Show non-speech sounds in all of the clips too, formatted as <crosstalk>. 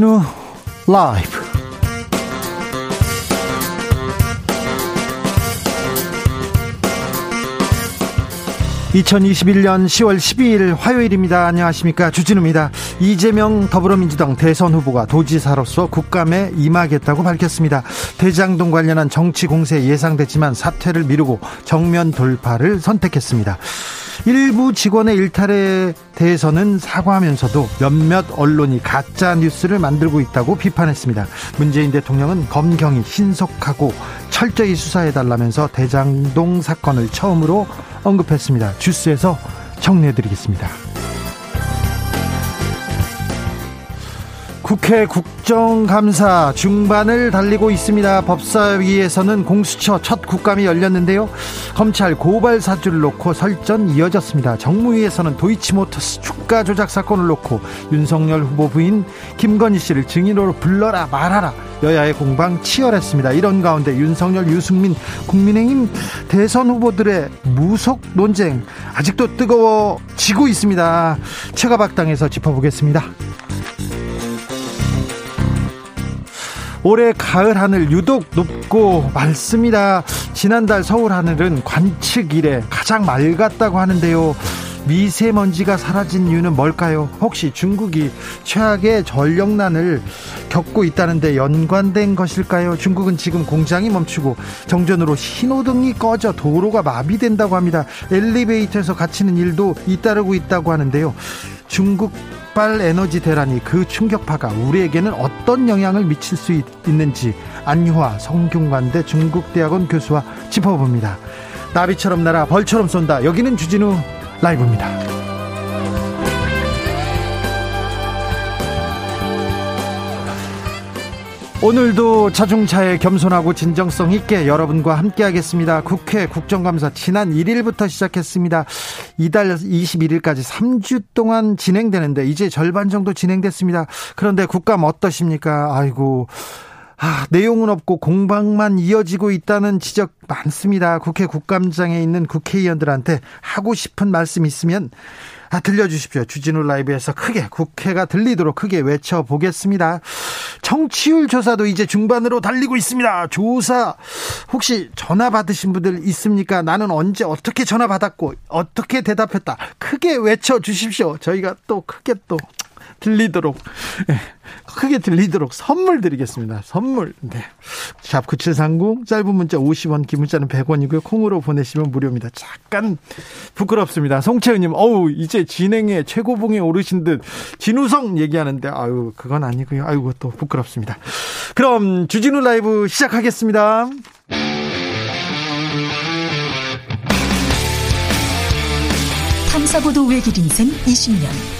주진우 라이브 2021년 10월 12일 화요일입니다. 안녕하십니까. 주진우입니다. 이재명 더불어민주당 대선 후보가 도지사로서 국감에 임하겠다고 밝혔습니다. 대장동 관련한 정치 공세 예상됐지만 사퇴를 미루고 정면 돌파를 선택했습니다. 일부 직원의 일탈에 대해서는 사과하면서도 몇몇 언론이 가짜 뉴스를 만들고 있다고 비판했습니다. 문재인 대통령은 검경이 신속하고 철저히 수사해달라면서 대장동 사건을 처음으로 언급했습니다. 주스에서 정리해드리겠습니다. 국회 국정감사 중반을 달리고 있습니다. 법사위에서는 공수처 첫 국감이 열렸는데요. 검찰 고발 사주를 놓고 설전 이어졌습니다. 정무위에서는 도이치모터스 주가 조작 사건을 놓고 윤석열 후보 부인 김건희 씨를 증인으로 불러라 말하라 여야의 공방 치열했습니다. 이런 가운데 윤석열, 유승민 국민의힘 대선 후보들의 무속 논쟁 아직도 뜨거워지고 있습니다. 최가박당에서 짚어보겠습니다. 올해 가을 하늘 유독 높고 맑습니다. 지난달 서울 하늘은 관측 이래 가장 맑았다고 하는데요. 미세먼지가 사라진 이유는 뭘까요? 혹시 중국이 최악의 전력난을 겪고 있다는데 연관된 것일까요? 중국은 지금 공장이 멈추고 정전으로 신호등이 꺼져 도로가 마비된다고 합니다. 엘리베이터에서 갇히는 일도 잇따르고 있다고 하는데요. 중국 발 에너지 대란이 그 충격파가 우리에게는 어떤 영향을 미칠 수 있 는지 안유화 성균관대 중국대학원 교수와 짚어봅니다. 나비처럼 날아 벌처럼 쏜다. 여기는 주진우 라이브입니다. 오늘도 자중차에 겸손하고 진정성 있게 여러분과 함께하겠습니다. 국회 국정감사 지난 1일부터 시작했습니다. 이달 21일까지 3주 동안 진행되는데 이제 절반 정도 진행됐습니다. 그런데 국감 어떠십니까? 아이고. 아, 내용은 없고 공방만 이어지고 있다는 지적 많습니다. 국회 국감장에 있는 국회의원들한테 하고 싶은 말씀 있으면 아, 들려주십시오. 주진우 라이브에서 크게 국회가 들리도록 크게 외쳐보겠습니다. 정치율 조사도 이제 중반으로 달리고 있습니다. 조사 혹시 전화 받으신 분들 있습니까? 나는 언제 어떻게 전화 받았고 어떻게 대답했다. 크게 외쳐주십시오. 저희가 또 크게 또 들리도록 네, 크게 들리도록 선물 드리겠습니다. 선물. 네. 샵 9730 짧은 문자 50원 긴 문자는 100원이고요. 콩으로 보내시면 무료입니다. 잠깐 부끄럽습니다. 송채은 님. 어우, 이제 진행에 최고봉에 오르신 듯 진우성 얘기하는데 아유, 그건 아니고요. 아이고 또 부끄럽습니다. 그럼 주진우 라이브 시작하겠습니다. 탐사보도 외길 인생 20년.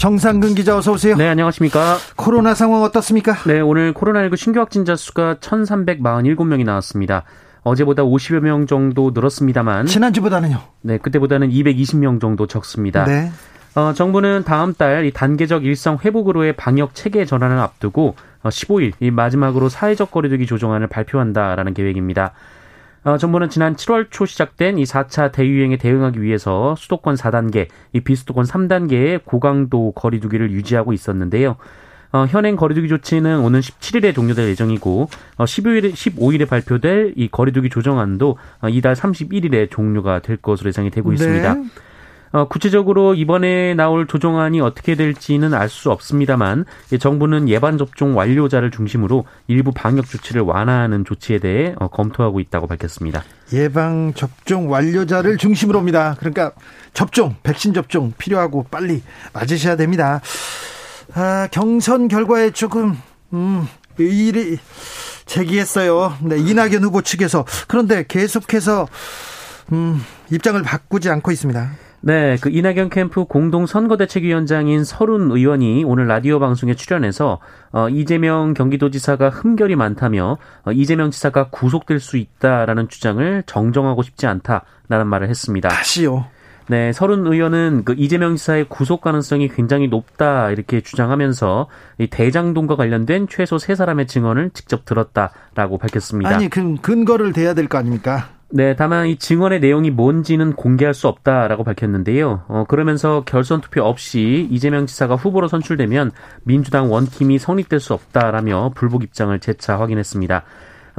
정상근 기자 어서 오세요. 네, 안녕하십니까. 코로나 상황 어떻습니까? 네, 오늘 코로나19 신규 확진자 수가 1,347명이 나왔습니다. 어제보다 50여 명 정도 늘었습니다만 지난주보다는요? 네, 그때보다는 220명 정도 적습니다. 네. 어, 정부는 다음 달 이 단계적 일상 회복으로의 방역 체계 전환을 앞두고 15일 어, 이 마지막으로 사회적 거리두기 조정안을 발표한다라는 계획입니다. 어, 정부는 지난 7월 초 시작된 이 4차 대유행에 대응하기 위해서 수도권 4단계, 이 비수도권 3단계의 고강도 거리두기를 유지하고 있었는데요. 어, 현행 거리두기 조치는 오는 17일에 종료될 예정이고 어, 15일에 15일에 발표될 이 거리두기 조정안도 어, 이달 31일에 종료가 될 것으로 예상이 되고 있습니다. 네. 어, 구체적으로 이번에 나올 조정안이 어떻게 될지는 알 수 없습니다만 정부는 예방 접종 완료자를 중심으로 일부 방역 조치를 완화하는 조치에 대해 어, 검토하고 있다고 밝혔습니다. 예방 접종 완료자를 중심으로입니다. 그러니까 접종, 백신 접종 필요하고 빨리 맞으셔야 됩니다. 아, 경선 결과에 조금 음, 의일이 제기했어요. 네, 이낙연 후보 측에서 그런데 계속해서 음, 입장을 바꾸지 않고 있습니다. 네, 그 이낙연 캠프 공동 선거대책위원장인 서른 의원이 오늘 라디오 방송에 출연해서 어, 이재명 경기도지사가 흠결이 많다며 어, 이재명 지사가 구속될 수 있다라는 주장을 정정하고 싶지 않다라는 말을 했습니다. 다시요. 네, 서른 의원은 그 이재명 지사의 구속 가능성이 굉장히 높다 이렇게 주장하면서 이 대장동과 관련된 최소 세 사람의 증언을 직접 들었다라고 밝혔습니다. 아니, 그 근거를 대야 될 거 아닙니까? 네, 다만 이 증언의 내용이 뭔지는 공개할 수 없다라고 밝혔는데요. 어, 그러면서 결선 투표 없이 이재명 지사가 후보로 선출되면 민주당 원팀이 성립될 수 없다라며 불복 입장을 재차 확인했습니다.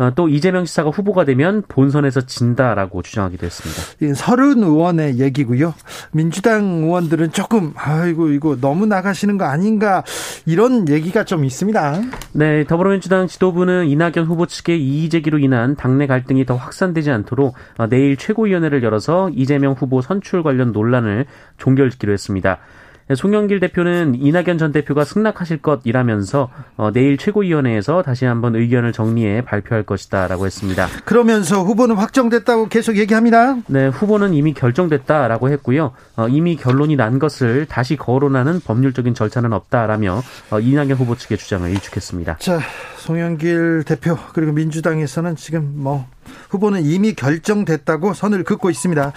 어, 또 이재명 지사가 후보가 되면 본선에서 진다라고 주장하기도 했습니다. 서른 의원의 얘기고요. 민주당 의원들은 조금 아이고 이거 너무 나가시는 거 아닌가 이런 얘기가 좀 있습니다. 네, 더불어민주당 지도부는 이낙연 후보 측의 이의 제기로 인한 당내 갈등이 더 확산되지 않도록 어, 내일 최고위원회를 열어서 이재명 후보 선출 관련 논란을 종결짓기로 했습니다. 송영길 대표는 이낙연 전 대표가 승낙하실 것이라면서 어, 내일 최고위원회에서 다시 한번 의견을 정리해 발표할 것이다라고 했습니다. 그러면서 후보는 확정됐다고 계속 얘기합니다. 네, 후보는 이미 결정됐다라고 했고요. 어, 이미 결론이 난 것을 다시 거론하는 법률적인 절차는 없다라며 어, 이낙연 후보 측의 주장을 일축했습니다. 자, 송영길 대표 그리고 민주당에서는 지금 뭐 후보는 이미 결정됐다고 선을 긋고 있습니다.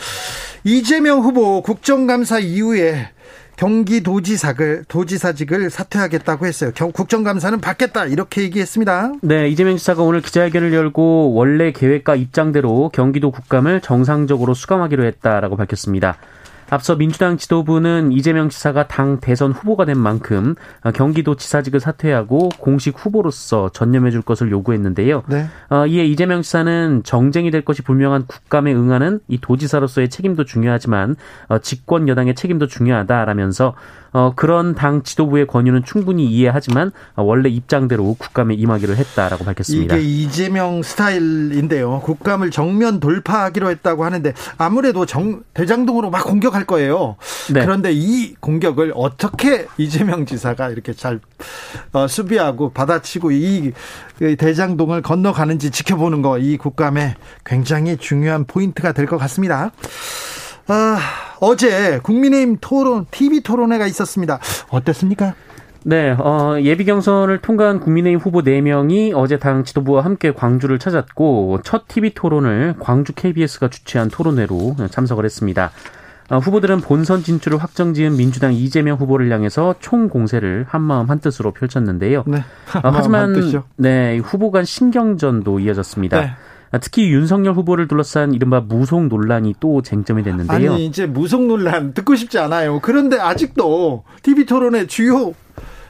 이재명 후보 국정감사 이후에 경기도지사를 도지사직을 사퇴하겠다고 했어요. 국정감사는 받겠다 이렇게 얘기했습니다. 네, 이재명 지사가 오늘 기자회견을 열고 원래 계획과 입장대로 경기도 국감을 정상적으로 수감하기로 했다라고 밝혔습니다. 앞서 민주당 지도부는 이재명 지사가 당 대선 후보가 된 만큼 경기도 지사직을 사퇴하고 공식 후보로서 전념해 줄 것을 요구했는데요. 네. 어, 이에 이재명 지사는 정쟁이 될 것이 분명한 국감에 응하는 이 도지사로서의 책임도 중요하지만 어, 집권 여당의 책임도 중요하다라면서 어, 그런 당 지도부의 권유는 충분히 이해하지만 어, 원래 입장대로 국감에 임하기로 했다라고 밝혔습니다. 이게 이재명 스타일인데요. 국감을 정면 돌파하기로 했다고 하는데 아무래도 정, 대장동으로 막 공격할 거예요. 네. 그런데 이 공격을 어떻게 이재명 지사가 이렇게 잘 어, 수비하고 받아치고 이 대장동을 건너가는지 지켜보는 거 이 국감에 굉장히 중요한 포인트가 될 것 같습니다. 아, 어제 국민의힘 토론, TV 토론회가 있었습니다. 어땠습니까? 네, 어, 예비 경선을 통과한 국민의힘 후보 4명이 어제 당 지도부와 함께 광주를 찾았고, 첫 TV 토론을 광주 KBS가 주최한 토론회로 참석을 했습니다. 어, 후보들은 본선 진출을 확정 지은 민주당 이재명 후보를 향해서 총 공세를 한마음 한뜻으로 펼쳤는데요. 네, 어, 하지만 네, 후보 간 신경전도 이어졌습니다. 네. 아, 특히 윤석열 후보를 둘러싼 이른바 무속 논란이 또 쟁점이 됐는데요. 아니 이제 무속 논란 듣고 싶지 않아요. 그런데 아직도 TV 토론의 주요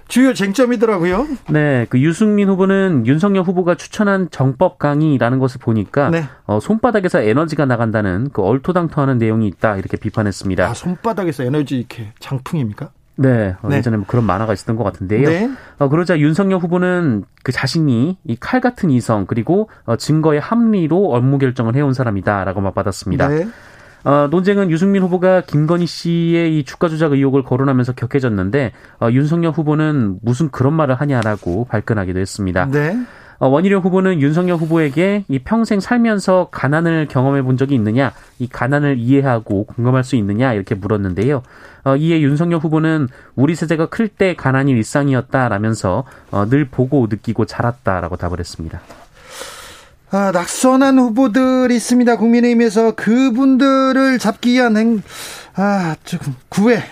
주요 쟁점이더라고요. 네, 그 유승민 후보는 윤석열 후보가 추천한 정법 강의라는 것을 보니까 네. 어, 손바닥에서 에너지가 나간다는 그 얼토당토하는 내용이 있다 이렇게 비판했습니다. 아, 손바닥에서 에너지 이렇게 장풍입니까? 네, 어, 네. 예전에 뭐 그런 만화가 있었던 것 같은데요. 네. 어, 그러자 윤석열 후보는 그 자신이 이 칼 같은 이성 그리고 어, 증거의 합리로 업무 결정을 해온 사람이다라고 맞받았습니다. 네. 어, 논쟁은 유승민 후보가 김건희 씨의 이 주가 조작 의혹을 거론하면서 격해졌는데 어, 윤석열 후보는 무슨 그런 말을 하냐라고 발끈하기도 했습니다. 네. 어, 원희룡 후보는 윤석열 후보에게 이 평생 살면서 가난을 경험해 본 적이 있느냐, 이 가난을 이해하고 공감할 수 있느냐 이렇게 물었는데요. 어, 이에 윤석열 후보는 우리 세대가 클 때 가난이 일상이었다라면서 어, 늘 보고 느끼고 자랐다라고 답을 했습니다. 아, 낙선한 후보들이 있습니다. 국민의힘에서 그분들을 잡기 위한 행, 아, 조금 구애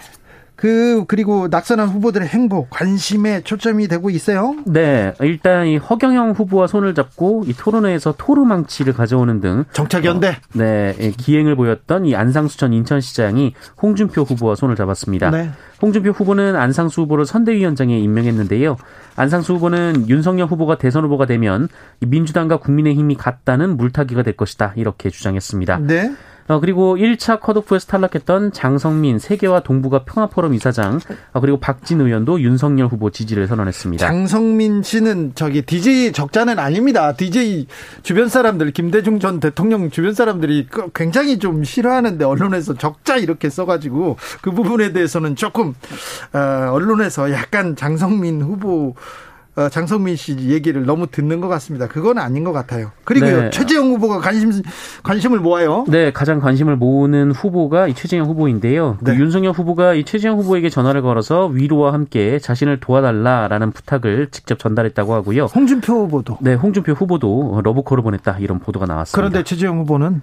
그 그리고 낙선한 후보들의 행보 관심에 초점이 되고 있어요. 네, 일단 이 허경영 후보와 손을 잡고 이 토론회에서 토르망치를 가져오는 등 정착연대 어, 네 기행을 보였던 이 안상수 전 인천시장이 홍준표 후보와 손을 잡았습니다. 네. 홍준표 후보는 안상수 후보를 선대위원장에 임명했는데요. 안상수 후보는 윤석열 후보가 대선 후보가 되면 민주당과 국민의힘이 같다는 물타기가 될 것이다 이렇게 주장했습니다. 네. 어, 그리고 1차 컷오프에서 탈락했던 장성민 세계와 동북아 평화포럼 이사장 어, 그리고 박진 의원도 윤석열 후보 지지를 선언했습니다. 장성민 씨는 저기 DJ 적자는 아닙니다. DJ 주변 사람들 김대중 전 대통령 주변 사람들이 그 굉장히 좀 싫어하는데 언론에서 적자 이렇게 써가지고 그 부분에 대해서는 조금 어, 언론에서 약간 장성민 후보 어, 장성민 씨 얘기를 너무 듣는 것 같습니다. 그건 아닌 것 같아요. 그리고요 네. 최재형 후보가 관심 관심을 모아요. 네, 가장 관심을 모으는 후보가 이 최재형 후보인데요. 그 네. 그 윤석열 후보가 이 최재형 후보에게 전화를 걸어서 위로와 함께 자신을 도와달라라는 부탁을 직접 전달했다고 하고요. 홍준표 후보도. 네, 홍준표 후보도 러브콜을 보냈다 이런 보도가 나왔습니다. 그런데 최재형 후보는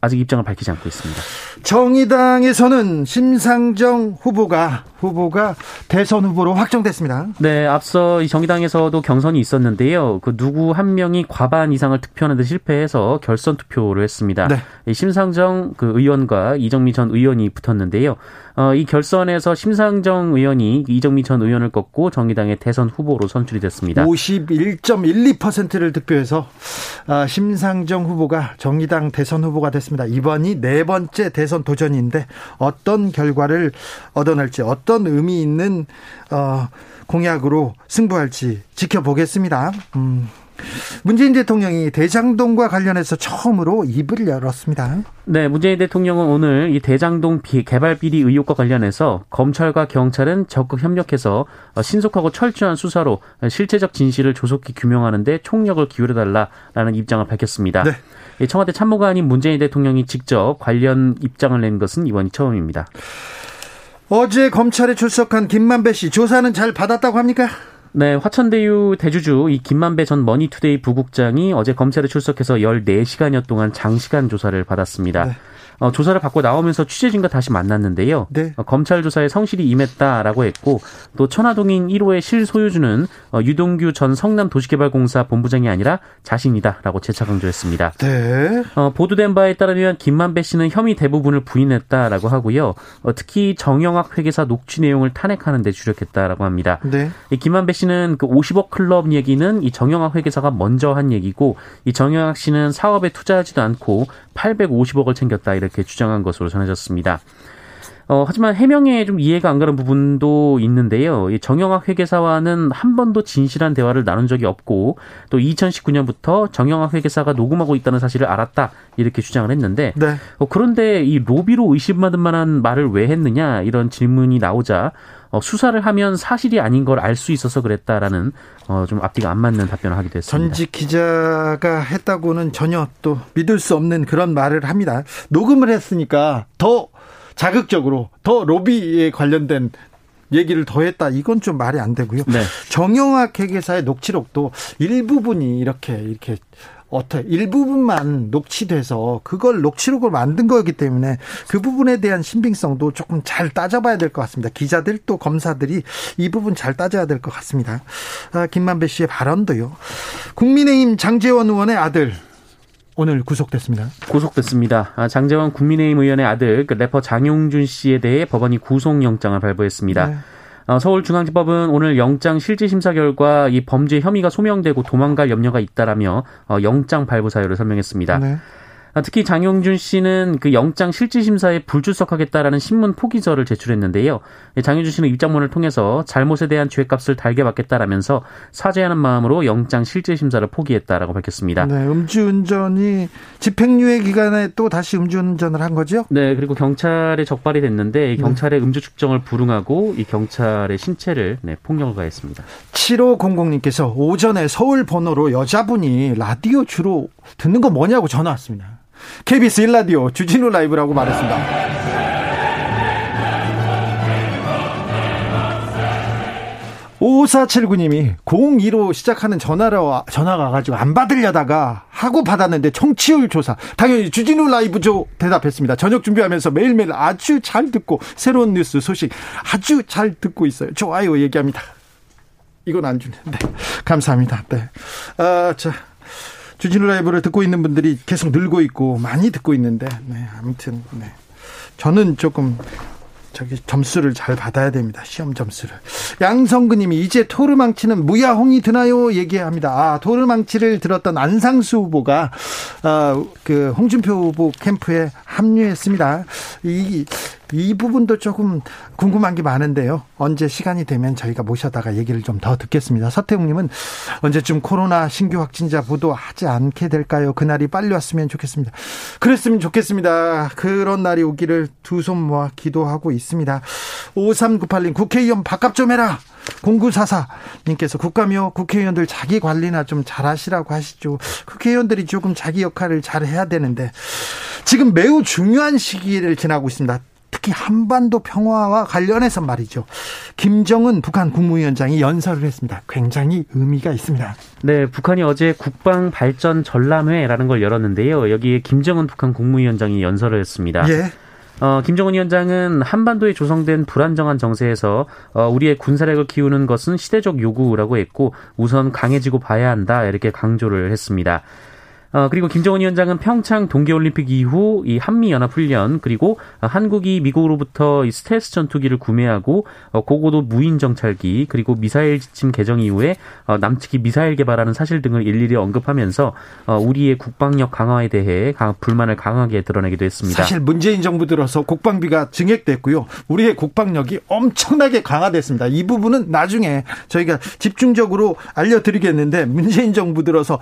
아직 입장을 밝히지 않고 있습니다. 정의당에서는 심상정 후보가 후보가 대선 후보로 확정됐습니다. 네, 앞서 이 정의당에서도 경선이 있었는데요. 그 누구 한 명이 과반 이상을 득표하는데 실패해서 결선 투표를 했습니다. 네. 심상정 그 의원과 이정미 전 의원이 붙었는데요. 어, 이 결선에서 심상정 의원이 이정미 전 의원을 꺾고 정의당의 대선 후보로 선출이 됐습니다. 51.12%를 득표해서 아, 심상정 후보가 정의당 대선 후보가 됐습니다. 이번이 네 번째 대선 도전인데 어떤 결과를 얻어낼지 어떤 의미 있는 어, 공약으로 승부할지 지켜보겠습니다. 음. 문재인 대통령이 대장동과 관련해서 처음으로 입을 열었습니다. 네, 문재인 대통령은 오늘 이 대장동 개발 비리 의혹과 관련해서 검찰과 경찰은 적극 협력해서 신속하고 철저한 수사로 실체적 진실을 조속히 규명하는데 총력을 기울여달라라는 입장을 밝혔습니다. 네. 청와대 참모가 아닌 문재인 대통령이 직접 관련 입장을 낸 것은 이번이 처음입니다. 어제 검찰에 출석한 김만배 씨 조사는 잘 받았다고 합니까? 네, 화천대유 대주주 이 김만배 전 머니투데이 부국장이 어제 검찰에 출석해서 14시간여 동안 장시간 조사를 받았습니다. 네. 어, 조사를 받고 나오면서 취재진과 다시 만났는데요. 네. 어, 검찰 조사에 성실히 임했다라고 했고 또 천화동인 1호의 실소유주는 어, 유동규 전 성남도시개발공사 본부장이 아니라 자신이다라고 재차 강조했습니다. 네. 어, 보도된 바에 따르면 김만배 씨는 혐의 대부분을 부인했다라고 하고요. 어, 특히 정영학 회계사 녹취 내용을 탄핵하는 데 주력했다라고 합니다. 네. 이 김만배 씨는 그 50억 클럽 얘기는 이 정영학 회계사가 먼저 한 얘기고 이 정영학 씨는 사업에 투자하지도 않고 850억을 챙겼다 이렇게 주장한 것으로 전해졌습니다. 어, 하지만 해명에 좀 이해가 안 가는 부분도 있는데요. 이 정영학 회계사와는 한 번도 진실한 대화를 나눈 적이 없고 또 2019년부터 정영학 회계사가 녹음하고 있다는 사실을 알았다 이렇게 주장을 했는데 네. 어, 그런데 이 로비로 의심받을 만한 말을 왜 했느냐 이런 질문이 나오자 어, 수사를 하면 사실이 아닌 걸 알 수 있어서 그랬다라는 어, 좀 앞뒤가 안 맞는 답변을 하기도 했습니다. 전직 기자가 했다고는 전혀 또 믿을 수 없는 그런 말을 합니다. 녹음을 했으니까 더 자극적으로 더 로비에 관련된 얘기를 더 했다. 이건 좀 말이 안 되고요. 네. 정영학 회계사의 녹취록도 일부분이 이렇게 이렇게 어떻게 일부분만 녹취돼서 그걸 녹취록을 만든 거기 때문에 그 부분에 대한 신빙성도 조금 잘 따져봐야 될 것 같습니다. 기자들 또 검사들이 이 부분 잘 따져야 될 것 같습니다. 아, 김만배 씨의 발언도요. 국민의힘 장재원 의원의 아들 오늘 구속됐습니다. 구속됐습니다. 아, 장재원 국민의힘 의원의 아들 그 래퍼 장용준 씨에 대해 법원이 구속영장을 발부했습니다. 네. 어, 서울중앙지법은 오늘 영장 실질 심사 결과 이 범죄 혐의가 소명되고 도망갈 염려가 있다라며 어, 영장 발부 사유를 설명했습니다. 네. 아, 특히 장용준 씨는 그 영장 실질 심사에 불출석하겠다라는 신문 포기서를 제출했는데요. 장용준 씨는 입장문을 통해서 잘못에 대한 죄값을 달게 받겠다라면서 사죄하는 마음으로 영장 실질 심사를 포기했다라고 밝혔습니다. 네, 음주운전이 집행유예 기간에 또 다시 음주운전을 한 거죠? 네, 그리고 경찰에 적발이 됐는데 경찰의 네. 음주 측정을 불응하고 이 경찰의 신체를 네, 폭력을 가했습니다. 7500님께서 오전에 서울 번호로 여자분이 라디오 주로 듣는 거 뭐냐고 전화 왔습니다. KBS 1라디오 주진우 라이브라고 말했습니다. 5479님이 02로 시작하는 전화로 전화가 와가지고 안 받으려다가 하고 받았는데 청취율 조사 당연히 주진우 라이브죠 대답했습니다. 저녁 준비하면서 매일매일 아주 잘 듣고 새로운 뉴스 소식 아주 잘 듣고 있어요. 좋아요 얘기합니다. 이건 안 주는데 감사합니다. 네. 아, 자 주진우 라이브를 듣고 있는 분들이 계속 늘고 있고 많이 듣고 있는데 네, 아무튼 네. 저는 조금 저기 점수를 잘 받아야 됩니다. 시험 점수를. 양성근님이 이제 토르망치는 무야홍이 드나요? 얘기합니다. 아, 토르망치를 들었던 안상수 후보가 어, 그 홍준표 후보 캠프에 합류했습니다. 이 이 부분도 조금 궁금한 게 많은데요. 언제 시간이 되면 저희가 모셔다가 얘기를 좀 더 듣겠습니다. 서태웅님은 언제쯤 코로나 신규 확진자 보도하지 않게 될까요? 그날이 빨리 왔으면 좋겠습니다. 그랬으면 좋겠습니다. 그런 날이 오기를 두 손 모아 기도하고 있습니다. 5398님 국회의원 바깥 좀 해라. 0944님께서 국감이요 국회의원들 자기 관리나 좀 잘하시라고 하시죠. 국회의원들이 조금 자기 역할을 잘 해야 되는데 지금 매우 중요한 시기를 지나고 있습니다. 특히 한반도 평화와 관련해서 말이죠. 김정은 북한 국무위원장이 연설을 했습니다. 굉장히 의미가 있습니다. 네, 북한이 어제 국방 발전 전람회라는 걸 열었는데요. 여기에 김정은 북한 국무위원장이 연설을 했습니다. 예. 어, 김정은 위원장은 한반도에 조성된 불안정한 정세에서 어, 우리의 군사력을 키우는 것은 시대적 요구라고 했고 우선 강해지고 봐야 한다 이렇게 강조를 했습니다. 어, 그리고 김정은 위원장은 평창 동계올림픽 이후 이 한미연합훈련 그리고 한국이 미국으로부터 이 스텔스 전투기를 구매하고 어, 고고도 무인 정찰기 그리고 미사일 지침 개정 이후에 어, 남측이 미사일 개발하는 사실 등을 일일이 언급하면서 어, 우리의 국방력 강화에 대해 강, 불만을 강하게 드러내기도 했습니다. 사실 문재인 정부 들어서 국방비가 증액됐고요. 우리의 국방력이 엄청나게 강화됐습니다. 이 부분은 나중에 저희가 집중적으로 알려드리겠는데 문재인 정부 들어서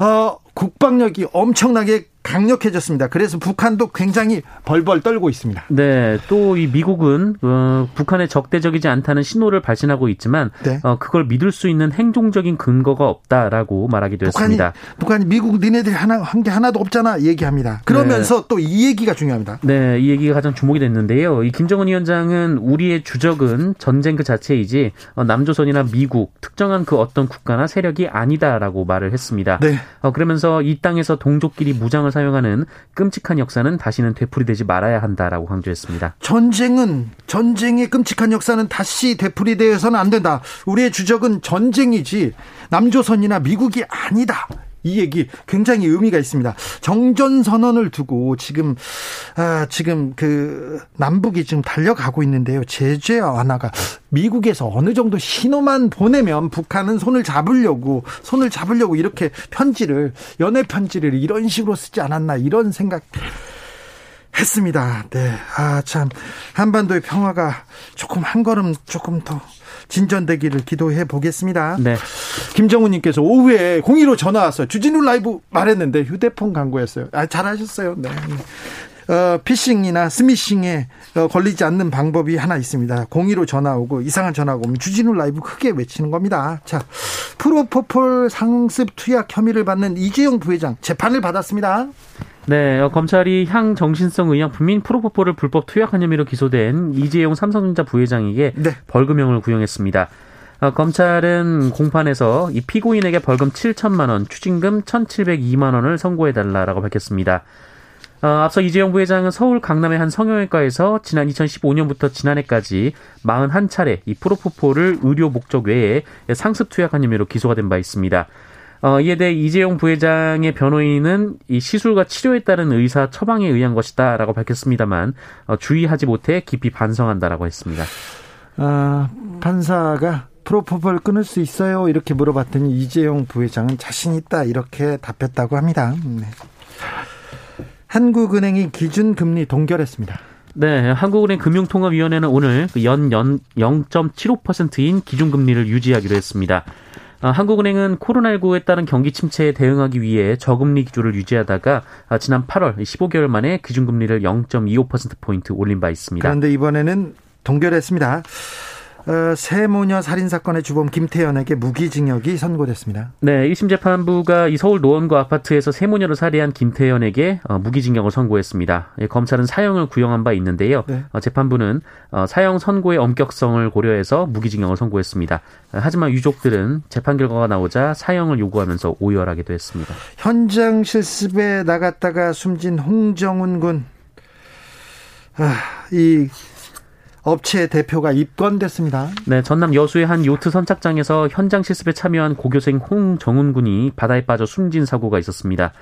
어, 국방력이 엄청나게 강력해졌습니다. 그래서 북한도 굉장히 벌벌 떨고 있습니다. 네, 또 이 미국은 어, 북한의 적대적이지 않다는 신호를 발신하고 있지만 네. 어, 그걸 믿을 수 있는 행동적인 근거가 없다라고 말하기도 북한이, 했습니다. 북한이 미국 니네들이 하나 한 게 하나도 없잖아 얘기합니다. 그러면서 네. 또이 얘기가 중요합니다. 네, 이 얘기가 가장 주목이 됐는데요. 이 김정은 위원장은 우리의 주적은 전쟁 그 자체이지 어, 남조선이나 미국 특정한 그 어떤 국가나 세력이 아니다라고 말을 했습니다. 네. 어, 그러면서 이 땅에서 동족끼리 무장을 전쟁을 사용하는 끔찍한 역사는 다시는 되풀이되지 말아야 한다라고 강조했습니다. 전쟁은 전쟁의 끔찍한 역사는 다시 되풀이되어서는 안 된다. 우리의 주적은 전쟁이지 남조선이나 미국이 아니다. 이 얘기 굉장히 의미가 있습니다. 정전 선언을 두고 지금 아 지금 그 남북이 지금 달려가고 있는데요. 제재 완화가 미국에서 어느 정도 신호만 보내면 북한은 손을 잡으려고 손을 잡으려고 이렇게 편지를 연애 편지를 이런 식으로 쓰지 않았나 이런 생각 했습니다. 네. 아, 참. 한반도의 평화가 조금 한 걸음 조금 더 진전되기를 기도해 보겠습니다. 네. 김정우님께서 오후에 공의로 전화 왔어요. 주진우 라이브 말했는데 휴대폰 광고였어요. 아, 잘하셨어요. 네. 어, 피싱이나 스미싱에 어, 걸리지 않는 방법이 하나 있습니다. 공의로 전화 오고 이상한 전화 오면 주진우 라이브 크게 외치는 겁니다. 자, 프로포폴 상습 투약 혐의를 받는 이재용 부회장 재판을 받았습니다. 네, 어, 검찰이 향 정신성 의약품인 프로포폴을 불법 투약한 혐의로 기소된 이재용 삼성전자 부회장에게 네. 벌금형을 구형했습니다. 어, 검찰은 공판에서 이 피고인에게 벌금 7천만 원, 추징금 1,702만 원을 선고해 달라라고 밝혔습니다. 어, 앞서 이재용 부회장은 서울 강남의 한 성형외과에서 지난 2015년부터 지난해까지 41차례 이 프로포폴을 의료 목적 외에 상습 투약한 혐의로 기소가 된 바 있습니다. 어, 이에 대해 이재용 부회장의 변호인은 이 시술과 치료에 따른 의사 처방에 의한 것이다라고 밝혔습니다만 어, 주의하지 못해 깊이 반성한다라고 했습니다. 아, 판사가 프로포폴 끊을 수 있어요? 이렇게 물어봤더니 이재용 부회장은 자신 있다 이렇게 답했다고 합니다. 네. 한국은행이 기준금리 동결했습니다. 네, 한국은행 금융통화위원회는 오늘 연연 0.75%인 기준금리를 유지하기로 했습니다. 아, 한국은행은 코로나19에 따른 경기 침체에 대응하기 위해 저금리 기조를 유지하다가 아, 지난 8월 15개월 만에 기준금리를 0.25%포인트 올린 바 있습니다. 그런데 이번에는 동결했습니다. 어, 세모녀 살인 사건의 주범 김태현에게 무기징역이 선고됐습니다. 네, 1심 재판부가 이 서울 노원구 아파트에서 세모녀를 살해한 김태현에게 어, 무기징역을 선고했습니다. 예, 검찰은 사형을 구형한 바 있는데요. 네. 어, 재판부는 어, 사형 선고의 엄격성을 고려해서 무기징역을 선고했습니다. 어, 하지만 유족들은 재판 결과가 나오자 사형을 요구하면서 오열하기도 했습니다. 현장 실습에 나갔다가 숨진 홍정훈 군. 아, 이 업체 대표가 입건됐습니다. 네, 전남 여수의 한 요트 선착장에서 현장 실습에 참여한 고교생 홍정훈 군이 바다에 빠져 숨진 사고가 있었습니다.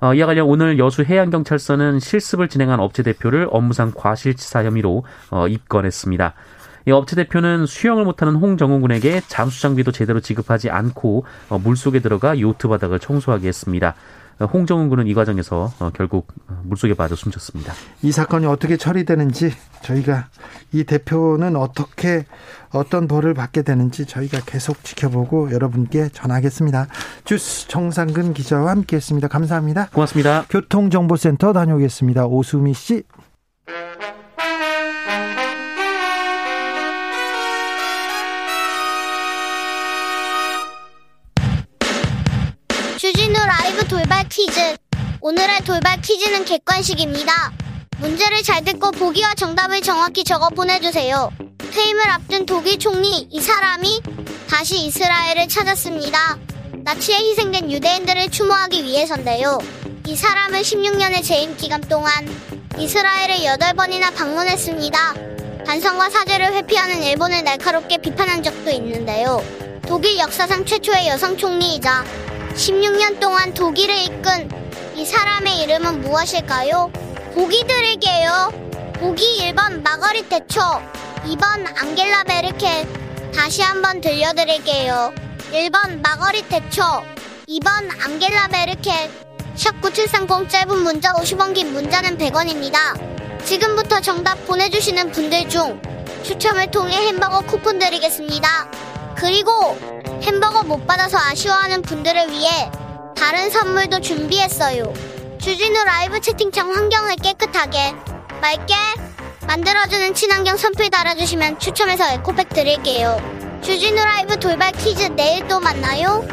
어, 이와 관련 오늘 여수 해양경찰서는 실습을 진행한 업체 대표를 업무상 과실치사 혐의로 어, 입건했습니다. 이 업체 대표는 수영을 못하는 홍정훈 군에게 잠수 장비도 제대로 지급하지 않고 어, 물속에 들어가 요트 바닥을 청소하게 했습니다. 홍정은 군은 이 과정에서 어, 결국 물속에 빠져 숨졌습니다. 이 사건이 어떻게 처리되는지 저희가 이 대표는 어떻게 어떤 벌을 받게 되는지 저희가 계속 지켜보고 여러분께 전하겠습니다. 주스 정상근 기자와 함께했습니다. 감사합니다. 고맙습니다. 교통정보센터 다녀오겠습니다. 오수미 씨. 퀴즈. 오늘의 돌발 퀴즈는 객관식입니다. 문제를 잘 듣고 보기와 정답을 정확히 적어 보내주세요. 퇴임을 앞둔 독일 총리 이 사람이 다시 이스라엘을 찾았습니다. 나치에 희생된 유대인들을 추모하기 위해서인데요. 이 사람은 16년의 재임 기간 동안 이스라엘을 8번이나 방문했습니다. 반성과 사죄를 회피하는 일본을 날카롭게 비판한 적도 있는데요. 독일 역사상 최초의 여성 총리이자 16년 동안 독일을 이끈 이 사람의 이름은 무엇일까요? 보기 드릴게요. 보기 1번 마거릿 대초, 2번 앙겔라 베르켈. 다시 한번 들려드릴게요. 1번 마거릿 대초, 2번 앙겔라 베르켈. 샵9730 짧은 문자 50원 긴 문자는 100원입니다. 지금부터 정답 보내주시는 분들 중 추첨을 통해 햄버거 쿠폰 드리겠습니다. 그리고 햄버거 못 받아서 아쉬워하는 분들을 위해 다른 선물도 준비했어요. 주진우 라이브 채팅창 환경을 깨끗하게 맑게 만들어주는 친환경 선풀 달아주시면 추첨해서 에코백 드릴게요. 주진우 라이브 돌발 퀴즈 내일 또 만나요.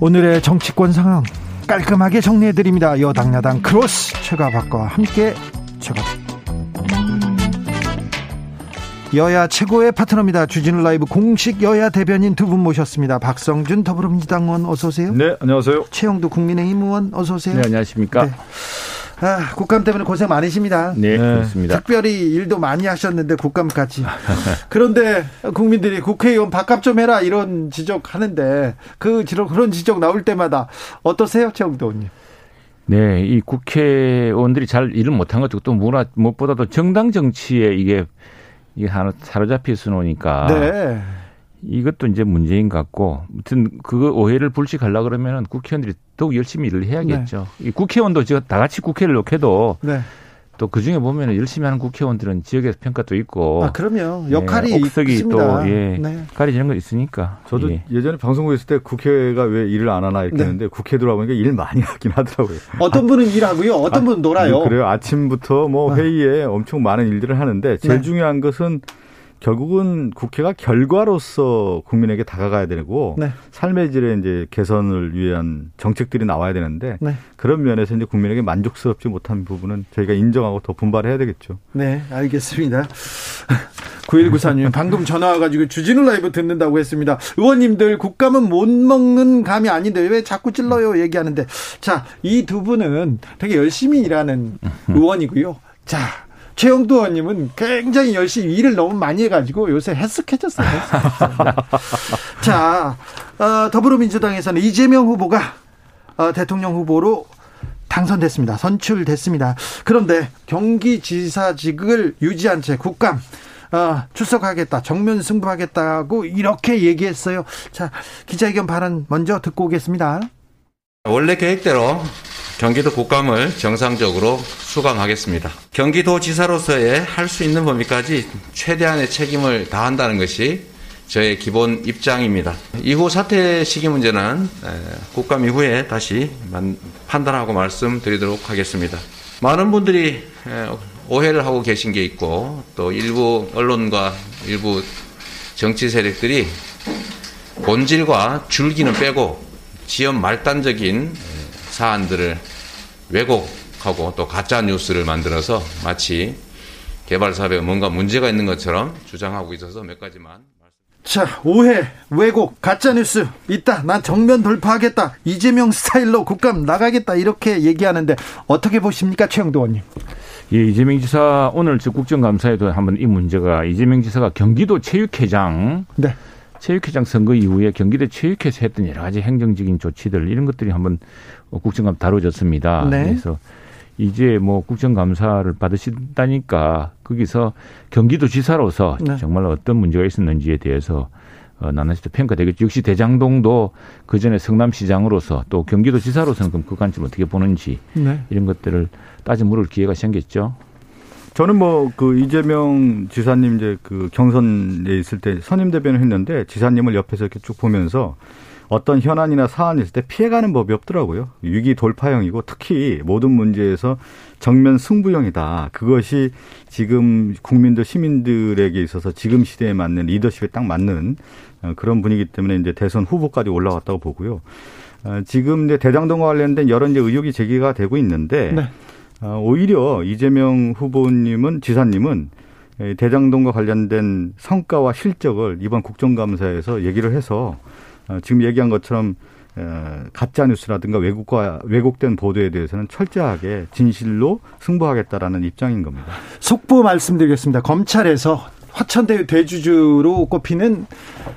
오늘의 정치권 상황 깔끔하게 정리해드립니다. 여당 야당 크로스 최가박과 함께 최가 여야 최고의 파트너입니다. 주진우 라이브 공식 여야 대변인 두 분 모셨습니다. 박성준 더불어민주당 의원 어서 오세요. 네, 안녕하세요. 최형두 국민의힘 의원 어서 오세요. 네, 안녕하십니까. 네. 아, 국감 때문에 고생 많으십니다. 네, 네, 그렇습니다. 특별히 일도 많이 하셨는데 국감까지. 그런데 국민들이 국회의원 바깥 좀 해라 이런 지적하는데 그 그런 지적 나올 때마다 어떠세요, 최영도 의원님? 네, 이 국회의원들이 잘 일을 못한 것도 또 무엇보다도 정당 정치에 이게 이게 하나 사로잡혀 있어 놓으니까 네. 이것도 이제 문제인 것 같고 아무튼 그거 오해를 불식하려 그러면은 국회의원들이 더욱 열심히 일을 해야겠죠. 네. 이 국회의원도 지금 다 같이 국회를 놓게도 네. 또 그 중에 보면 열심히 하는 국회의원들은 지역에서 평가도 있고. 아, 그럼요. 역할이 네, 옥석이 있습니다. 또, 예. 네. 가려지는 거 있으니까. 저도 예. 전에 방송국에 있을 때 국회가 왜 일을 안 하나 이렇게 네. 했는데 국회 들어와보니까 일 많이 <laughs> 하긴 하더라고요. 어떤 분은 일하고요. 어떤 아, 분은 놀아요. 그래요. 아침부터 뭐 아. 회의에 엄청 많은 일들을 하는데 제일 네. 중요한 것은 결국은 국회가 결과로서 국민에게 다가가야 되고 네. 삶의 질의 이제 개선을 위한 정책들이 나와야 되는데 네. 그런 면에서 이제 국민에게 만족스럽지 못한 부분은 저희가 인정하고 더 분발해야 되겠죠. 네, 알겠습니다. <laughs> 9194님 방금 전화 와가지고 주진우 라이브 듣는다고 했습니다. 의원님들 국감은 못 먹는 감이 아닌데 왜 자꾸 찔러요 얘기하는데 자 이 두 분은 되게 열심히 일하는 의원이고요. 자 최영두 의원님은 굉장히 열심히 일을 너무 많이 해가지고 요새 헬스케졌어요. <laughs> 자, 어, 더불어민주당에서는 이재명 후보가 어, 대통령 후보로 당선됐습니다. 선출됐습니다. 그런데 경기지사직을 유지한 채 국감 어, 출석하겠다, 정면 승부하겠다고 이렇게 얘기했어요. 자, 기자회견 발언 먼저 듣고 오겠습니다. 원래 계획대로 경기도 국감을 정상적으로 수강하겠습니다. 경기도지사로서의 할 수 있는 범위까지 최대한의 책임을 다한다는 것이 저의 기본 입장입니다. 이후 사퇴 시기 문제는 국감 이후에 다시 판단하고 말씀드리도록 하겠습니다. 많은 분들이 오해를 하고 계신 게 있고 또 일부 언론과 일부 정치 세력들이 본질과 줄기는 빼고 지연 말단적인 사안들을 왜곡하고 또 가짜 뉴스를 만들어서 마치 개발 사업에 뭔가 문제가 있는 것처럼 주장하고 있어서 몇 가지만 자, 오해, 왜곡, 가짜뉴스 있다. 난 정면 돌파하겠다. 이재명 스타일로 국감 나가겠다. 이렇게 얘기하는데 어떻게 보십니까, 최영도 의원님? 예, 이재명 지사 오늘 저 국정감사에도 한번 이 문제가 이재명 지사가 경기도 체육회장 네. 체육회장 선거 이후에 경기도 체육회에서 했던 여러 가지 행정적인 조치들 이런 것들이 한번 국정감 다뤄졌습니다. 네. 그래서 이제 뭐 국정감사를 받으신다니까 거기서 경기도 지사로서 네. 정말 어떤 문제가 있었는지에 대해서 어, 나눠서 평가되겠죠. 역시 대장동도 그 전에 성남시장으로서 또 경기도지사로서는 그럼 그 관점 어떻게 보는지 네. 이런 것들을 따져 물을 기회가 생겼죠. 저는 뭐 그 이재명 지사님 이제 그 경선에 있을 때 선임 대변을 했는데 지사님을 옆에서 이렇게 쭉 보면서 어떤 현안이나 사안이 있을 때 피해가는 법이 없더라고요. 위기 돌파형이고 특히 모든 문제에서 정면 승부형이다. 그것이 지금 국민들 시민들에게 있어서 지금 시대에 맞는 리더십에 딱 맞는 어, 그런 분위기 때문에 이제 대선 후보까지 올라왔다고 보고요. 어, 지금 이제 대장동과 관련된 여러 이제 의혹이 제기가 되고 있는데 네. 어, 오히려 이재명 후보님은 지사님은 대장동과 관련된 성과와 실적을 이번 국정감사에서 얘기를 해서 지금 얘기한 것처럼 가짜 뉴스라든가 왜곡과 왜곡된 보도에 대해서는 철저하게 진실로 승부하겠다라는 입장인 겁니다. 속보 말씀드리겠습니다. 검찰에서 화천대 대주주로 꼽히는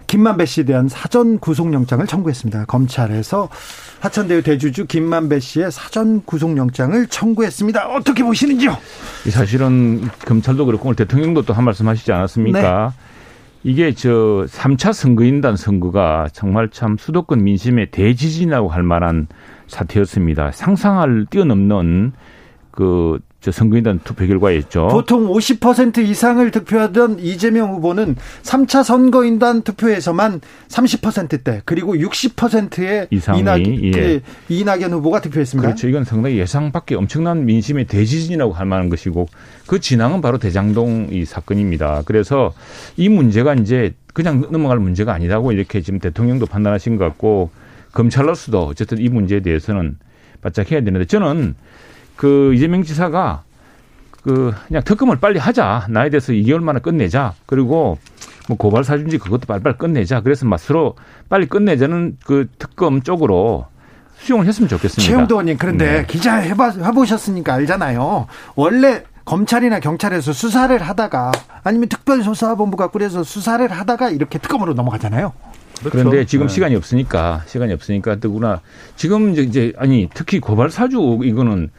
김만배 씨에 대한 사전 구속영장을 청구했습니다. 검찰에서 화천대유 대주주 김만배 씨의 사전 구속영장을 청구했습니다. 어떻게 보시는지요? 사실은 검찰도 그렇고 오늘 대통령도 또 한 말씀 하시지 않았습니까? 네. 이게 저 3차 선거인단 선거가 정말 참 수도권 민심의 대지진이라고 할 만한 사태였습니다. 상상을 뛰어넘는 그저 선거인단 투표 결과였죠. 보통 50% 이상을 득표하던 이재명 후보는 3차 선거인단 투표에서만 30%대 그리고 60%의 이상이 이낙, 예. 이낙연 후보가 득표했습니다. 그렇죠. 이건 상당히 예상 밖에 엄청난 민심의 대지진이라고 할 만한 것이고 그 진앙은 바로 대장동 이 사건입니다. 그래서 이 문제가 이제 그냥 넘어갈 문제가 아니라고 이렇게 지금 대통령도 판단하신 것 같고 검찰로서도 어쨌든 이 문제에 대해서는 바짝 해야 되는데 저는 그 이재명 지사가 그 그냥 특검을 빨리 하자. 나에 대해서 2개월 만에 끝내자. 그리고 뭐 고발 사준지 그것도 빨리빨리 끝내자. 그래서 막 서로 빨리 끝내자는 그 특검 쪽으로 수용을 했으면 좋겠습니다. 최영도 의원님 그런데 네. 기자 해봐, 해보셨으니까 알잖아요. 원래 검찰이나 경찰에서 수사를 하다가 아니면 특별조사본부가 꾸려서 수사를 하다가 이렇게 특검으로 넘어가잖아요. 그렇죠. 그런데 지금 네. 시간이 없으니까 시간이 없으니까 뜨구나. 지금 이제 아니 특히 고발 사주 이거는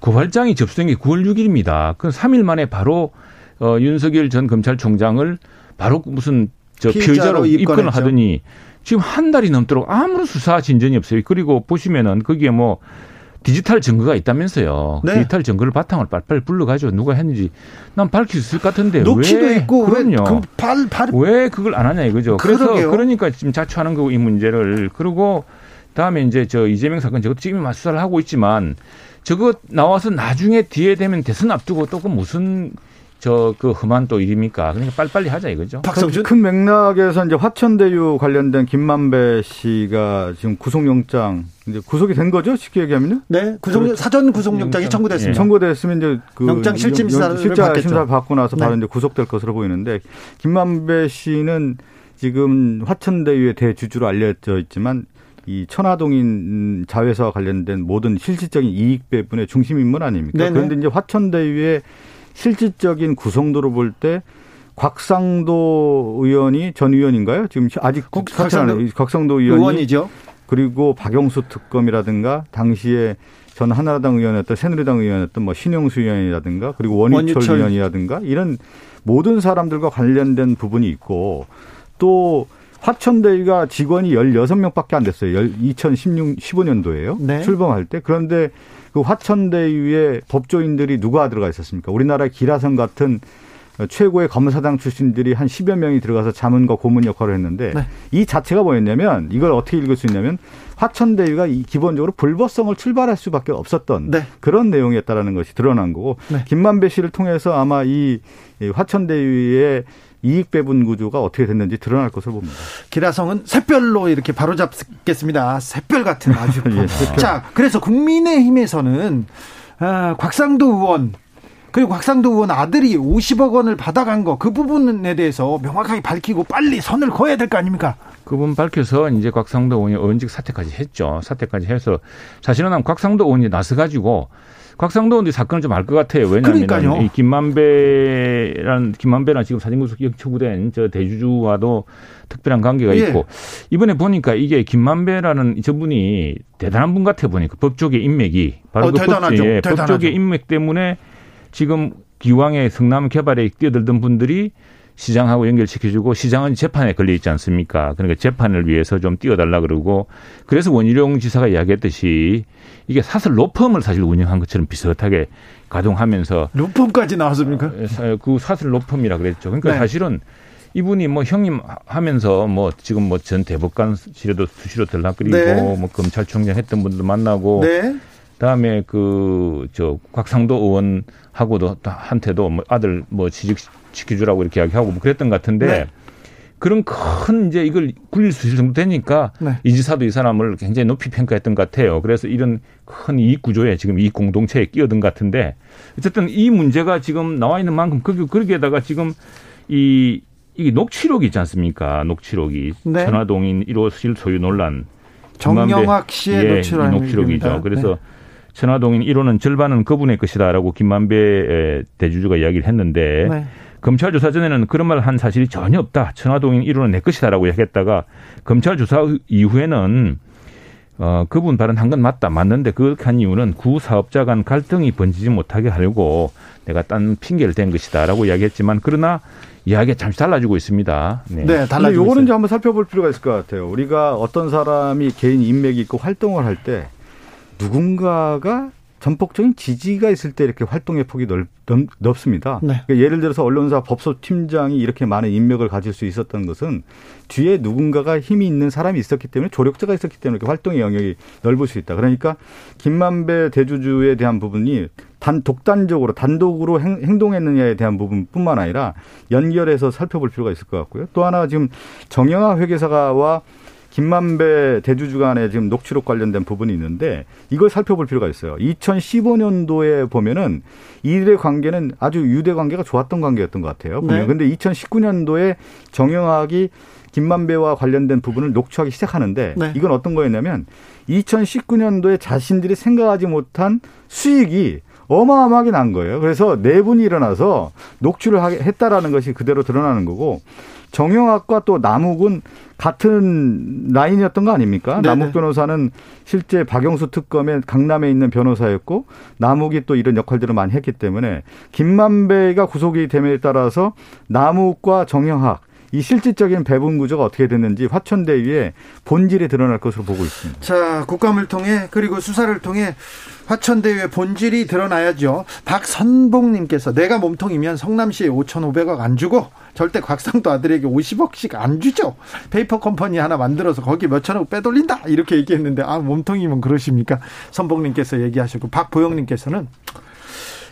고발장이 접수된 게 9월 6일입니다. 그 3일 만에 바로 어, 윤석열 전 검찰총장을 바로 무슨 저 피의자로 입건을 하더니 지금 한 달이 넘도록 아무런 수사 진전이 없어요. 그리고 보시면은 거기에 뭐 디지털 증거가 있다면서요. 네. 디지털 증거를 바탕으로 빨리빨리 불러가지고 누가 했는지 난 밝힐 수 있을 것 같은데 녹취도 왜 있고 그럼요. 왜, 그 발, 발... 왜 그걸 안 하냐 이거죠. 그래서 그러게요. 그러니까 지금 자초하는 거고 이 문제를 그리고 다음에 이제 저 이재명 사건 저것도 지금 수사를 하고 있지만 저거 나와서 나중에 뒤에 되면 대선 앞두고 또 그 무슨 저그 험한 또 일입니까? 그러니까 빨리빨리 하자 이거죠. 박성준 큰 맥락에서 이제 화천대유 관련된 김만배 씨가 지금 구속영장 이제 구속이 된 거죠? 쉽게 얘기하면요? 네, 구속 그렇죠. 사전 구속영장이 청구됐습니다. 예. 청구됐으면 이제 그 영장 실질 심사를 실자 심사 받고 나서 네. 바로 이제 구속될 것으로 보이는데 김만배 씨는 지금 화천대유의 대주주로 알려져 있지만 이 천화동인 자회사와 관련된 모든 실질적인 이익 배분의 중심 인물 아닙니까? 네네. 그런데 이제 화천대유의 실질적인 구성도로 볼 때 곽상도 의원이 전 의원인가요? 지금 아직 곽상도, 곽상도 의원이 의원이죠. 그리고 박영수 특검이라든가 당시에 전 한나라당 의원이었던 새누리당 의원이었던 뭐 신영수 의원이라든가 그리고 원희철, 원희철. 의원이라든가 이런 모든 사람들과 관련된 부분이 있고 또 화천대유가 직원이 16명밖에 안 됐어요. 2016, 15년도에요. 네. 출범할 때. 그런데 그 화천대유의 법조인들이 누가 들어가 있었습니까? 우리나라 기라성 같은 최고의 검사장 출신들이 한 10여 명이 들어가서 자문과 고문 역할을 했는데 네. 이 자체가 뭐였냐면 이걸 어떻게 읽을 수 있냐면 화천대유가 기본적으로 불법성을 출발할 수밖에 없었던 네. 그런 내용이었다라는 것이 드러난 거고 네. 김만배 씨를 통해서 아마 이 화천대유의 이익 배분 구조가 어떻게 됐는지 드러날 것으로 봅니다. 기라성은 샛별로 이렇게 바로 잡겠습니다. 샛별 같은 <laughs> 아주. 예, 자, 그래서 국민의힘에서는 아, 곽상도 의원 그리고 곽상도 의원 아들이 50억 원을 받아간 거 그 부분에 대해서 명확하게 밝히고 빨리 선을 그어야 될 거 아닙니까? 그 부분 밝혀서 이제 곽상도 의원이 의원직 사퇴까지 했죠. 사퇴까지 해서 사실은 곽상도 의원이 나서 가지고 곽상도 의원도 사건을 좀 알 것 같아요. 왜냐하면 이 김만배란 김만배랑 지금 사진구속 청구된 저 대주주와도 특별한 관계가 예. 있고 이번에 보니까 이게 김만배라는 저분이 대단한 분 같아 보니까 법조계 인맥이 바로 어, 그 대단하죠. 법, 예, 법조계 인맥 때문에 지금 기왕의 성남 개발에 뛰어들던 분들이 시장하고 연결시켜주고 시장은 재판에 걸려 있지 않습니까? 그러니까 재판을 위해서 좀 띄워달라 그러고 그래서 원희룡 지사가 이야기했듯이 이게 사설 로펌을 사실 운영한 것처럼 비슷하게 가동하면서 로펌까지 나왔습니까? 그 사설 로펌이라 그랬죠. 그러니까 네. 사실은 이분이 뭐 형님 하면서 뭐 지금 뭐 전 대법관실에도 수시로 들락거리고 네. 뭐 검찰총장 했던 분들 만나고 네. 그다음에 그 저 곽상도 의원 하고도 한테도 뭐 아들 뭐 취직 시켜주라고 이렇게 이야기하고 뭐 그랬던 것 같은데 네. 그런 큰 이제 이걸 굴릴 수 있을 정도 되니까 네. 이 지사도 이 사람을 굉장히 높이 평가했던 것 같아요. 그래서 이런 큰 이익 구조에 지금 이익 공동체에 끼어든 것 같은데 어쨌든 이 문제가 지금 나와 있는 만큼 그 거기에다가 지금 이 이게 녹취록이 있지 않습니까? 녹취록이 네. 천화동인 1호실 소유 논란 정영학 씨의 예, 녹취록 녹취록이죠. 그래서 네. 천화동인 1호는 절반은 그분의 것이다라고 김만배 대주주가 이야기를 했는데 네. 검찰 조사 전에는 그런 말을 한 사실이 전혀 없다. 천화동인 1호는 내 것이다라고 얘기했다가 검찰 조사 이후에는 어, 그분 발언한 건 맞다. 맞는데 그렇게 한 이유는 구 사업자 간 갈등이 번지지 못하게 하려고 내가 딴 핑계를 댄 것이다 라고 이야기했지만 그러나 이야기가 잠시 달라지고 있습니다. 네, 네 달라지고 요거는 이제 한번 살펴볼 필요가 있을 것 같아요. 우리가 어떤 사람이 개인 인맥이 있고 활동을 할 때 누군가가 전폭적인 지지가 있을 때 이렇게 활동의 폭이 넓, 넓 습니다 네. 그러니까 예를 들어서 언론사 법소팀장이 이렇게 많은 인맥을 가질 수 있었던 것은 뒤에 누군가가 힘이 있는 사람이 있었기 때문에 조력자가 있었기 때문에 이렇게 활동의 영역이 넓을 수 있다. 그러니까 김만배 대주주에 대한 부분이 단 독단적으로 단독으로 행, 동했느냐에 대한 부분뿐만 아니라 연결해서 살펴볼 필요가 있을 것 같고요. 또 하나 지금 정영아 회계사와 김만배 대주주 간에 지금 녹취록 관련된 부분이 있는데 이걸 살펴볼 필요가 있어요. 2015년도에 보면은 이들의 관계는 아주 유대 관계가 좋았던 관계였던 것 같아요. 네. 근데 2019년도에 정영학이 김만배와 관련된 부분을 녹취하기 시작하는데 네. 이건 어떤 거였냐면 2019년도에 자신들이 생각하지 못한 수익이 어마어마하게 난 거예요. 그래서 내분이 네 일어나서 녹취를 했다라는 것이 그대로 드러나는 거고 정영학과 또 남욱은 같은 라인이었던 거 아닙니까? 네네. 남욱 변호사는 실제 박영수 특검에 강남에 있는 변호사였고 남욱이 또 이런 역할들을 많이 했기 때문에 김만배가 구속이 됨에 따라서 남욱과 정영학 이 실질적인 배분 구조가 어떻게 됐는지 화천대유의 본질이 드러날 것으로 보고 있습니다. 자, 국감을 통해 그리고 수사를 통해 화천대유의 본질이 드러나야죠. 박선봉님께서 내가 몸통이면 성남시에 5,500억 안 주고 절대 곽상도 아들에게 50억씩 안 주죠. 페이퍼 컴퍼니 하나 만들어서 거기 몇천억 빼돌린다 이렇게 얘기했는데 아 몸통이면 그러십니까? 선봉님께서 얘기하셨고 박보영님께서는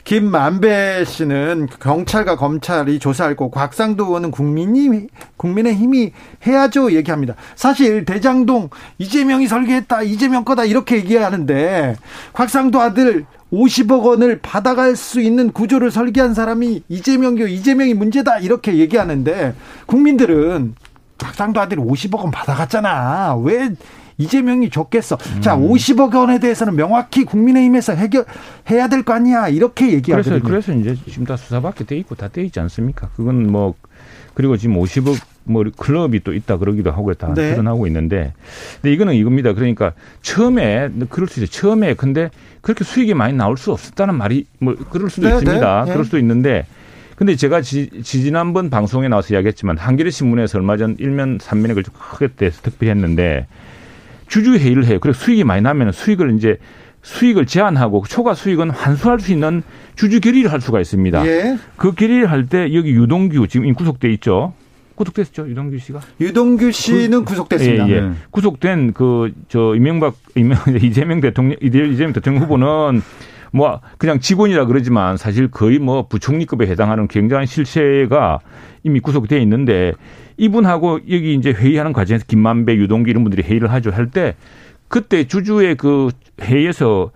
김만배 씨는 경찰과 검찰이 조사할 거 곽상도 의원은 국민이 국민의 힘이 해야죠 얘기합니다. 사실 대장동 이재명이 설계했다 이재명 거다 이렇게 얘기하는데 곽상도 아들 50억 원을 받아갈 수 있는 구조를 설계한 사람이 이재명이요 이재명이 문제다 이렇게 얘기하는데 국민들은 곽상도 아들이 50억 원 받아갔잖아 왜 이재명이 좋겠어. 음. 자, 50억 원에 대해서는 명확히 국민의힘에서 해결해야 될 거 아니야. 이렇게 얘기하거든요. 그래서, 그래서 이제 지금 다 수사받게 돼 있고 다 돼 있지 않습니까? 그건 뭐 그리고 지금 50억 뭐 클럽이 또 있다 그러기도 하고 다 네. 드러나고 있는데 근데 이거는 이겁니다. 그러니까 처음에 그럴 수 있어요. 처음에 근데 그렇게 수익이 많이 나올 수 없었다는 말이 뭐 그럴 수도 네, 있습니다. 네, 네. 그럴 수도 있는데 근데 제가 지, 지난번 방송에 나와서 이야기했지만 한겨레 신문에서 얼마 전 일면 삼면에 걸쳐 크게 대해서 특별했는데 주주 회의를 해요. 그래서 수익이 많이 나면 수익을 이제 수익을 제한하고 초과 수익은 환수할 수 있는 주주 결의를 할 수가 있습니다. 예. 그 결의를 할 때 여기 유동규 지금 구속돼 있죠. 구속됐죠 유동규 씨가. 유동규 씨는 그, 구속됐습니다. 예, 예. 네. 구속된 그 저 이명박 이명, <laughs> 이재명 대통령 이재명 대통령 후보는 뭐 그냥 직원이라 그러지만 사실 거의 뭐 부총리급에 해당하는 굉장한 실체가 이미 구속돼 있는데 이분하고 여기 이제 회의하는 과정에서 김만배, 유동기 이런 분들이 회의를 하죠. 할 때 그때 주주의 그 회의에서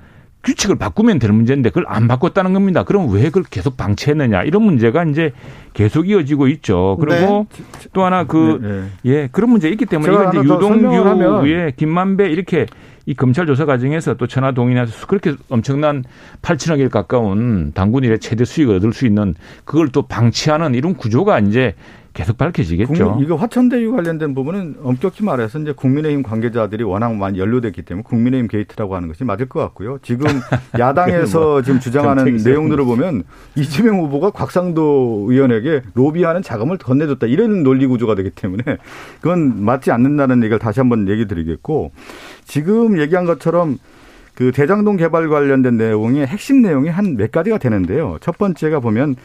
규칙을 바꾸면 되는 문제인데 그걸 안 바꿨다는 겁니다. 그럼 왜 그걸 계속 방치했느냐 이런 문제가 이제 계속 이어지고 있죠. 그리고 네. 또 하나 그 네, 네. 예 그런 문제 있기 때문에 이건 이제 유동규의 김만배 이렇게 이 검찰 조사 과정에서 또 천하 동인에서 그렇게 엄청난 8천억에 가까운 당군 일의 최대 수익을 얻을 수 있는 그걸 또 방치하는 이런 구조가 이제 계속 밝혀지겠죠. 국민, 이거 화천대유 관련된 부분은 엄격히 말해서 이제 국민의힘 관계자들이 워낙 많이 연루됐기 때문에 국민의힘 게이트라고 하는 것이 맞을 것 같고요. 지금 <laughs> 야당에서 뭐 지금 주장하는 내용들을 보면 이재명 후보가 곽상도 의원에게 로비하는 자금을 건네줬다 이런 논리 구조가 되기 때문에 그건 맞지 않는다는 얘기를 다시 한번 얘기 드리겠고 지금 얘기한 것처럼 그 대장동 개발 관련된 내용의 핵심 내용이 한 몇 가지가 되는데요. 첫 번째가 보면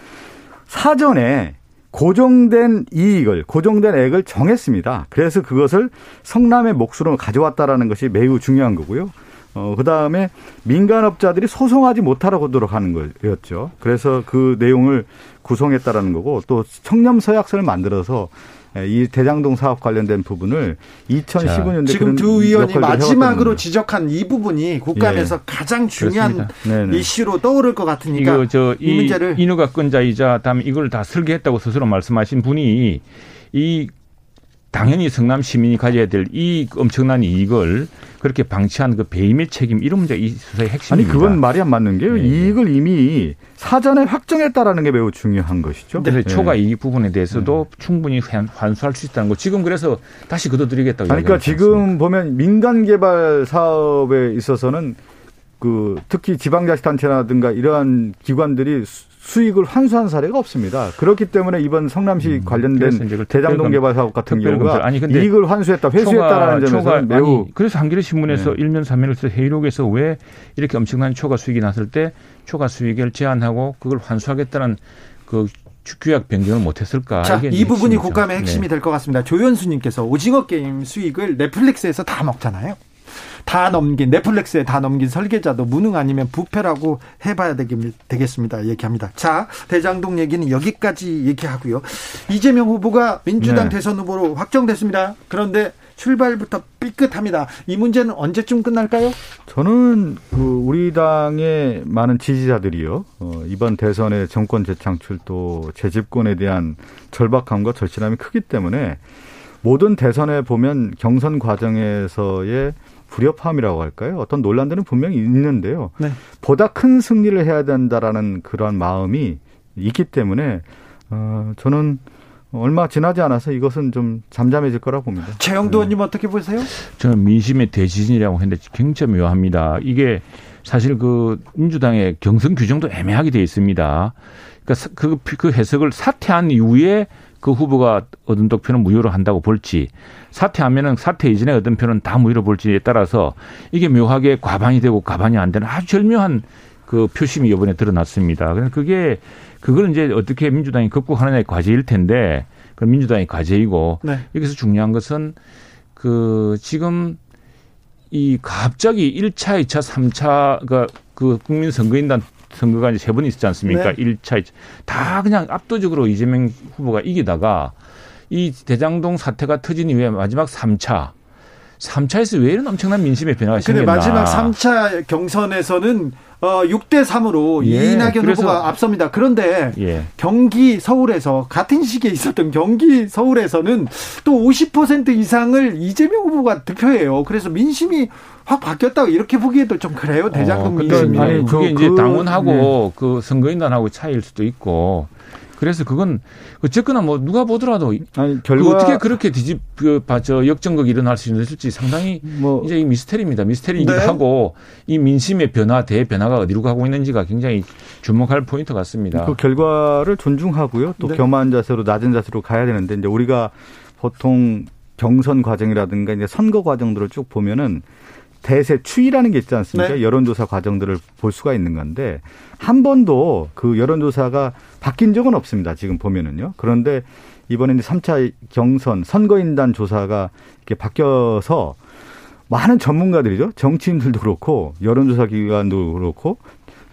사전에 고정된 이익을 고정된 액을 정했습니다. 그래서 그것을 성남의 몫으로 가져왔다라는 것이 매우 중요한 거고요. 어, 그 다음에 민간업자들이 소송하지 못하도록 하는 거였죠. 그래서 그 내용을 구성했다라는 거고 또 청렴 서약서를 만들어서 예, 이 대장동 사업 관련된 부분을 2015년대 지금 두 의원이 마지막으로 지적한 이 부분이 국감에서 예. 가장 중요한 이슈로 떠오를 것 같으니까 이거 저이 이 문제를 인후가 건자이자 다음에 이걸 다 설계했다고 스스로 말씀하신 분이 이 당연히 성남 시민이 가져야 될 이 엄청난 이익을 그렇게 방치한 그 배임의 책임 이런 문제가 이 수사의 핵심입니다. 아니 그건 말이 안 맞는 게요. 네. 이익을 이미 사전에 확정했다라는 게 매우 중요한 것이죠. 그래서 네. 초과 이익 부분에 대해서도 네. 충분히 환수할 수 있다는 거. 지금 그래서 다시 거둬들이겠다고. 그러니까 지금 보면 민간 개발 사업에 있어서는 그 특히 지방자치단체라든가 이러한 기관들이 수익을 환수한 사례가 없습니다. 그렇기 때문에 이번 성남시 음, 관련된 대장동 개발 사업 같은 경우가 아니, 근데 이익을 환수했다, 회수했다라는 점에서 는 매우 아니, 그래서 한겨레 신문에서 네. 일면 삼면에서 회의록에서 왜 이렇게 엄청난 초과 수익이 났을 때 초과 수익을 제한하고 그걸 환수하겠다는 그 규약 변경을 못했을까? 자, 이 부분이 국감의 핵심이 네. 될것 같습니다. 조현수님께서 오징어 게임 수익을 넷플릭스에서 다 먹잖아요. 다 넘긴 넷플릭스에 다 넘긴 설계자도 무능 아니면 부패라고 해봐야 되겠습니다. 얘기합니다. 자 대장동 얘기는 여기까지 얘기하고요. 이재명 후보가 민주당 네. 대선 후보로 확정됐습니다. 그런데 출발부터 삐끗합니다. 이 문제는 언제쯤 끝날까요? 저는 그 우리 당의 많은 지지자들이요 어, 이번 대선의 정권 재창출 또 재집권에 대한 절박함과 절실함이 크기 때문에 모든 대선에 보면 경선 과정에서의 불협화음이라고 할까요? 어떤 논란들은 분명히 있는데요. 네. 보다 큰 승리를 해야 된다라는 그런 마음이 있기 때문에 어, 저는 얼마 지나지 않아서 이것은 좀 잠잠해질 거라 고 봅니다. 최영도 의원님 네. 어떻게 보세요? 저는 민심의 대지진이라고 했는데 굉장히 묘합니다. 이게 사실 그 민주당의 경선 규정도 애매하게 돼 있습니다. 그러니까 그, 그 해석을 사퇴한 이후에 그 후보가 얻은 득표는 무효로 한다고 볼지 사퇴하면은 사퇴 이전에 얻은 표는 다 무효로 볼지에 따라서 이게 묘하게 과반이 되고 과반이 안 되는 아주 절묘한 그 표심이 이번에 드러났습니다. 그래서 그게 그걸 이제 어떻게 민주당이 극복하느냐의 과제일 텐데 그 민주당의 과제이고 네. 여기서 중요한 것은 그 지금 이 갑자기 1차, 2차, 3차가 그 국민 선거인단 선거가 이제 세 번 있었지 않습니까? 네. 1차, 2차. 다 그냥 압도적으로 이재명 후보가 이기다가 이 대장동 사태가 터진 이후에 마지막 3차. 3차에서 왜 이런 엄청난 민심의 변화가 생겼나. 근데 마지막 3차 경선에서는 어 6대 3으로 예, 이낙연 후보가 앞섭니다. 그런데 예. 경기 서울에서 같은 시기에 있었던 경기 서울에서는 또 50% 이상을 이재명 후보가 득표해요. 그래서 민심이 확 바뀌었다고 이렇게 보기에도 좀 그래요. 대장동 어. 아니, 그게 그, 이제 당원하고 네. 그 선거인단하고 차이일 수도 있고 그래서 그건 어쨌거나 뭐 누가 보더라도 아니, 결과 어떻게 그렇게 뒤집 그저 역전극이 일어날 수 있을지 상당히 뭐 이제 이 미스테리입니다. 미스테리이기도 네. 하고 이 민심의 변화 대변화가 어디로 가고 있는지가 굉장히 주목할 포인트 같습니다. 그 결과를 존중하고요. 또 네. 겸한 자세로 낮은 자세로 가야 되는데 이제 우리가 보통 경선 과정이라든가 이제 선거 과정들을 쭉 보면은 대세 추이라는 게 있지 않습니까? 네. 여론조사 과정들을 볼 수가 있는 건데 한 번도 그 여론조사가 바뀐 적은 없습니다. 지금 보면은요. 그런데 이번에 이제 3차 경선 선거인단 조사가 이렇게 바뀌어서 많은 전문가들이죠. 정치인들도 그렇고 여론조사 기관도 그렇고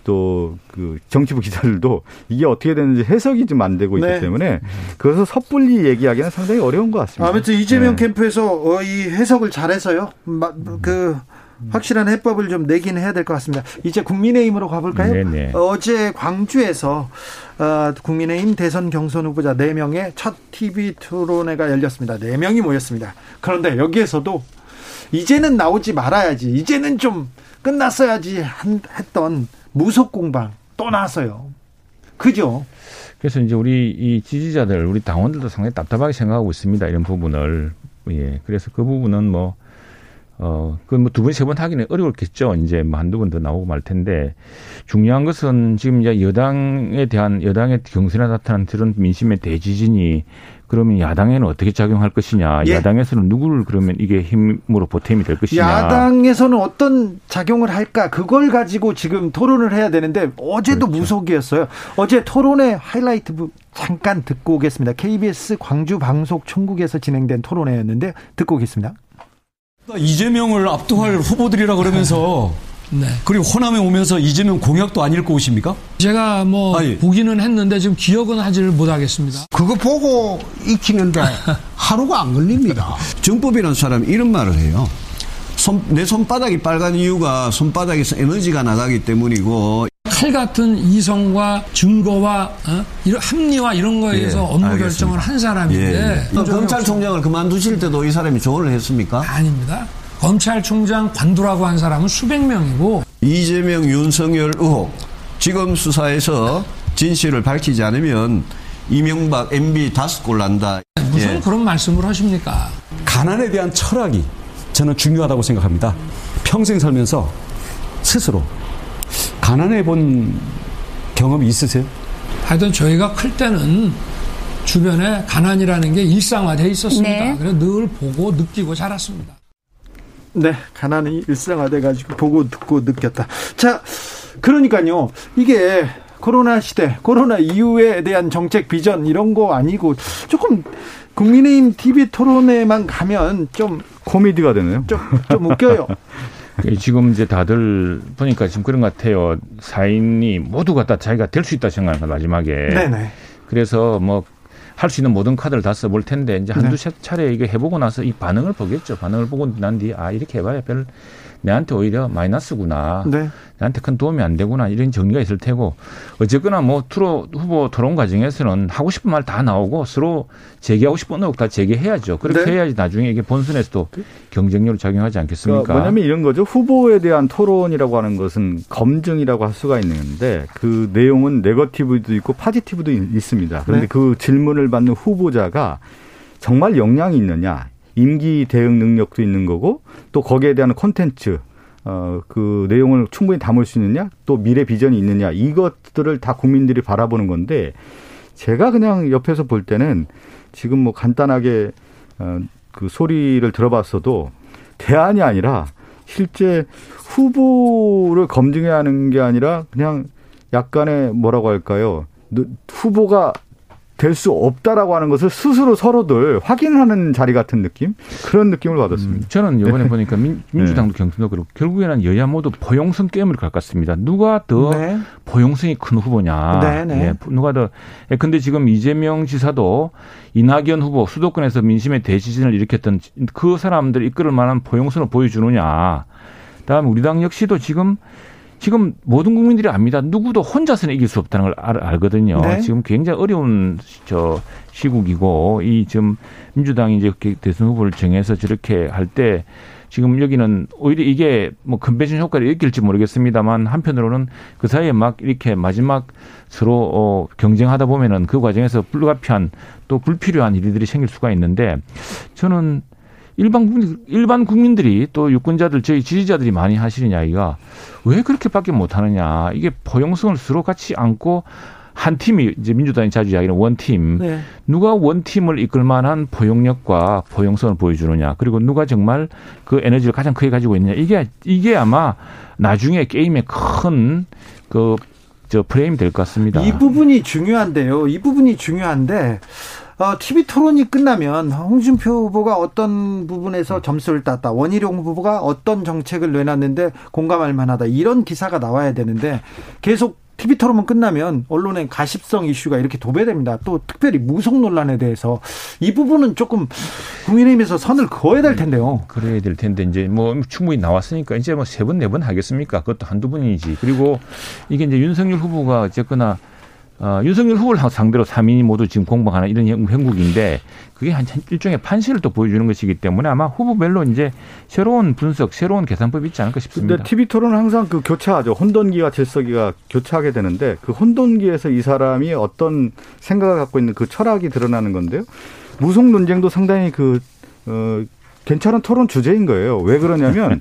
또 그 정치부 기자들도 이게 어떻게 되는지 해석이 좀 안 되고 있기 네. 때문에 그래서 섣불리 얘기하기는 상당히 어려운 것 같습니다. 아무튼 이재명 네. 캠프에서 어, 이 해석을 잘해서요. 그 확실한 해법을 좀 내긴 해야 될 것 같습니다. 이제 국민의힘으로 가볼까요? 네네. 어제 광주에서 어, 국민의힘 대선 경선 후보자 4명의 첫 TV 토론회가 열렸습니다. 4명이 모였습니다. 그런데 여기에서도 이제는 나오지 말아야지. 이제는 좀 끝났어야지 한, 했던 무속 공방 또 나왔어요. 그죠? 그래서 이제 우리 이 지지자들, 우리 당원들도 상당히 답답하게 생각하고 있습니다. 이런 부분을. 예. 그래서 그 부분은 뭐, 어, 그뭐 두 번, 세 번 하기는 어려웠겠죠. 이제 뭐 한두 번 더 나오고 말 텐데 중요한 것은 지금 이제 여당에 대한 여당의 경선에 나타난 그런 민심의 대지진이 그러면 야당에는 어떻게 작용할 것이냐. 예. 야당에서는 누구를 그러면 이게 힘으로 보탬이 될 것이냐. 야당에서는 어떤 작용을 할까. 그걸 가지고 지금 토론을 해야 되는데 어제도 그렇죠. 무속이었어요. 어제 토론의 하이라이트 잠깐 듣고 오겠습니다. KBS 광주 방송 총국에서 진행된 토론회였는데 듣고 오겠습니다. 이재명을 압도할 후보들이라 그러면서 <laughs> 네. 그리고 호남에 오면서 이재명 공약도 안 읽고 오십니까? 제가 뭐 아니. 보기는 했는데 지금 기억은 하지를 못하겠습니다. 그거 보고 익히는데 <laughs> 하루가 안 걸립니다. 정법이라는 사람이 이런 말을 해요. 손, 내 손바닥이 빨간 이유가 손바닥에서 에너지가 나가기 때문이고 칼 같은 이성과 증거와 어? 이런 합리화 이런 거에 의해서 예, 업무 알겠습니다. 결정을 한 사람인데 예, 예. 검찰총장을 그만두실 때도 이 사람이 조언을 했습니까? 아닙니다. 검찰총장 관두라고 한 사람은 수백 명이고 이재명 윤석열 의혹 지금 수사에서 진실을 밝히지 않으면 이명박 MB 다섯 골 난다. 무슨 예. 그런 말씀을 하십니까? 가난에 대한 철학이 저는 중요하다고 생각합니다. 평생 살면서 스스로 가난해 본 경험이 있으세요? 하여튼 저희가 클 때는 주변에 가난이라는 게 일상화돼 있었습니다. 네. 그래서 늘 보고 느끼고 자랐습니다. 네, 가난이 일상화돼 가지고 보고 듣고 느꼈다. 자, 그러니까요. 이게 코로나 시대, 코로나 이후에 대한 정책 비전 이런 거 아니고 조금 국민의힘 TV 토론회만 가면 좀 코미디가 되네요. 좀, 좀 웃겨요. <laughs> 예, 지금 이제 다들 보니까 지금 그런 것 같아요. 사인이 모두가 다 자기가 될 수 있다 생각하는 마지막에. 네네. 그래서 뭐 할 수 있는 모든 카드를 다 써볼 텐데 이제 한두 네. 차례 이게 해보고 나서 이 반응을 보겠죠. 반응을 보고 난 뒤에 아 이렇게 해봐야 별 내한테 오히려 마이너스구나. 네. 나한테 큰 도움이 안 되구나. 이런 정리가 있을 테고 어쨌거나 뭐 투로 후보 토론 과정에서는 하고 싶은 말 다 나오고 서로 제기하고 싶은 의혹 다 제기해야죠. 그렇게 네. 해야지 나중에 이게 본선에서도 경쟁력을 작용하지 않겠습니까? 그러니까 뭐냐면 이런 거죠. 후보에 대한 토론이라고 하는 것은 검증이라고 할 수가 있는데 그 내용은 네거티브도 있고 파지티브도 있습니다. 그런데 네. 그 질문을 받는 후보자가 정말 역량이 있느냐 임기 대응 능력도 있는 거고 또 거기에 대한 콘텐츠 어, 그 내용을 충분히 담을 수 있느냐, 또 미래 비전이 있느냐, 이것들을 다 국민들이 바라보는 건데, 제가 그냥 옆에서 볼 때는 지금 뭐 간단하게, 어, 그 소리를 들어봤어도 대안이 아니라 실제 후보를 검증해야 하는 게 아니라 그냥 약간의 뭐라고 할까요? 후보가 될 수 없다라고 하는 것을 스스로 서로들 확인하는 자리 같은 느낌 그런 느낌을 받았습니다. 음, 저는 이번에 네. 보니까 민, 주당도 네. 경선도 그렇고 결국에는 여야 모두 포용성 게임을 가깝습니다. 누가 더 네. 포용성이 큰 후보냐. 네, 네. 예, 누가 더. 예, 근데 지금 이재명 지사도 이낙연 후보 수도권에서 민심의 대지진을 일으켰던 그 사람들 이끌을 만한 포용성을 보여주느냐. 다음 우리 당 역시도 지금 지금 모든 국민들이 압니다. 누구도 혼자서는 이길 수 없다는 걸 알, 알거든요. 네. 지금 굉장히 어려운 저 시국이고 이 지금 민주당이 이제 대선 후보를 정해서 저렇게 할 때 지금 여기는 오히려 이게 뭐 컨벤션 효과를 일으킬지 모르겠습니다만 한편으로는 그 사이에 막 이렇게 마지막 서로 어 경쟁하다 보면은 그 과정에서 불가피한 또 불필요한 일들이 생길 수가 있는데 저는 일반 국민, 일반 국민들이 또 유권자들 저희 지지자들이 많이 하시는 이야기가 왜 그렇게밖에 못 하느냐 이게 포용성을 서로 같이 안고 한 팀이 이제 민주당이 자주 이야기하는 원팀 네. 누가 원팀을 이끌 만한 포용력과 포용성을 보여주느냐 그리고 누가 정말 그 에너지를 가장 크게 가지고 있느냐 이게 이게 아마 나중에 게임의 큰그 저 프레임이 될것 같습니다. 이 부분이 중요한데요. 이 부분이 중요한데 어, TV 토론이 끝나면 홍준표 후보가 어떤 부분에서 점수를 땄다. 원희룡 후보가 어떤 정책을 내놨는데 공감할 만하다. 이런 기사가 나와야 되는데 계속 TV 토론만 끝나면 언론의 가십성 이슈가 이렇게 도배됩니다. 또 특별히 무속 논란에 대해서 이 부분은 조금 국민의힘에서 선을 그어야 될 텐데요. 그래야 될 텐데 이제 뭐 충분히 나왔으니까 이제 뭐 세 번 네 번 하겠습니까? 그것도 한두 번이지. 그리고 이게 이제 윤석열 후보가 어쨌거나 어, 윤석열 후보를 상대로 3인이 모두 지금 공방하는 이런 형국인데 그게 한 일종의 판시를 또 보여주는 것이기 때문에 아마 후보별로 이제 새로운 분석, 새로운 계산법이 있지 않을까 싶습니다. 근데 TV 토론은 항상 그 교차하죠. 혼돈기와 질서기가 교차하게 되는데 그 혼돈기에서 이 사람이 어떤 생각을 갖고 있는 그 철학이 드러나는 건데요. 무속 논쟁도 상당히 그, 어, 괜찮은 토론 주제인 거예요. 왜 그러냐면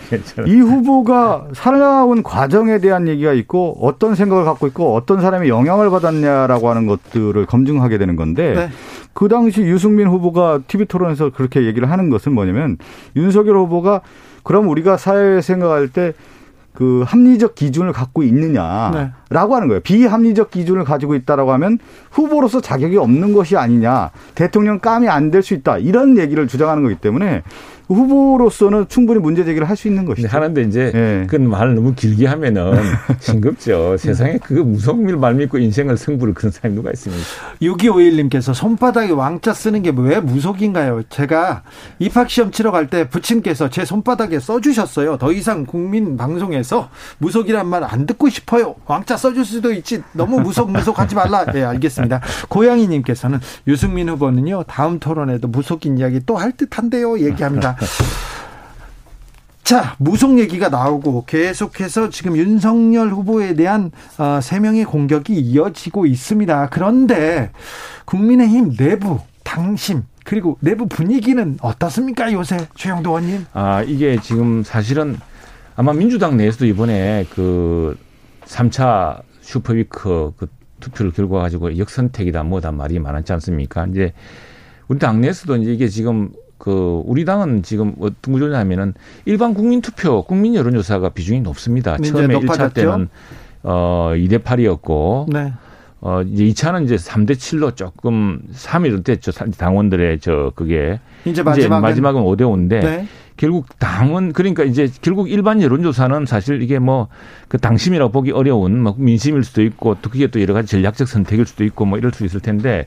<laughs> 이 후보가 살아온 과정에 대한 얘기가 있고 어떤 생각을 갖고 있고 어떤 사람이 영향을 받았냐라고 하는 것들을 검증하게 되는 건데 네. 그 당시 유승민 후보가 TV 토론에서 그렇게 얘기를 하는 것은 뭐냐면 윤석열 후보가 그럼 우리가 사회에 생각할 때 그 합리적 기준을 갖고 있느냐라고 네. 하는 거예요. 비합리적 기준을 가지고 있다라고 하면 후보로서 자격이 없는 것이 아니냐. 대통령 감이 안 될 수 있다. 이런 얘기를 주장하는 거기 때문에 후보로서는 충분히 문제 제기를 할 수 있는 것이죠. 하는데 이제 네. 그 말을 너무 길게 하면은 <laughs> 싱겁죠. 세상에 그 무속밀 말 믿고 인생을 승부를 그런 사람이 누가 있습니까? 6251님께서 손바닥에 왕자 쓰는 게 왜 무속인가요? 제가 입학시험 치러 갈 때 부친께서 제 손바닥에 써주셨어요. 더 이상 국민 방송에서 무속이란 말 안 듣고 싶어요. 왕자 써줄 수도 있지. 너무 무속 무속 하지 말라. 네, 알겠습니다. 고양이님께서는 유승민 후보는요. 다음 토론에도 무속인 이야기 또 할 듯한데요. 얘기합니다. <laughs> 자, 무속 얘기가 나오고 계속해서 지금 윤석열 후보에 대한 어, 세 명의 공격이 이어지고 있습니다. 그런데 국민의힘 내부 당심 그리고 내부 분위기는 어떻습니까 요새 최형두 의원님? 아 이게 지금 사실은 아마 민주당 내에서도 이번에 그 3차 super week 그 투표를 결과 가지고 역선택이다 뭐다 말이 많았지 않습니까? 이제 우리 당 내에서도 이제 이게 지금 그 우리 당은 지금 어떤 구조냐면은 일반 국민 투표, 국민 여론조사가 비중이 높습니다. 처음에 1차 때는 어 2대 8이었고 네. 어 이제 2차는 이제 3대 7로 조금 3위로 됐죠. 당원들의 저 그게 이제 마지막은, 이제 마지막은 5대 5인데 네. 결국 당은 그러니까 이제 결국 일반 여론조사는 사실 이게 뭐 그 당심이라고 보기 어려운 뭐 민심일 수도 있고 또 그게 또 여러 가지 전략적 선택일 수도 있고 뭐 이럴 수 있을 텐데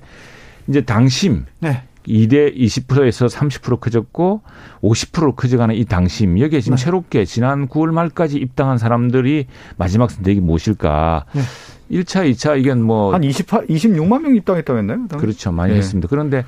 이제 당심 네. 2대 20%에서 30% 커졌고 50%로 커져가는 이 당심 여기에 지금 네. 새롭게 지난 9월 말까지 입당한 사람들이 마지막 선택이 무엇일까? 네. 1차, 2차 이건 뭐한 28, 26만 명 입당했다고 했나요? 그렇죠. 많이 네. 했습니다. 그런데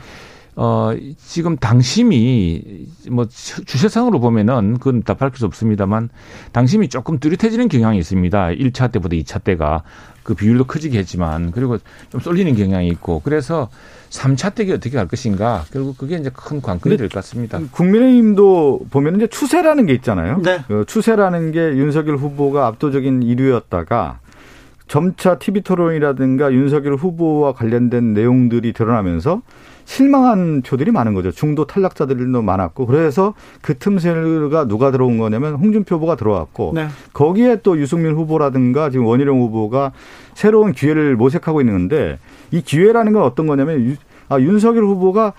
어, 지금 당심이 뭐 주세상으로 보면은 그건 다 밝힐 수 없습니다만 당심이 조금 뚜렷해지는 경향이 있습니다. 1차 때보다 2차 때가 그 비율도 커지게 했지만 그리고 좀 쏠리는 경향이 있고 그래서 3차 때기 어떻게 할 것인가 결국 그게 이제 큰 관건이 될 것 같습니다. 국민의힘도 보면 이제 추세라는 게 있잖아요. 네. 그 추세라는 게 윤석열 후보가 압도적인 1위였다가 점차 TV 토론이라든가 윤석열 후보와 관련된 내용들이 드러나면서 실망한 표들이 많은 거죠. 중도 탈락자들도 많았고 그래서 그 틈새가 누가 들어온 거냐면 홍준표 후보가 들어왔고 네. 거기에 또 유승민 후보라든가 지금 원희룡 후보가 새로운 기회를 모색하고 있는데 이 기회라는 건 어떤 거냐면 유, 아, 윤석열 후보가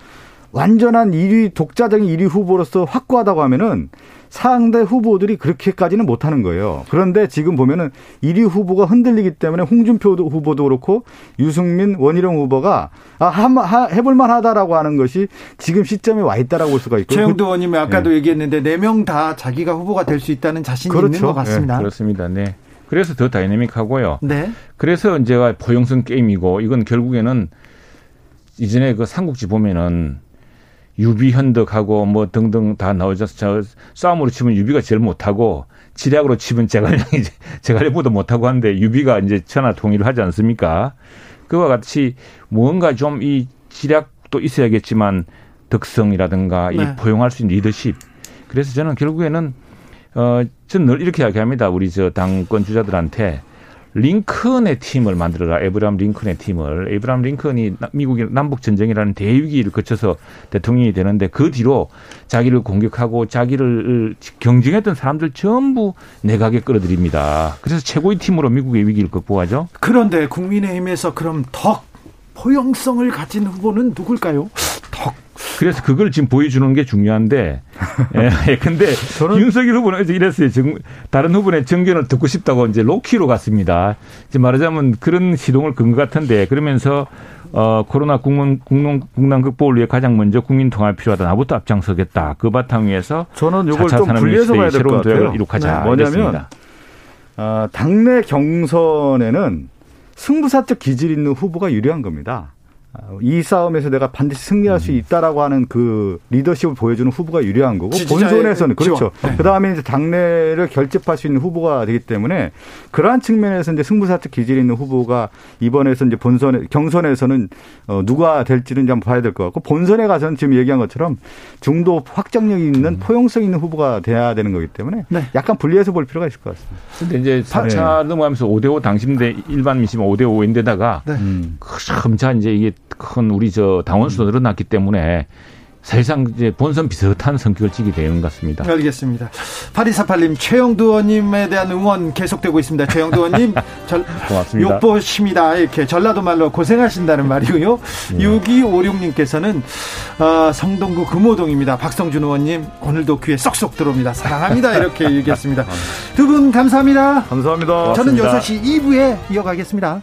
완전한 1위 독자적인 1위 후보로서 확고하다고 하면은 상대 후보들이 그렇게까지는 못하는 거예요. 그런데 지금 보면은 1위 후보가 흔들리기 때문에 홍준표 후보도 그렇고 유승민, 원희룡 후보가 아, 하, 해볼만 하다라고 하는 것이 지금 시점에 와 있다라고 볼 수가 있고. 최영도 의원님이 아까도 네. 얘기했는데 4명 다 자기가 후보가 될 수 있다는 자신이 그렇죠. 있는 것 같습니다. 네, 그렇습니다. 네. 그래서 더 다이내믹하고요. 네. 그래서 이제가 포용성 게임이고 이건 결국에는 이전에 그 삼국지 보면은 유비 현덕하고 뭐 등등 다 나오죠. 저 싸움으로 치면 유비가 제일 못하고 지략으로 치면 제갈량이 <laughs> 제갈량보다 못하고 하는데 유비가 이제 천하 통일을 하지 않습니까? 그와 같이 무언가 좀 이 지략도 있어야겠지만 덕성이라든가 네. 이 포용할 수 있는 리더십. 그래서 저는 결국에는 어 저는 늘 이렇게 이야기합니다. 우리 저 당권 주자들한테 링컨의 팀을 만들어라. 에브람 링컨의 팀을. 에브람 링컨이 미국의 남북 전쟁이라는 대위기를 거쳐서 대통령이 되는데 그 뒤로 자기를 공격하고 자기를 경쟁했던 사람들 전부 내각에 끌어들입니다. 그래서 최고의 팀으로 미국의 위기를 극복하죠. 그런데 국민의힘에서 그럼 더 포용성을 가진 후보는 누굴까요? 덕 그래서 그걸 지금 보여주는 게 중요한데, 예, <laughs> 예 근데 저는 윤석열 후보는 이랬어요. 정, 다른 후보의 정견을 듣고 싶다고 이제 로키로 갔습니다. 이제 말하자면 그런 시동을 건 것 같은데 그러면서 어, 코로나 국민, 국론, 국난 극복을 위해 가장 먼저 국민 통합이 필요하다. 나부터 앞장서겠다. 그 바탕 위에서 저는 이걸 좀 분리해서 봐야 될 것 같아요. 이룩하자. 네, 뭐냐면 어, 당내 경선에는 승부사적 기질 있는 후보가 유리한 겁니다. 이 싸움에서 내가 반드시 승리할 수 음. 있다라고 하는 그 리더십을 보여주는 후보가 유리한 거고 본선에서는 그렇죠. 네. 그 다음에 이제 당내를 결집할 수 있는 후보가 되기 때문에 그러한 측면에서 이제 승부사적 기질이 있는 후보가 이번에서 이제 본선에 경선에서는 어 누가 될지는 이제 한번 봐야 될 것 같고 본선에 가서는 지금 얘기한 것처럼 중도 확장력이 있는 음. 포용성 있는 후보가 돼야 되는 거기 때문에 네. 약간 분리해서 볼 필요가 있을 것 같습니다. 근데 이제 4차 네. 넘어가면서 5대5 당심대 일반 민심 5대5인데다가 네. 음. 점차 이제 이게 큰 우리 저 당원 수도 늘어났기 때문에 사실상 이제 본선 비슷한 성격을 띠게 되는 것 같습니다. 알겠습니다. 8248님, 최영두 의원님에 대한 응원 계속되고 있습니다. 최영두 의원님, <laughs> 절, 고맙습니다. 욕보십니다. 이렇게 전라도 말로 고생하신다는 말이고요. 네. 6256님께서는 어, 성동구 금호동입니다. 박성준 의원님, 오늘도 귀에 쏙쏙 들어옵니다. 사랑합니다. 이렇게 얘기했습니다. <laughs> 두 분 감사합니다. 감사합니다. 저는 고맙습니다. 6시 2부에 이어가겠습니다.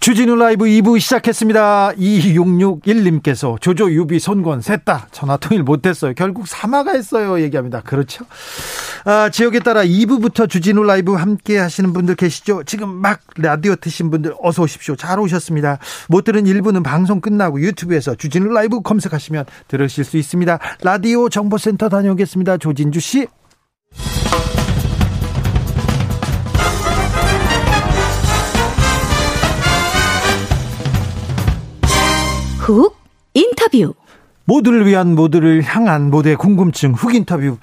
주진우 라이브 2부 시작했습니다. 2661님께서 조조 유비 손권 셋 다 전화 통일 못했어요. 결국 사마가 했어요. 얘기합니다. 그렇죠. 아, 지역에 따라 2부부터 주진우 라이브 함께 하시는 분들 계시죠? 지금 막 라디오 트신 분들 어서 오십시오. 잘 오셨습니다. 못 들은 1부는 방송 끝나고 유튜브에서 주진우 라이브 검색하시면 들으실 수 있습니다. 라디오 정보센터 다녀오겠습니다. 조진주 씨. 훅 인터뷰. 모두를 위한 모두를 향한 모두의 궁금증 훅 인터뷰.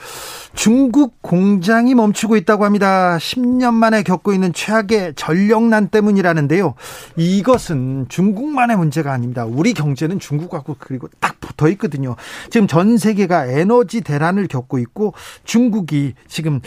중국 공장이 멈추고 있다고 합니다. 10년 만에 겪고 있는 최악의 전력난 때문이라는데요. 이것은 중국만의 문제가 아닙니다. 우리 경제는 중국하고 그리고 딱 붙어 있거든요. 지금 전 세계가 에너지 대란을 겪고 있고 중국이 지금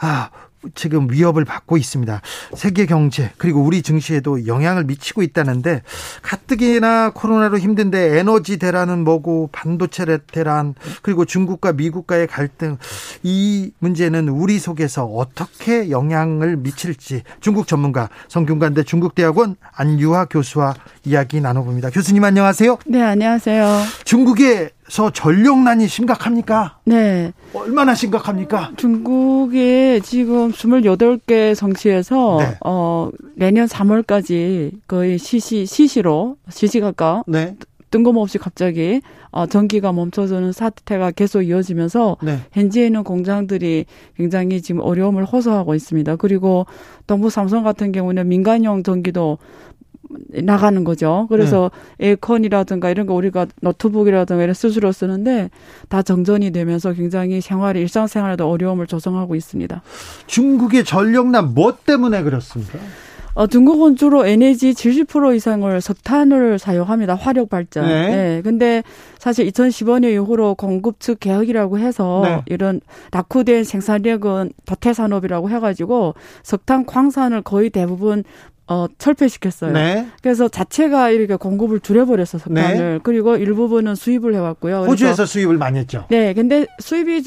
아 지금 위협을 받고 있습니다. 세계 경제 그리고 우리 증시에도 영향을 미치고 있다는데 가뜩이나 코로나로 힘든데 에너지 대란은 뭐고 반도체 대란 그리고 중국과 미국과의 갈등 이 문제는 우리 속에서 어떻게 영향을 미칠지 중국 전문가 성균관대 중국대학원 안유화 교수와 이야기 나눠봅니다. 교수님 안녕하세요. 네 안녕하세요. 중국의 서 전력난이 심각합니까? 네. 얼마나 심각합니까? 중국에 지금 28개 성시에서 네. 어 내년 3월까지 거의 시시 시시로 시시각각 네. 뜬금없이 갑자기 어, 전기가 멈춰서는 사태가 계속 이어지면서 네. 현지에 있는 공장들이 굉장히 지금 어려움을 호소하고 있습니다. 그리고 동부 삼성 같은 경우는 민간용 전기도 나가는 거죠. 그래서 네. 에어컨이라든가 이런 거 우리가 노트북이라든가 이런 스스로 쓰는데 다 정전이 되면서 굉장히 생활이 일상생활에도 어려움을 조성하고 있습니다. 중국의 전력난 뭐 때문에 그렇습니까? 어, 중국은 주로 에너지 70% 이상을 석탄을 사용합니다. 화력 발전. 네. 네. 근데 사실 2015년 이후로 공급 측 개혁이라고 해서 네. 이런 낙후된 생산력은 도태 산업이라고 해가지고 석탄 광산을 거의 대부분 어, 철폐시켰어요. 네. 그래서 자체가 이렇게 공급을 줄여버렸어 석탄을. 네. 그리고 일부분은 수입을 해왔고요. 호주에서 수입을 많이 했죠. 네, 근데 수입이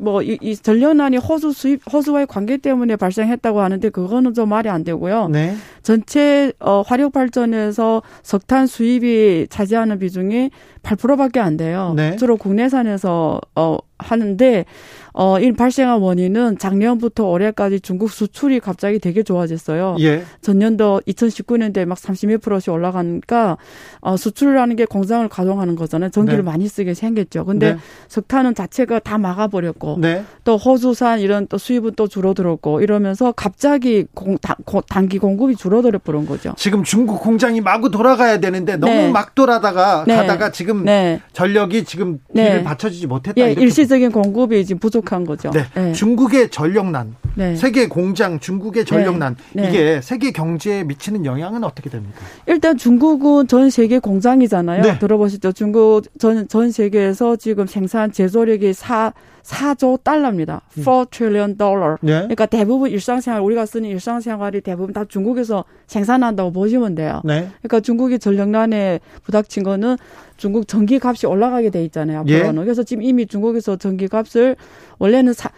뭐이 이 전련난이 호주 수입 호주와의 관계 때문에 발생했다고 하는데 그거는 좀 말이 안 되고요. 네. 전체 어, 화력 발전에서 석탄 수입이 차지하는 비중이 8%밖에 안 돼요. 네. 주로 국내산에서 어 하는데 어, 이 발생한 원인은 작년부터 올해까지 중국 수출이 갑자기 되게 좋아졌어요. 예. 전년도 2019년도에 막 30몇 프로씩 올라가니까 어, 수출이라는 게 공장을 가동하는 거잖아요. 전기를 네. 많이 쓰게 생겼죠. 근데 네. 석탄은 자체가 다 막아버렸고 네. 또 호주산 이런 또 수입은 또 줄어들었고 이러면서 갑자기 공, 다, 고, 단기 공급이 줄어들어 버린 거죠. 지금 중국 공장이 마구 돌아가야 되는데 너무 네. 막 돌아다가 네. 가다가 지금 네. 전력이 지금 뒤를 받쳐주지 못했다. 예, 일시적 세계적인 공급이 지금 부족한 거죠. 네. 네. 중국의 전력난, 네. 세계 공장 중국의 전력난 네. 네. 이게 세계 경제에 미치는 영향은 어떻게 됩니까? 일단 중국은 전 세계 공장이잖아요. 네. 들어보시죠. 중국 전, 전 세계에서 지금 생산 제조력이 4 4조 달러입니다. 4 음. trillion dollar. 네. 그러니까 대부분 일상생활 우리가 쓰는 일상생활이 대부분 다 중국에서 생산한다고 보시면 돼요. 네. 그러니까 중국이 전력난에 부닥친 거는 중국 전기 값이 올라가게 돼 있잖아요. 앞으로는. 예. 그래서 지금 이미 중국에서 전기 값을 원래는 사,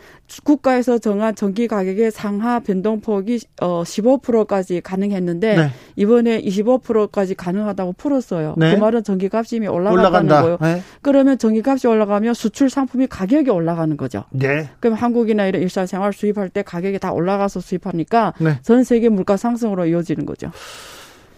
국가에서 정한 전기 가격의 상하 변동폭이 어 15%까지 가능했는데 네. 이번에 25%까지 가능하다고 풀었어요. 네. 그 말은 전기 값이 이미 올라갔다는 거예요. 네. 그러면 전기 값이 올라가면 수출 상품이 가격이 올라가는 거죠. 네. 그럼 한국이나 이런 일상생활 수입할 때 가격이 다 올라가서 수입하니까 네. 전 세계 물가 상승으로 이어지는 거죠.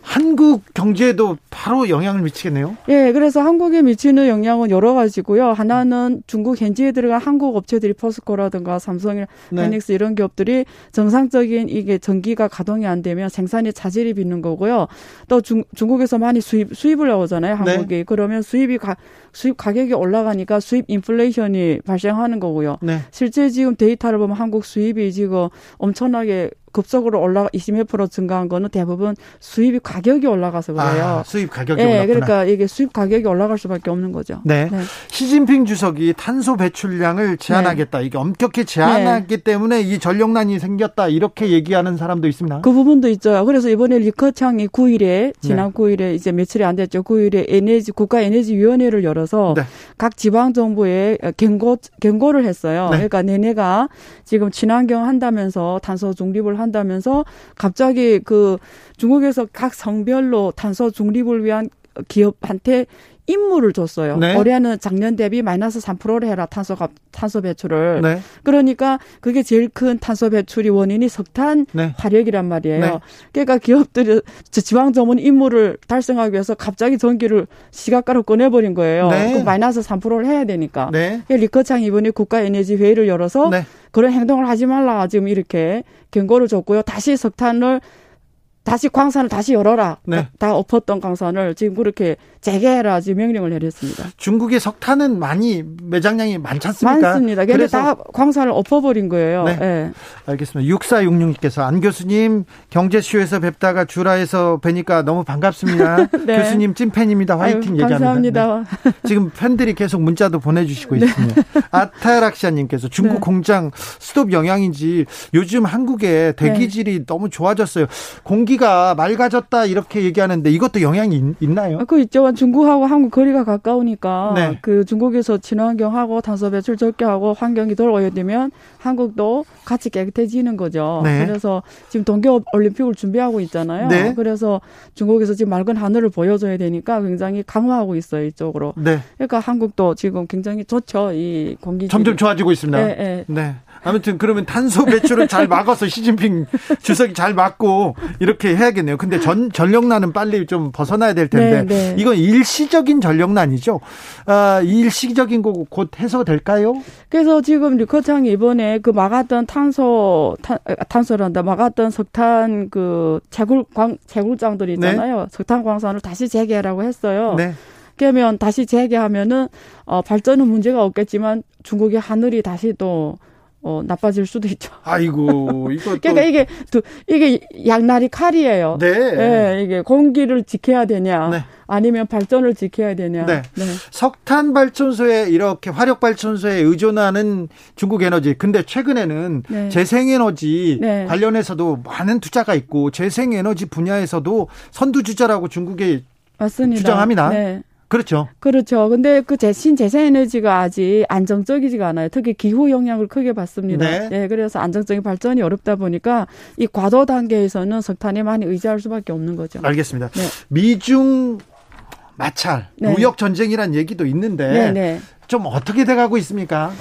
한국 경제에도 바로 영향을 미치겠네요. 예, 그래서 한국에 미치는 영향은 여러 가지고요. 하나는 중국 현지에 들어간 한국 업체들이 포스코라든가 삼성, 네. 하이닉스 이런 기업들이 정상적인 이게 전기가 가동이 안 되면 생산이 차질이 빚는 거고요. 또 중, 중국에서 많이 수입 수입을 나오잖아요. 한국이 네. 그러면 수입이 가, 수입 가격이 올라가니까 수입 인플레이션이 발생하는 거고요. 네. 실제 지금 데이터를 보면 한국 수입이 지금 엄청나게 급속으로 20몇 프로 증가한 거는 대부분 수입이 가격이 올라가서 그래요. 아, 수입 가격이 네, 올랐구나. 그러니까 이게 수입 가격이 올라갈 수밖에 없는 거죠. 네. 네. 시진핑 주석이 탄소 배출량을 제한하겠다. 네. 이게 엄격히 제한하기 네. 때문에 이 전력난이 생겼다. 이렇게 얘기하는 사람도 있습니다. 그 부분도 있죠. 그래서 이번에 리커창이 9일에 지난 9일에 이제 며칠이 안 됐죠. 9일에 에너지 국가 에너지 위원회를 열어서 네. 각 지방 정부에 경고 경고를 했어요. 그러니까 내내가 지금 친환경 한다면서 탄소 중립을 한 다면서 갑자기 그 중국에서 각 성별로 탄소 중립을 위한 기업한테 임무를 줬어요. 네. 올해는 작년 대비 마이너스 3%를 해라 탄소 탄소 배출을. 네. 그러니까 그게 제일 큰 탄소 배출이 원인이 석탄 네. 화력이란 말이에요. 네. 그러니까 기업들이 지방 전문 임무를 달성하기 위해서 갑자기 전기를 시각가로 꺼내버린 거예요. 그 마이너스 3%를 해야 되니까. 네. 리커창 이번에 국가 에너지 회의를 열어서 네. 그런 행동을 하지 말라 지금 이렇게 경고를 줬고요. 다시 석탄을 다시 광산을 다시 열어라. 네. 다 엎었던 광산을 지금 그렇게 재개해라 지금 명령을 내렸습니다. 중국의 석탄은 많이 매장량이 많지 않습니까? 많습니다. 그래서 다 광산을 엎어버린 거예요. 네. 네. 알겠습니다. 6466님께서 안 교수님 경제쇼에서 뵙다가 주라에서 뵈니까 너무 반갑습니다. <laughs> 네. 교수님 찐팬입니다. 화이팅 얘기합니다. 감사합니다. 네. 지금 팬들이 계속 문자도 보내주시고 <laughs> 네. 있습니다. 아타락시아님께서 중국 네. 공장 스톱 영향인지 요즘 한국의 대기질이 너무 좋아졌어요. 공기 공기가 맑아졌다 이렇게 얘기하는데 이것도 영향이 있, 나요 그 있죠. 중국하고 한국 거리가 가까우니까 네. 그 중국에서 친환경하고 탄소 배출 적게 하고 환경이 덜 오염되면 한국도 같이 깨끗해지는 거죠. 네. 그래서 지금 동계 올림픽을 준비하고 있잖아요. 네. 그래서 중국에서 지금 맑은 하늘을 보여줘야 되니까 굉장히 강화하고 있어요 이쪽으로. 네. 그러니까 한국도 지금 굉장히 좋죠 이 공기. 점점 좋아지고 있습니다. 네. 아무튼 그러면 탄소 배출을 잘 막아서 시진핑 주석이 잘 막고 이렇게 해야겠네요. 근데 전 전력난은 빨리 좀 벗어나야 될 텐데 네, 네. 이건 일시적인 전력난이죠. 아, 일시적인 거고 곧 해소될까요? 그래서 지금 리커창이 이번에 그 막았던 탄소 탄, 탄소란다 막았던 석탄 그 채굴 광 채굴장들 있잖아요. 네. 석탄 광산을 다시 재개하라고 했어요. 네. 그러면 다시 재개하면은 어 발전은 문제가 없겠지만 중국의 하늘이 다시 또 어, 나빠질 수도 있죠. 아이고, 이거 <laughs> 그러니까 이게 또 이게 양날이 칼이에요. 네. 네 이게 공기를 지켜야 되냐, 네. 아니면 발전을 지켜야 되냐. 네. 네. 석탄 발전소에 이렇게 화력 발전소에 의존하는 중국 에너지. 근데 최근에는 네. 재생 에너지 네. 관련해서도 많은 투자가 있고 재생 에너지 분야에서도 선두주자라고 중국이 맞습니다. 주장합니다. 네. 그렇죠. 그렇죠. 근데 그 재신 재생 에너지가 아직 안정적이지가 않아요. 특히 기후 영향을 크게 받습니다. 네. 네. 그래서 안정적인 발전이 어렵다 보니까 이 과도 단계에서는 석탄에 많이 의지할 수밖에 없는 거죠. 알겠습니다. 네. 미중 마찰, 네. 무역 전쟁이란 얘기도 있는데 네, 네. 좀 어떻게 돼 가고 있습니까?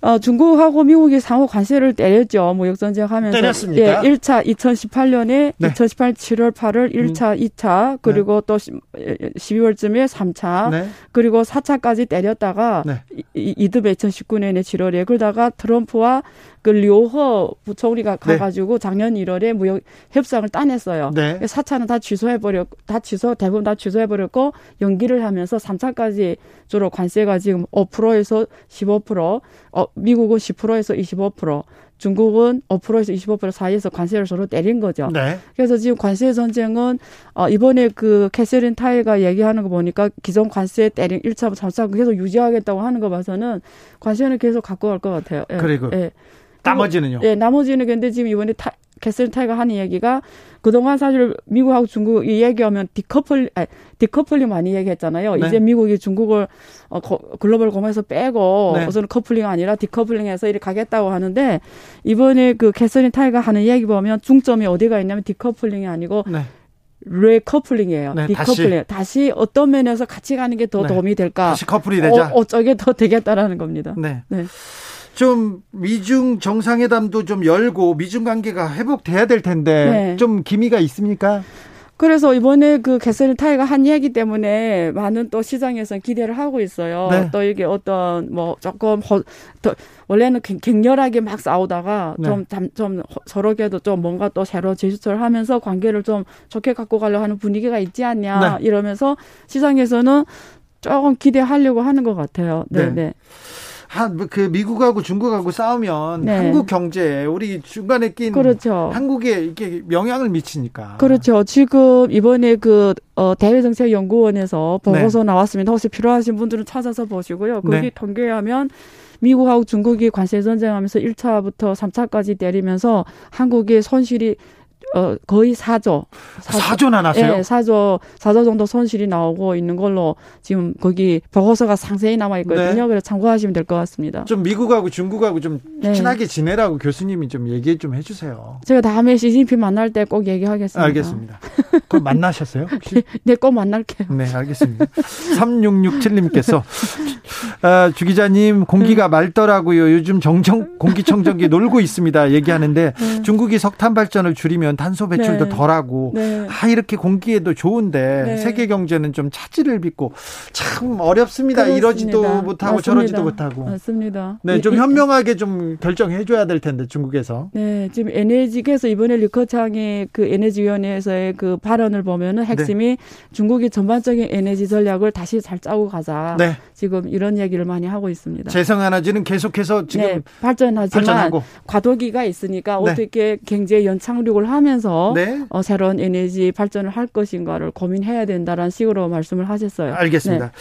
어, 중국하고 미국이 상호 관세를 때렸죠. 무역 전쟁 하면서. 때렸습니까? 예, 1차 2018년에 네. 2018 7월 8월 1차, 음. 2차, 그리고 네. 또 12월쯤에 3차, 네. 그리고 4차까지 때렸다가 네. 이, 이듬해 2019년에 7월에 그러다가 트럼프와 그그 료허 부총리가 네. 가가지고 작년 1월에 무역 협상을 따냈어요. 네. 4차는 다 취소해버렸, 다 취소, 대부분 다 취소해버렸고 연기를 하면서 3차까지 주로 관세가 지금 5%에서 15%, 어, 미국은 10%에서 25%, 중국은 5%에서 25% 사이에서 관세를 서로 때린 거죠. 네. 그래서 지금 관세 전쟁은 어 이번에 그 캐서린 타이가 얘기하는 거 보니까 기존 관세 때린 1차, 3차 계속 유지하겠다고 하는 거 봐서는 관세는 계속 갖고 갈 것 같아요. 예. 그리고 예. 나머지는요? 예, 나머지는 근데 지금 이번에 타, 캐슬린 타이가 하는 얘기가 그동안 사실 미국하고 중국 이 얘기하면 decouple, 아니, 디커플링 많이 얘기했잖아요. 네. 이제 미국이 중국을 어, 글로벌 공에서 빼고 네. 우선 커플링 아니라 decoupling해서 이렇게 가겠다고 하는데 이번에 그 캐슬린 타이가 하는 얘기 보면 중점이 어디가 있냐면 decoupling이 아니고 네. recoupling이에요. 네, recoupling. 다시. 다시. 어떤 면에서 같이 가는 게더 네. 도움이 될까? 다시 커플이 되자. 어, 어쩌게 더 되겠다라는 겁니다. 네. 네. 좀 미중 정상회담도 좀 열고 미중 관계가 회복돼야 될 텐데 네. 좀 기미가 있습니까? 그래서 이번에 그 개선을 타이가 한 얘기 때문에 많은 또 시장에서 기대를 하고 있어요. 네. 또 이게 어떤 뭐 조금 허, 더, 원래는 갱렬하게 막 싸우다가 네. 좀, 좀 서로에도 좀 뭔가 또 새로 제스처를 하면서 관계를 좀 좋게 갖고 가려 하는 분위기가 있지 않냐 네. 이러면서 시장에서는 조금 기대하려고 하는 것 같아요. 네, 네. 네. 한그 미국하고 중국하고 싸우면 네. 한국 경제에 우리 중간에 낀 그렇죠. 한국에 이게 영향을 미치니까. 그렇죠. 지금 이번에 그 어, 대외정책연구원에서 보고서 네. 나왔습니다. 혹시 필요하신 분들은 찾아서 보시고요. 거기 네. 통계하면 미국하고 중국이 관세 전쟁하면서 1차부터 3차까지 때리면서 한국의 손실이 어, 거의 4조. 4조, 나 났어요? 네, 4조, 4조 정도 손실이 나오고 있는 걸로 지금 거기 보고서가 상세히 남아 있거든요. 네. 그래서 참고하시면 될 것 같습니다. 좀 미국하고 중국하고 좀 네. 친하게 지내라고 교수님이 좀 얘기 좀 해주세요. 제가 다음에 시진핑 만날 때 꼭 얘기하겠습니다. 알겠습니다. 그럼 만나셨어요? <laughs> 네, 꼭 만날게요. 네, 알겠습니다. 3667님께서 <laughs> 아, 주 기자님 공기가 네. 맑더라고요. 요즘 정정 공기청정기 <laughs> 놀고 있습니다. 얘기하는데 네. 중국이 석탄 발전을 줄이면 탄소 배출도 네. 덜하고 네. 아 이렇게 공기에도 좋은데 네. 세계 경제는 좀 차질을 빚고 참 어렵습니다. 그렇습니다. 이러지도 못하고 맞습니다. 저러지도 못하고. 맞습니다. 네, 좀 현명하게 좀 결정해 줘야 될 텐데 중국에서. 네, 지금 에너지계에서 이번에 리커창의 그 에너지위원회에서의 그 발언을 보면은 핵심이 네. 중국이 전반적인 에너지 전략을 다시 잘 짜고 가자. 네. 지금 이런 얘기를 많이 하고 있습니다. 재생 에너지는 계속해서 지금 네, 발전하지만 발전하고. 과도기가 있으니까 네. 어떻게 경제 연착륙을 하면 하면서 네. 어, 새로운 에너지 발전을 할 것인가를 고민해야 된다라는 식으로 말씀을 하셨어요. 알겠습니다. 네.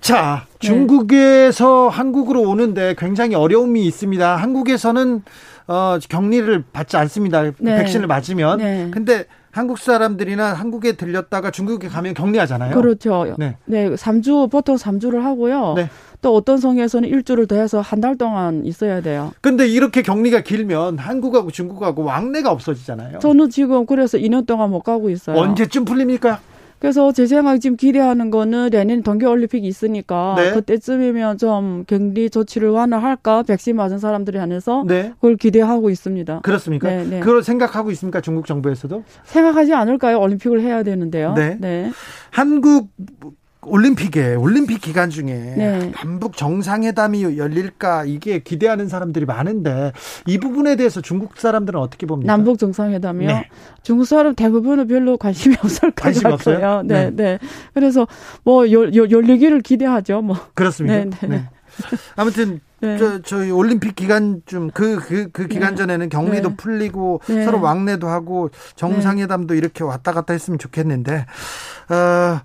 자, 중국에서 네. 한국으로 오는데 굉장히 어려움이 있습니다. 한국에서는 어, 격리를 받지 않습니다. 네. 백신을 맞으면. 네. 근데 한국 사람들이나 한국에 들렸다가 중국에 가면 격리하잖아요. 그렇죠. 네. 네, 3주 보통 3주를 하고요. 네. 또 어떤 성에서는 일주를 더 해서 한 달 동안 있어야 돼요. 근데 이렇게 격리가 길면 한국하고 중국하고 왕래가 없어지잖아요. 저는 지금 그래서 2년 동안 못 가고 있어요. 언제쯤 풀립니까? 그래서 제 생각 지금 기대하는 거는 내년 동계올림픽이 있으니까 네. 그때쯤이면 좀 격리 조치를 완화할까 백신 맞은 사람들이 안에서 네. 그걸 기대하고 있습니다. 그렇습니까? 네, 네. 그걸 생각하고 있습니까? 중국 정부에서도? 생각하지 않을까요? 올림픽을 해야 되는데요. 네. 네. 한국 올림픽에 올림픽 기간 중에 네. 남북 정상회담이 열릴까 이게 기대하는 사람들이 많은데 이 부분에 대해서 중국 사람들은 어떻게 봅니까? 남북 정상회담이요? 네. 중국 사람 대부분은 별로 관심이 <laughs> 없을 것 관심 같아요. 없어요? 네, 네, 네. 그래서 뭐 열, 열리기를 기대하죠. 뭐 그렇습니다. 네, 네. 네. 아무튼 <laughs> 네. 저 저희 올림픽 기간 좀 그 그그 그 기간 네. 전에는 격리도 네. 풀리고 네. 서로 왕래도 하고 정상회담도 이렇게 왔다 갔다 했으면 좋겠는데 어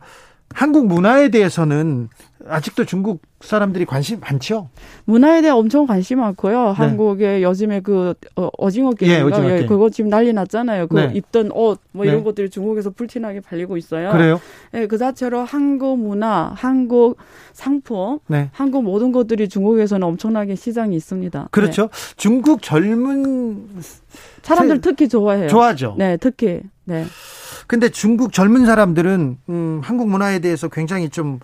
한국 문화에 대해서는 아직도 중국 사람들이 관심 많죠? 문화에 대해 엄청 관심 많고요. 네. 한국의 요즘에 그 어, 징어 게임, 예, 오징어 예, 그거 지금 난리 났잖아요. 그 네. 입던 옷 뭐 이런 네. 것들이 중국에서 불티나게 팔리고 있어요. 그래요? 예, 그 자체로 한국 문화, 한국 상품, 네. 한국 모든 것들이 중국에서는 엄청나게 시장이 있습니다. 그렇죠. 네. 중국 젊은 사람들 특히 좋아해요. 좋아하죠. 네, 특히. 네. 근데 중국 젊은 사람들은 음, 한국 문화에 대해서 굉장히 좀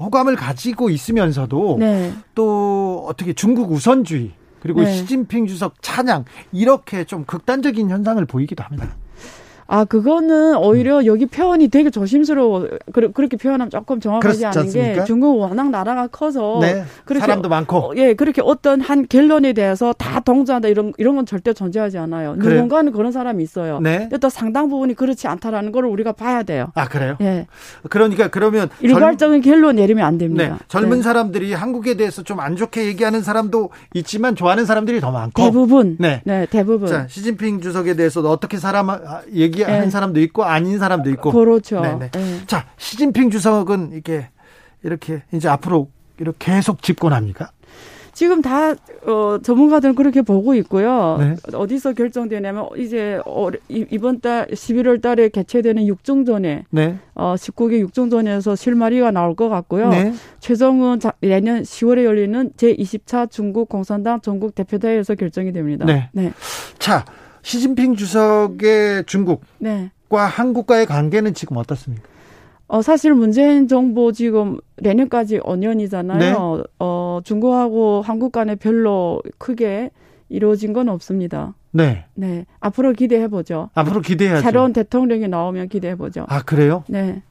호감을 가지고 있으면서도 네. 또 어떻게 중국 우선주의 그리고 네. 시진핑 주석 찬양 이렇게 좀 극단적인 현상을 보이기도 합니다. 아, 그거는 오히려 여기 표현이 되게 조심스러워. 그, 렇게 표현하면 조금 정확하지 않은 않습니까? 게 중국 워낙 나라가 커서 네. 그렇게 사람도 많고 어, 예, 그렇게 어떤 한 결론에 대해서 다 동조한다 이런 이런 건 절대 존재하지 않아요. 그래요? 누군가는 그런 사람이 있어요. 네. 또 상당 부분이 그렇지 않다라는 걸 우리가 봐야 돼요. 아, 그래요? 예. 그러니까 그러면 일괄적인 젊... 결론 내리면 안 됩니다. 네. 젊은 네. 사람들이 한국에 대해서 좀 안 좋게 얘기하는 사람도 있지만 좋아하는 사람들이 더 많고 대부분 네, 네 대부분. 자, 시진핑 주석에 대해서 어떻게 사람 아, 얘기하는 네. 사람도 있고 아닌 사람도 있고. 그렇죠. 네네. 네. 자, 시진핑 주석은 이게 이렇게 이제 앞으로 이렇게 계속 집권합니까? 지금 다 어, 전문가들은 그렇게 보고 있고요. 네. 어디서 결정되냐면 이제 어, 이번 달 11월 달에 개최되는 육중전에 네. 어, 19개 육중전에서 실마리가 나올 것 같고요. 네. 최종은 내년 10월에 열리는 제20차 중국 공산당 전국 대표대회에서 결정이 됩니다. 네. 네. 자, 시진핑 주석의 중국과 네. 한국과의 관계는 지금 어떻습니까? 어, 사실 문재인 정부 지금 내년까지 5년이잖아요. 네. 어, 중국하고 한국 간에 별로 크게 이루어진 건 없습니다. 네. 네. 앞으로 기대해 보죠. 앞으로 기대해야죠. 새로운 대통령이 나오면 기대해 보죠. 아, 그래요? 네.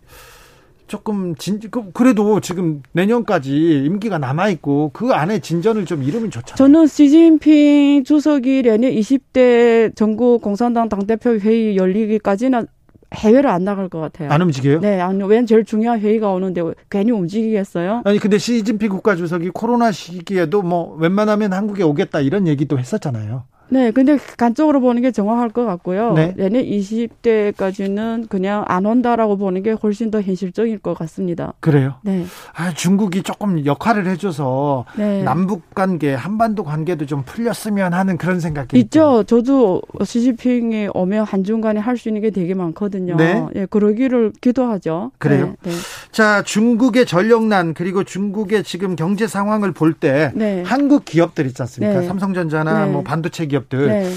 조금 진 그, 그래도 지금 내년까지 임기가 남아 있고 그 안에 진전을 좀 이루면 좋잖아요. 저는 시진핑 주석이 내년 20대 전국 공산당 당대표 회의 열리기까지는 해외를 안 나갈 것 같아요. 안 움직여요? 네, 아니, 웬 제일 중요한 회의가 오는데 괜히 움직이겠어요? 아니, 근데 시진핑 국가주석이 코로나 시기에도 뭐 웬만하면 한국에 오겠다 이런 얘기도 했었잖아요. 네, 근데 간쪽으로 보는 게 정확할 것 같고요. 네. 내년 20대까지는 그냥 안 온다라고 보는 게 훨씬 더 현실적일 것 같습니다. 그래요? 네. 아, 중국이 조금 역할을 해줘서 네. 남북 관계, 한반도 관계도 좀 풀렸으면 하는 그런 생각이 있죠. 저도 시진핑이 오면 한중 간에 할 수 있는 게 되게 많거든요. 네. 예, 그러기를 기도하죠. 그래요? 네, 네. 자, 중국의 전력난 그리고 중국의 지금 경제 상황을 볼때 네. 한국 기업들 있지 않습니까? 네. 삼성전자나 뭐 반도체 기업 기업들 네.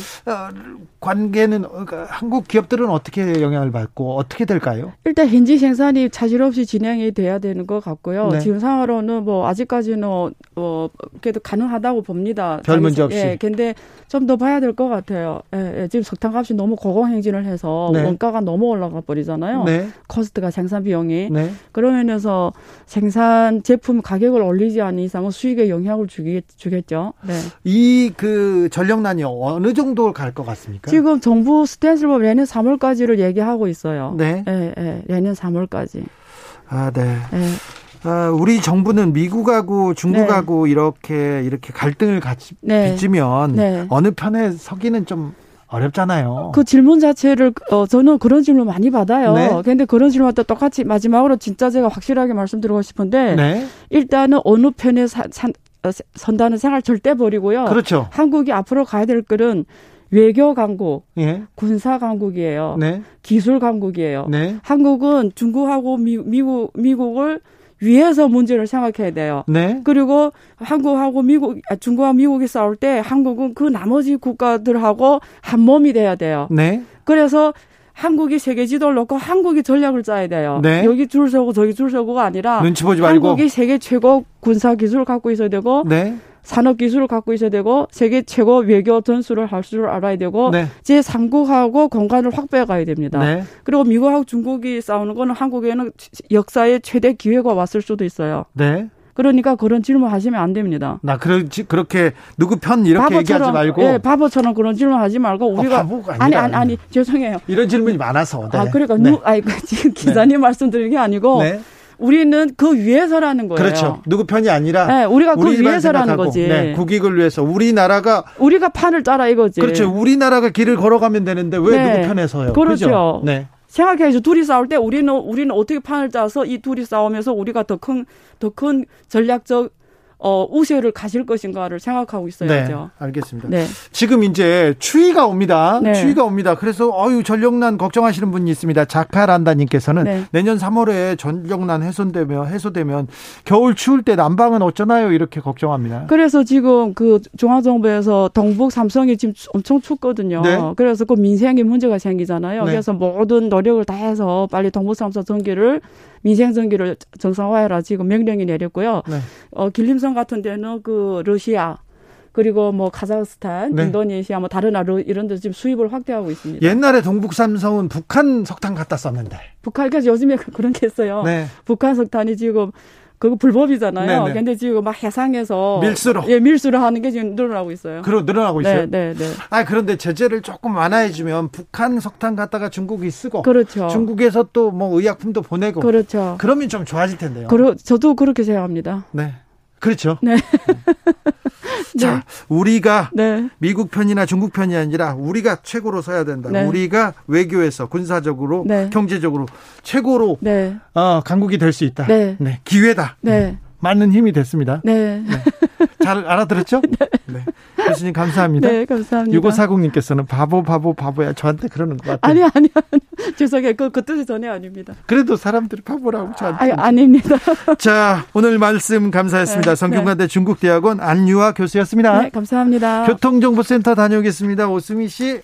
어, 관계는 그러니까 한국 기업들은 어떻게 영향을 받고 어떻게 될까요? 일단 현지 생산이 차질 없이 진행이 돼야 되는 것 같고요. 네. 지금 상황으로는 뭐 아직까지는 어 그래도 가능하다고 봅니다. 별 문제 없이. 예, 근데 좀 더 봐야 될 것 같아요. 예, 예, 지금 석탄 값이 너무 고공행진을 해서 네. 원가가 너무 올라가 버리잖아요. 네. 코스트가 생산 비용이 네. 그런 면에서 생산 제품 가격을 올리지 않는 이상은 수익에 영향을 주기, 주겠죠. 네. 이그 전력난이 어느 정도 갈 것 같습니까? 지금 정부 스탠스를 보면 내년 3월까지를 얘기하고 있어요. 네. 예, 예, 내년 3월까지. 아, 네. 예. 아, 우리 정부는 미국하고 중국하고 네. 이렇게 이렇게 갈등을 같이 네. 빚으면 네. 어느 편에 서기는 좀 어렵잖아요. 그 질문 자체를 어 저는 그런 질문 많이 받아요. 네. 근데 그런 질문도 똑같이 마지막으로 진짜 제가 확실하게 말씀드리고 싶은데 네. 일단은 어느 편에 사, 산, 어, 선다는 생활 절대 버리고요. 그렇죠. 한국이 앞으로 가야 될 길은 외교 강국, 예. 군사 강국이에요. 네. 기술 강국이에요. 네. 한국은 중국하고 미, 미국 미국을 위해서 문제를 생각해야 돼요. 네. 그리고 한국하고 미국, 아, 중국하고 미국이 싸울 때 한국은 그 나머지 국가들하고 한 몸이 돼야 돼요. 네. 그래서 한국이 세계 지도를 놓고 한국이 전략을 짜야 돼요. 네. 여기 줄 서고 저기 줄 서고가 아니라 눈치 보지 말고 한국이 세계 최고 군사 기술을 갖고 있어야 되고 네. 산업 기술을 갖고 있어야 되고 세계 최고 외교 전술을 할 줄 알아야 되고 네. 제 상국하고 공간을 확보해 가야 됩니다. 네. 그리고 미국하고 중국이 싸우는 거는 한국에는 역사의 최대 기회가 왔을 수도 있어요. 네. 그러니까 그런 질문 하시면 안 됩니다. 나 그렇지 그렇게 누구 편 이렇게 얘기하지 말고 예, 바보처럼 그런 질문 하지 말고 어, 우리가 어, 아니 아니 아니 죄송해요. 이런 질문이 많아서. 네. 아 그러니까 네. 누 아니 그 지금 기자님 네. 말씀드리는 게 아니고 네. 우리는 그 위해서라는 거예요. 그렇죠. 누구 편이 아니라 네, 우리가 그 위해서라는 거지. 네, 국익을 위해서 우리나라가 우리가 판을 짜라 이거지. 그렇죠. 우리나라가 길을 걸어가면 되는데 왜 네. 누구 편에서요? 그렇죠. 그죠? 네. 생각해야죠. 둘이 싸울 때 우리는 우리는 어떻게 판을 짜서 이 둘이 싸우면서 우리가 더 큰 더 큰 전략적 어, 우세를 가질 것인가를 생각하고 있어야죠. 네, 알겠습니다. 네. 지금 이제 추위가 옵니다. 네. 추위가 옵니다. 그래서 어유 전력난 걱정하시는 분이 있습니다. 자카란다님께서는 네. 내년 3월에 전력난 해소되면 해소되면 겨울 추울 때 난방은 어쩌나요? 이렇게 걱정합니다. 그래서 지금 그 중앙정부에서 동북 삼성이 지금 엄청 춥거든요. 네. 그래서 그 민생에 문제가 생기잖아요. 네. 그래서 모든 노력을 다해서 빨리 동북 삼성 전기를 민생 전기를 정상화해라 지금 명령이 내렸고요. 네. 어, 길림성 같은 데는 그 러시아 그리고 뭐 카자흐스탄, 네. 인도네시아 뭐 다른 나라 이런 데 지금 수입을 확대하고 있습니다. 옛날에 동북 삼성은 북한 석탄 갖다 썼는데. 북한까지 요즘에 <laughs> 그런 게 있어요. 네. 북한 석탄이 지금 그거 불법이잖아요. 네네. 근데 지금 막 해상에서 밀수로 예 밀수를 하는 게 지금 늘어나고 있어요. 그러 늘어나고 있어요. 네, 네, 네. 아 그런데 제재를 조금 완화해주면 북한 석탄 갖다가 중국이 쓰고, 그렇죠. 중국에서 또 뭐 의약품도 보내고, 그렇죠. 그러면 좀 좋아질 텐데요. 그러, 저도 그렇게 생각합니다. 네. 그렇죠. 네. <laughs> 자, 네. 우리가 네. 미국 편이나 중국 편이 아니라 우리가 최고로 서야 된다. 네. 우리가 외교에서 군사적으로 네. 경제적으로 최고로 네. 어, 강국이 될 수 있다. 네. 기회다. 많은 힘이 됐습니다. 네. 잘 알아들었죠? <laughs> 네. 교수님 감사합니다. 네, 감사합니다. 6540님께서는 바보, 바보, 바보야. 저한테 그러는 것 같아요. 아니, 아니, 아니. <laughs> 죄송해요. 그, 그 뜻이 전혀 아닙니다. 그래도 사람들이 바보라고 저한테. 아니, 아닙니다. <laughs> 자, 오늘 말씀 감사했습니다. 네, 성균관대 네. 중국대학원 안유아 교수였습니다. 네, 감사합니다. 교통정보센터 다녀오겠습니다. 오수미 씨.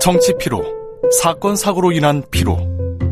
정치 피로, 사건, 사고로 인한 피로,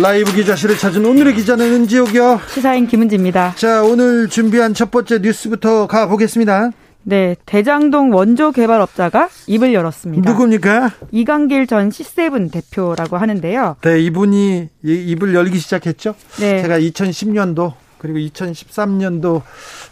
라이브 기자실을 찾은 오늘의 기자는 은지옥이요. 시사인 김은지입니다. 자, 오늘 준비한 첫 번째 뉴스부터 가보겠습니다. 네, 대장동 원조 개발업자가 입을 열었습니다. 누굽니까? 이강길 전 C7 대표라고 하는데요. 네, 이분이 입을 열기 시작했죠. 네. 제가 2010년도 그리고 2013년도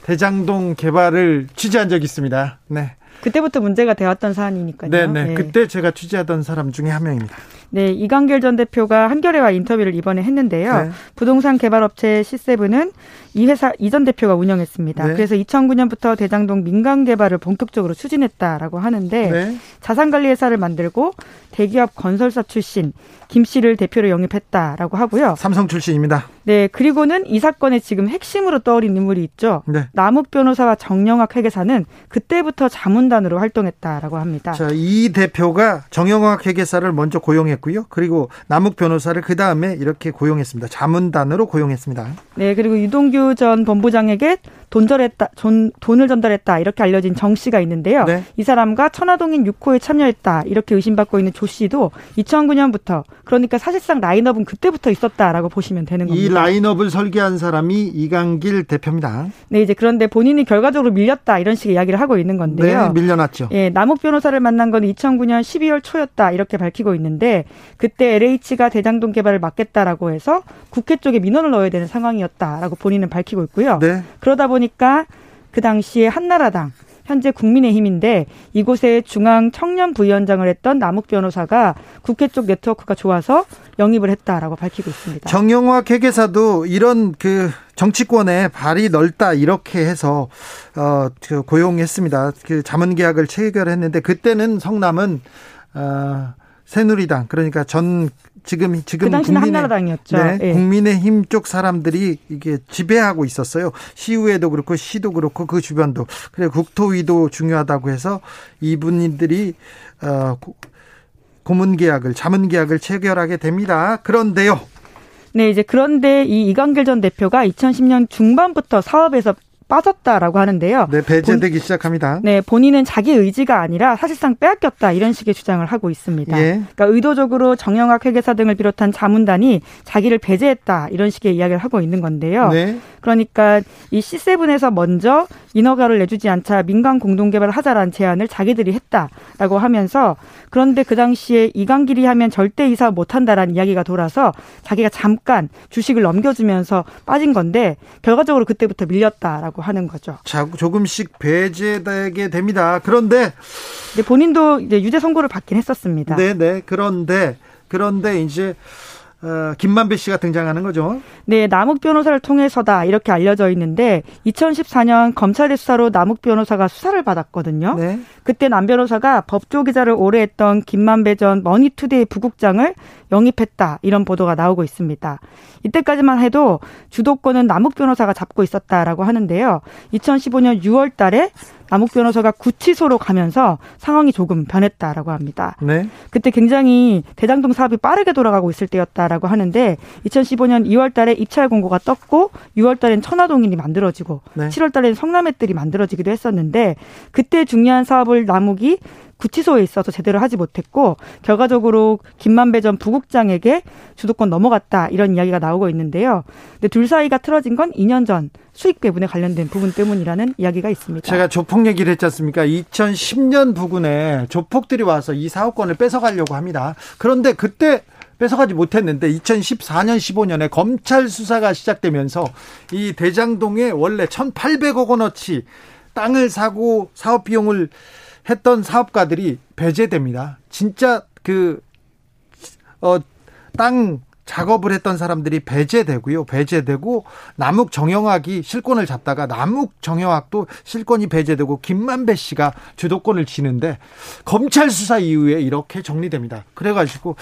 대장동 개발을 취재한 적이 있습니다. 네. 그때부터 문제가 되었던 사안이니까요. 네네. 네. 그때 제가 취재하던 사람 중에 한 명입니다. 네, 이강길 전 대표가 한겨레와 인터뷰를 이번에 했는데요. 네. 부동산 개발업체 C7은 이 회사 이 전 대표가 운영했습니다. 네. 그래서 2009년부터 대장동 민간 개발을 본격적으로 추진했다라고 하는데 네. 자산관리 회사를 만들고 대기업 건설사 출신 김 씨를 대표로 영입했다라고 하고요. 삼성 출신입니다. 네, 그리고는 이 사건의 지금 핵심으로 떠오른 인물이 있죠. 네. 남욱 변호사와 정영학 회계사는 그때부터 자문단으로 활동했다라고 합니다. 자, 이 대표가 정영학 회계사를 먼저 고용했고요. 그리고 남욱 변호사를 그 다음에 이렇게 고용했습니다. 자문단으로 고용했습니다. 네, 그리고 유동규 전 본부장에게 돈절했다, 돈, 돈을 전달했다 이렇게 알려진 정 씨가 있는데요. 네. 이 사람과 천화동인 6호에 참여했다 이렇게 의심받고 있는 조 씨도 2009년부터 그러니까 사실상 라인업은 그때부터 있었다라고 보시면 되는 겁니다. 이 라인업을 설계한 사람이 이강길 대표입니다. 네, 이제 그런데 본인이 결과적으로 밀렸다 이런 식의 이야기를 하고 있는 건데요. 네, 밀려났죠. 예, 남욱 변호사를 만난 건 2009년 12월 초였다 이렇게 밝히고 있는데 그때 LH가 대장동 개발을 막겠다라고 해서 국회 쪽에 민원을 넣어야 되는 상황이었다라고 본인은 밝히고 있고요. 네. 그러다 보니 까 그 당시에 한나라당 현재 국민의힘인데 이곳에 중앙 청년 부위원장을 했던 남욱 변호사가 국회 쪽 네트워크가 좋아서 영입을 했다라고 밝히고 있습니다. 정영화 회계사도 이런 그 정치권에 발이 넓다 이렇게 해서 어그 고용했습니다. 그 자문 계약을 체결했는데 그때는 성남은 어 새누리당 그러니까 전 지금 지금 그 당시는 국민의, 한나라당이었죠. 네, 예. 국민의힘 쪽 사람들이 이게 지배하고 있었어요. 시의회도 그렇고 시도 그렇고 그 주변도 그래 국토위도 중요하다고 해서 이분들이 어 고문 계약을 자문 계약을 체결하게 됩니다. 그런데요. 네, 이제 그런데 이 이광길 전 대표가 2010년 중반부터 사업에서 빠졌다라고 하는데요. 네, 배제되기 본, 시작합니다. 네, 본인은 자기 의지가 아니라 사실상 빼앗겼다 이런 식의 주장을 하고 있습니다. 예. 그러니까 의도적으로 정영학 회계사 등을 비롯한 자문단이 자기를 배제했다 이런 식의 이야기를 하고 있는 건데요. 네. 그러니까 이 C7에서 먼저 인허가를 내주지 않자 민간 공동 개발을 하자라는 제안을 자기들이 했다라고 하면서 그런데 그 당시에 이강길이 하면 절대 이사 못 한다라는 이야기가 돌아서 자기가 잠깐 주식을 넘겨주면서 빠진 건데 결과적으로 그때부터 밀렸다라고 하는 거죠. 자, 조금씩 배제되게 됩니다. 그런데 본인도 이제 유죄 선고를 받긴 했었습니다. 네, 네. 그런데 그런데 이제 어, 김만배 씨가 등장하는 거죠. 네, 남욱 변호사를 통해서다 이렇게 알려져 있는데 2014년 검찰의 수사로 남욱 변호사가 수사를 받았거든요. 네. 그때 남 변호사가 법조 기자를 오래 했던 김만배 전 머니투데이 부국장을 영입했다 이런 보도가 나오고 있습니다. 이때까지만 해도 주도권은 남욱 변호사가 잡고 있었다라고 하는데요. 2015년 6월 달에 남욱 변호사가 구치소로 가면서 상황이 조금 변했다라고 합니다. 네. 그때 굉장히 대장동 사업이 빠르게 돌아가고 있을 때였다라고 하는데 2015년 2월 달에 입찰 공고가 떴고 6월 달엔 천화동인이 만들어지고 네. 7월 달엔 성남의들이 만들어지기도 했었는데 그때 중요한 사업을 남욱이 구치소에 있어서 제대로 하지 못했고 결과적으로 김만배 전 부국장에게 주도권 넘어갔다 이런 이야기가 나오고 있는데요. 근데 둘 사이가 틀어진 건 2년 전 수익 배분에 관련된 부분 때문이라는 이야기가 있습니다. 제가 조폭 얘기를 했지 않습니까? 2010년 부근에 조폭들이 와서 이 사업권을 뺏어가려고 합니다. 그런데 그때 뺏어가지 못했는데 2014년 15년에 검찰 수사가 시작되면서 이 대장동에 원래 1,800억 원어치 땅을 사고 사업 비용을 했던 사업가들이 배제됩니다. 진짜 그, 어, 땅 작업을 했던 사람들이 배제되고요. 배제되고 남욱 정영학이 실권을 잡다가 남욱 정영학도 실권이 배제되고 김만배 씨가 주도권을 쥐는데 검찰 수사 이후에 이렇게 정리됩니다. 그래가지고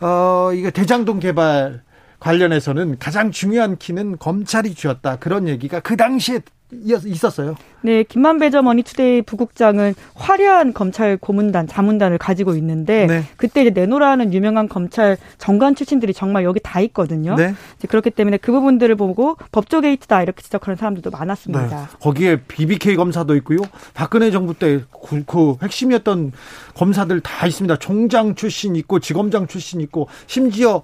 어 이게 대장동 개발 관련해서는 가장 중요한 키는 검찰이 쥐었다. 그런 얘기가 그 당시에 있었어요. 네, 김만배 전 머니투데이 부국장은 화려한 검찰 고문단, 자문단을 가지고 있는데 네. 그때 이제 내노라는 유명한 검찰 전관 출신들이 정말 여기 다 있거든요. 네. 그렇기 때문에 그 부분들을 보고 법조 게이트다 이렇게 지적하는 사람들도 많았습니다. 네. 거기에 BBK 검사도 있고요. 박근혜 정부 때 그 핵심이었던 검사들 다 있습니다. 총장 출신 있고 지검장 출신 있고 심지어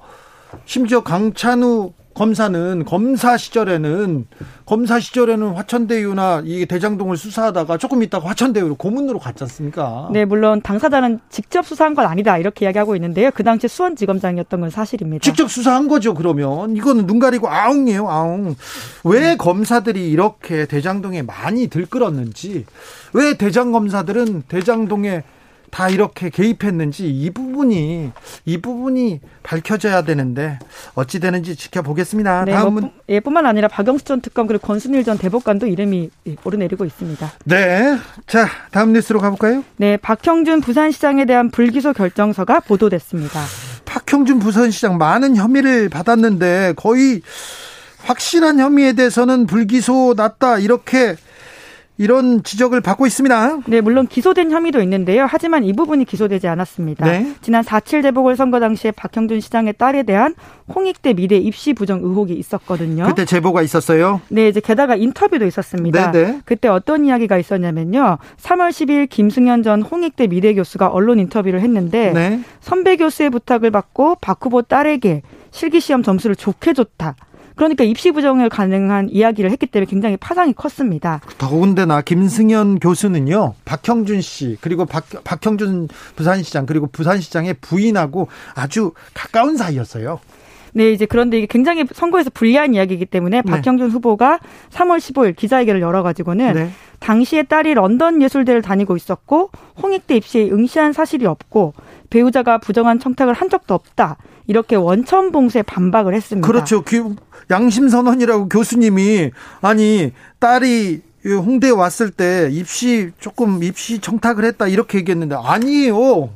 심지어 강찬우 검사는 검사 시절에는 검사 시절에는 화천대유나 이 대장동을 수사하다가 조금 있다가 화천대유로 고문으로 갔지 않습니까? 네, 물론 당사자는 직접 수사한 건 아니다 이렇게 이야기하고 있는데요. 그 당시 수원지검장이었던 건 사실입니다. 직접 수사한 거죠. 그러면 이거는 눈 가리고 아웅이에요. 아웅. 왜 네. 검사들이 이렇게 대장동에 많이 들끓었는지, 왜 대장 검사들은 대장동에 다 이렇게 개입했는지 이 부분이 이 부분이 밝혀져야 되는데 어찌 되는지 지켜보겠습니다. 네, 다음은 뭐, 예, 뿐만 아니라 박영수 전 특검 그리고 권순일 전 대법관도 이름이 오르내리고 있습니다. 네, 자 다음 뉴스로 가볼까요? 네, 박형준 부산시장에 대한 불기소 결정서가 보도됐습니다. 박형준 부산시장 많은 혐의를 받았는데 거의 확실한 혐의에 대해서는 불기소 났다 이렇게 이런 지적을 받고 있습니다. 네, 물론 기소된 혐의도 있는데요. 하지만 이 부분이 기소되지 않았습니다. 네. 지난 4.7 재보궐선거 당시에 박형준 시장의 딸에 대한 홍익대 미대 입시 부정 의혹이 있었거든요. 그때 제보가 있었어요? 네, 이제 게다가 인터뷰도 있었습니다. 네네. 네. 그때 어떤 이야기가 있었냐면요. 3월 10일 김승현 전 홍익대 미대 교수가 언론 인터뷰를 했는데 네. 선배 교수의 부탁을 받고 박 후보 딸에게 실기시험 점수를 좋게 줬다. 그러니까 입시 부정을 가능한 이야기를 했기 때문에 굉장히 파장이 컸습니다. 더군다나 김승현 교수는요, 박형준 씨 그리고 박, 박형준 부산시장 그리고 부산시장의 부인하고 아주 가까운 사이였어요. 네, 이제 그런데 이게 굉장히 선거에서 불리한 이야기이기 때문에 네. 박형준 후보가 3월 15일 기자회견을 열어가지고는 네. 당시에 딸이 런던 예술대를 다니고 있었고 홍익대 입시에 응시한 사실이 없고 배우자가 부정한 청탁을 한 적도 없다. 이렇게 원천 봉쇄 반박을 했습니다. 그렇죠. 양심 선언이라고 교수님이 아니 딸이 홍대에 왔을 때 입시 조금 입시 청탁을 했다 이렇게 얘기했는데 아니에요.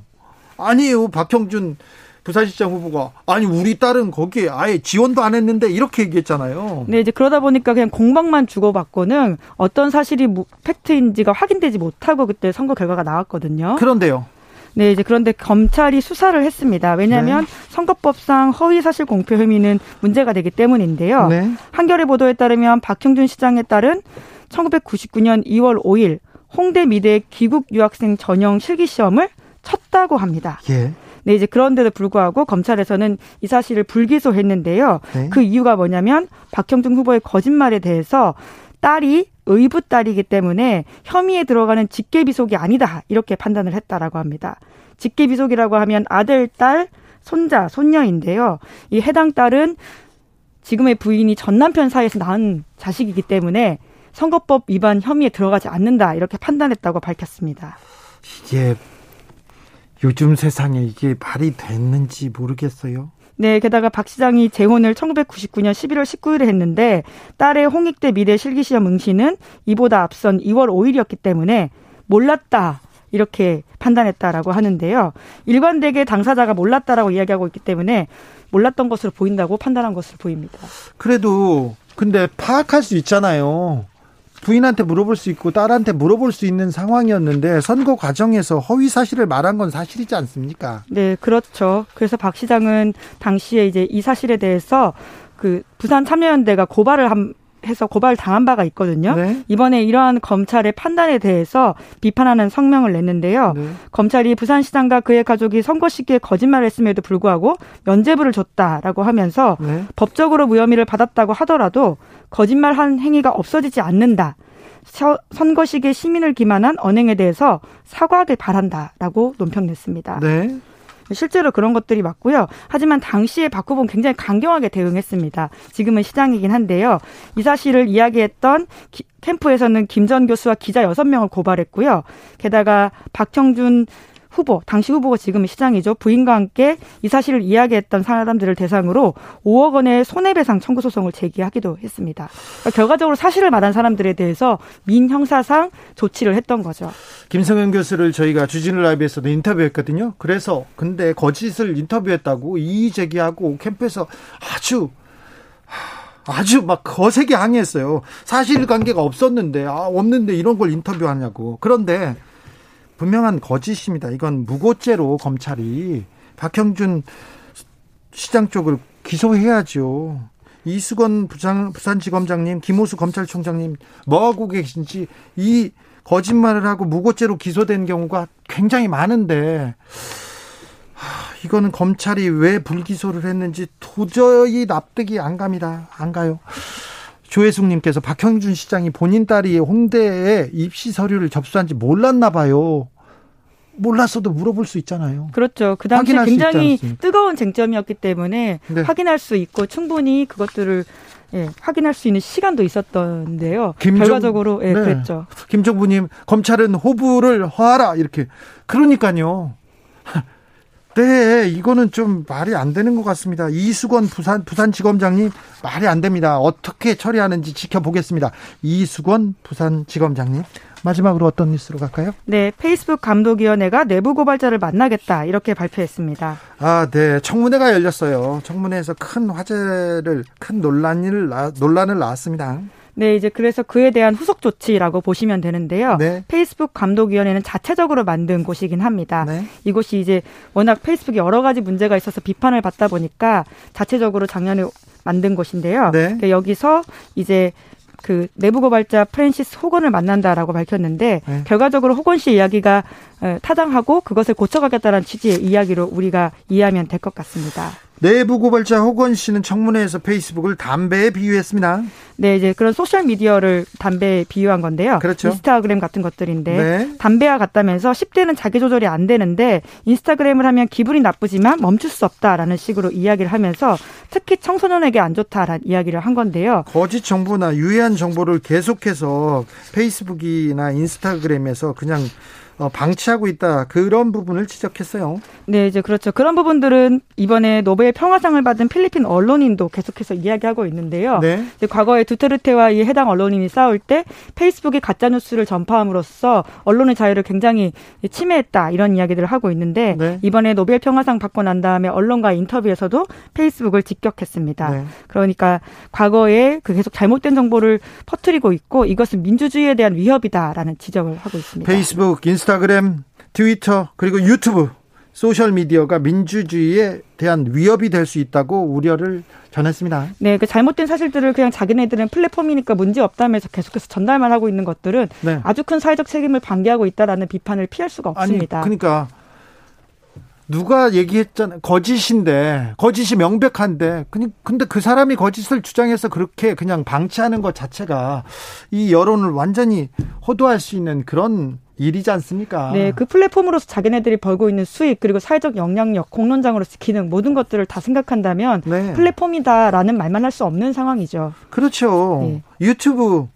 아니에요. 박형준 부산시장 후보가 아니 우리 딸은 거기에 아예 지원도 안 했는데 이렇게 얘기했잖아요. 네 이제 그러다 보니까 그냥 공방만 주고받고는 어떤 사실이 팩트인지가 확인되지 못하고 그때 선거 결과가 나왔거든요. 그런데요. 네, 이제 그런데 검찰이 수사를 했습니다. 왜냐하면 네. 선거법상 허위 사실 공표 혐의는 문제가 되기 때문인데요. 네. 한겨레 보도에 따르면 박형준 시장에 따른 1999년 2월 5일 홍대 미대 귀국 유학생 전형 실기 시험을 쳤다고 합니다. 예. 네, 이제 그런데도 불구하고 검찰에서는 이 사실을 불기소했는데요. 네. 그 이유가 뭐냐면 박형준 후보의 거짓말에 대해서 딸이 의붓 딸이기 때문에 혐의에 들어가는 직계비속이 아니다 이렇게 판단을 했다라고 합니다. 직계비속이라고 하면 아들, 딸, 손자, 손녀인데요. 이 해당 딸은 지금의 부인이 전 남편 사이에서 낳은 자식이기 때문에 선거법 위반 혐의에 들어가지 않는다 이렇게 판단했다고 밝혔습니다. 이게 요즘 세상에 이게 말이 됐는지 모르겠어요. 네, 게다가 박 시장이 재혼을 1999년 11월 19일에 했는데 딸의 홍익대 미래 실기시험 응시는 이보다 앞선 2월 5일이었기 때문에 몰랐다. 이렇게 판단했다라고 하는데요. 일관되게 당사자가 몰랐다라고 이야기하고 있기 때문에 몰랐던 것으로 보인다고 판단한 것으로 보입니다. 그래도 근데 파악할 수 있잖아요. 부인한테 물어볼 수 있고 딸한테 물어볼 수 있는 상황이었는데 선거 과정에서 허위 사실을 말한 건 사실이지 않습니까? 네, 그렇죠. 그래서 박 시장은 당시에 이제 이 사실에 대해서 그 부산 참여연대가 고발을 한 해서 고발 당한 바가 있거든요. 네. 이번에 이러한 검찰의 판단에 대해서 비판하는 성명을 냈는데요. 네. 검찰이 부산시장과 그의 가족이 선거 시기에 거짓말을 했음에도 불구하고 면죄부를 줬다라고 하면서 네. 법적으로 무혐의를 받았다고 하더라도 거짓말한 행위가 없어지지 않는다. 선거 시기에 시민을 기만한 언행에 대해서 사과하길 바란다라고 논평 냈습니다. 네. 실제로 그런 것들이 맞고요. 하지만 당시에 박 후보는 굉장히 강경하게 대응했습니다. 지금은 시장이긴 한데요. 이 사실을 이야기했던 캠프에서는 김 전 교수와 기자 여섯 명을 고발했고요. 게다가 박형준 후보, 당시 후보가 지금 시장이죠. 부인과 함께 이 사실을 이야기했던 사람들을 대상으로 5억 원의 손해배상 청구 소송을 제기하기도 했습니다. 그러니까 결과적으로 사실을 말한 사람들에 대해서 민형사상 조치를 했던 거죠. 김성현 교수를 저희가 주진우 라이브에서도 인터뷰했거든요. 그래서 근데 거짓을 인터뷰했다고 이의 제기하고 캠프에서 아주 아주 막 거세게 항의했어요. 사실관계가 없었는데 아 없는데 이런 걸 인터뷰하냐고. 그런데 분명한 거짓입니다. 이건 무고죄로 검찰이 박형준 시장 쪽을 기소해야죠. 이수건 부산, 부산지검장님, 김호수 검찰총장님 뭐하고 계신지 이 거짓말을 하고 무고죄로 기소된 경우가 굉장히 많은데 하, 이거는 검찰이 왜 불기소를 했는지 도저히 납득이 안 갑니다. 안 가요. 조혜숙님께서 박형준 시장이 본인 딸이 홍대에 입시 서류를 접수한지 몰랐나 봐요. 몰랐어도 물어볼 수 있잖아요. 그렇죠. 그 당시 굉장히 뜨거운 쟁점이었기 때문에 네. 확인할 수 있고 충분히 그것들을 예, 확인할 수 있는 시간도 있었던데요. 김정, 결과적으로 예, 네. 그랬죠. 김정부님 검찰은 호부를 허하라 이렇게 그러니까요. 네, 이거는 좀 말이 안 되는 것 같습니다. 이수건 부산 부산지검장님 말이 안 됩니다. 어떻게 처리하는지 지켜보겠습니다. 이수건 부산지검장님. 마지막으로 어떤 뉴스로 갈까요? 네, 페이스북 감독위원회가 내부 고발자를 만나겠다 이렇게 발표했습니다. 아, 네, 청문회가 열렸어요. 청문회에서 큰 화제를 큰 논란을 논란을 낳았습니다. 네, 이제 그래서 그에 대한 후속 조치라고 보시면 되는데요. 네. 페이스북 감독위원회는 자체적으로 만든 곳이긴 합니다. 네. 이곳이 이제 워낙 페이스북이 여러 가지 문제가 있어서 비판을 받다 보니까 자체적으로 작년에 만든 곳인데요. 네. 그러니까 여기서 이제 그 내부 고발자 프랜시스 호건을 만난다라고 밝혔는데 네. 결과적으로 호건 씨 이야기가 타당하고 그것을 고쳐가겠다는 취지의 이야기로 우리가 이해하면 될 것 같습니다. 내부 고발자 호건 씨는 청문회에서 페이스북을 담배에 비유했습니다. 네, 이제 그런 소셜 미디어를 담배에 비유한 건데요. 그렇죠. 인스타그램 같은 것들인데 네. 담배와 같다면서 10대는 자기 조절이 안 되는데 인스타그램을 하면 기분이 나쁘지만 멈출 수 없다라는 식으로 이야기를 하면서 특히 청소년에게 안 좋다라는 이야기를 한 건데요. 거짓 정보나 유해한 정보를 계속해서 페이스북이나 인스타그램에서 그냥 어, 방치하고 있다 그런 부분을 지적했어요. 네, 이제 그렇죠. 그런 부분들은 이번에 노벨 평화상을 받은 필리핀 언론인도 계속해서 이야기하고 있는데요. 네. 과거에 두테르테와 이 해당 언론인이 싸울 때 페이스북이 가짜 뉴스를 전파함으로써 언론의 자유를 굉장히 침해했다 이런 이야기들을 하고 있는데 네. 이번에 노벨 평화상 받고 난 다음에 언론과 인터뷰에서도 페이스북을 직격했습니다. 네. 그러니까 과거에 그 계속 잘못된 정보를 퍼뜨리고 있고 이것은 민주주의에 대한 위협이다라는 지적을 하고 있습니다. 페이스북, 인스타그램, 트위터 그리고 유튜브 소셜 미디어가 민주주의에 대한 위협이 될 수 있다고 우려를 전했습니다. 네, 그 잘못된 사실들을 그냥 자기네들은 플랫폼이니까 문제 없다면서 계속해서 전달만 하고 있는 것들은 네. 아주 큰 사회적 책임을 방기하고 있다라는 비판을 피할 수가 없습니다. 아니, 그러니까 누가 얘기했잖아요. 거짓인데 거짓이 명백한데 근데 그 사람이 거짓을 주장해서 그렇게 그냥 방치하는 것 자체가 이 여론을 완전히 호도할 수 있는 그런 일이지 않습니까? 네, 그 플랫폼으로서 자기네들이 벌고 있는 수익 그리고 사회적 영향력, 공론장으로서 기능 모든 것들을 다 생각한다면 네. 플랫폼이다라는 말만 할 수 없는 상황이죠. 그렇죠. 네. 유튜브,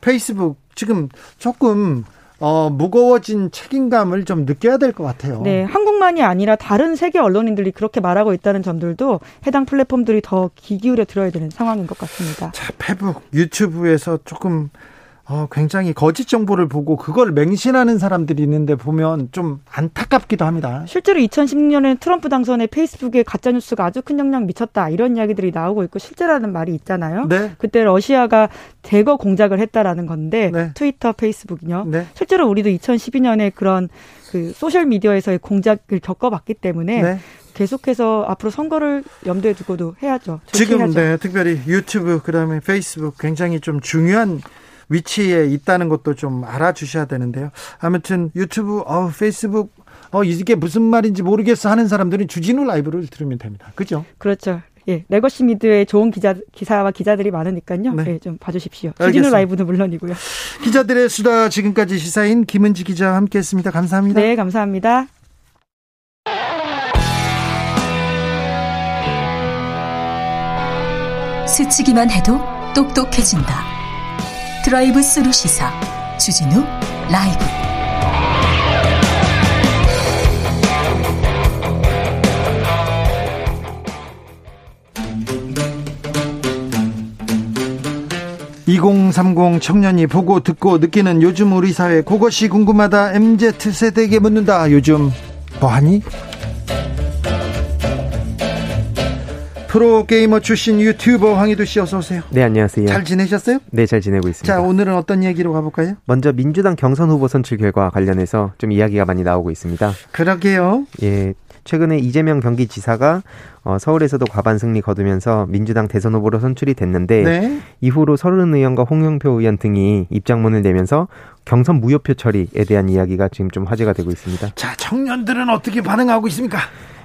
페이스북 지금 조금 어, 무거워진 책임감을 좀 느껴야 될 것 같아요. 네, 한국만이 아니라 다른 세계 언론인들이 그렇게 말하고 있다는 점들도 해당 플랫폼들이 더 귀 기울여 들어야 되는 상황인 것 같습니다. 자, 페북, 유튜브에서 조금 어, 굉장히 거짓 정보를 보고 그걸 맹신하는 사람들이 있는데 보면 좀 안타깝기도 합니다. 실제로 2016년에 트럼프 당선에 페이스북에 가짜 뉴스가 아주 큰 영향 미쳤다 이런 이야기들이 나오고 있고 실제라는 말이 있잖아요. 네. 그때 러시아가 대거 공작을 했다라는 건데 네. 트위터, 페이스북이요. 네. 실제로 우리도 2012년에 그런 그 소셜 미디어에서의 공작을 겪어봤기 때문에 네. 계속해서 앞으로 선거를 염두에 두고도 해야죠. 지금 네, 특별히 유튜브 그다음에 페이스북 굉장히 좀 중요한 위치에 있다는 것도 좀 알아주셔야 되는데요. 아무튼 유튜브, 어, 페이스북, 어, 이게 무슨 말인지 모르겠어 하는 사람들은 주진우 라이브를 들으면 됩니다. 그죠? 그렇죠. 예, legacy 미디어에 좋은 기자 기사와 기자들이 많으니까요. 네, 예, 좀 봐주십시오. 주진우 라이브는 물론이고요. 기자들의 수다 지금까지 시사인 김은지 기자와 함께했습니다. 감사합니다. 네, 감사합니다. 스치기만 해도 똑똑해진다. 드라이브 스루 시사 주진우 라이브 (2030) 청년이 보고 듣고 느끼는 요즘 우리 사회 그것이 궁금하다 MZ세대에게 묻는다 요즘 뭐하니? 프로게이머 출신 유튜버 황희도 씨 어서 오세요. 네, 안녕하세요. 잘 지내셨어요? 네, 잘 지내고 있습니다. 자, 오늘은 어떤 얘기로 가볼까요? 먼저 민주당 경선 후보 선출 결과 관련해서 좀 이야기가 많이 나오고 있습니다. 그러게요. 예. 최근에 이재명 경기지사가 어, 서울에서도 과반 승리 거두면서 민주당 대선 후보로 선출이 됐는데 네. 이후로 서른 의원과 홍영표 의원 등이 입장문을 내면서 경선 무효표 처리에 대한 이야기가 지금 좀 화제가 되고 있습니다. 자, 청년들은 어떻게 반응하고 있습니까?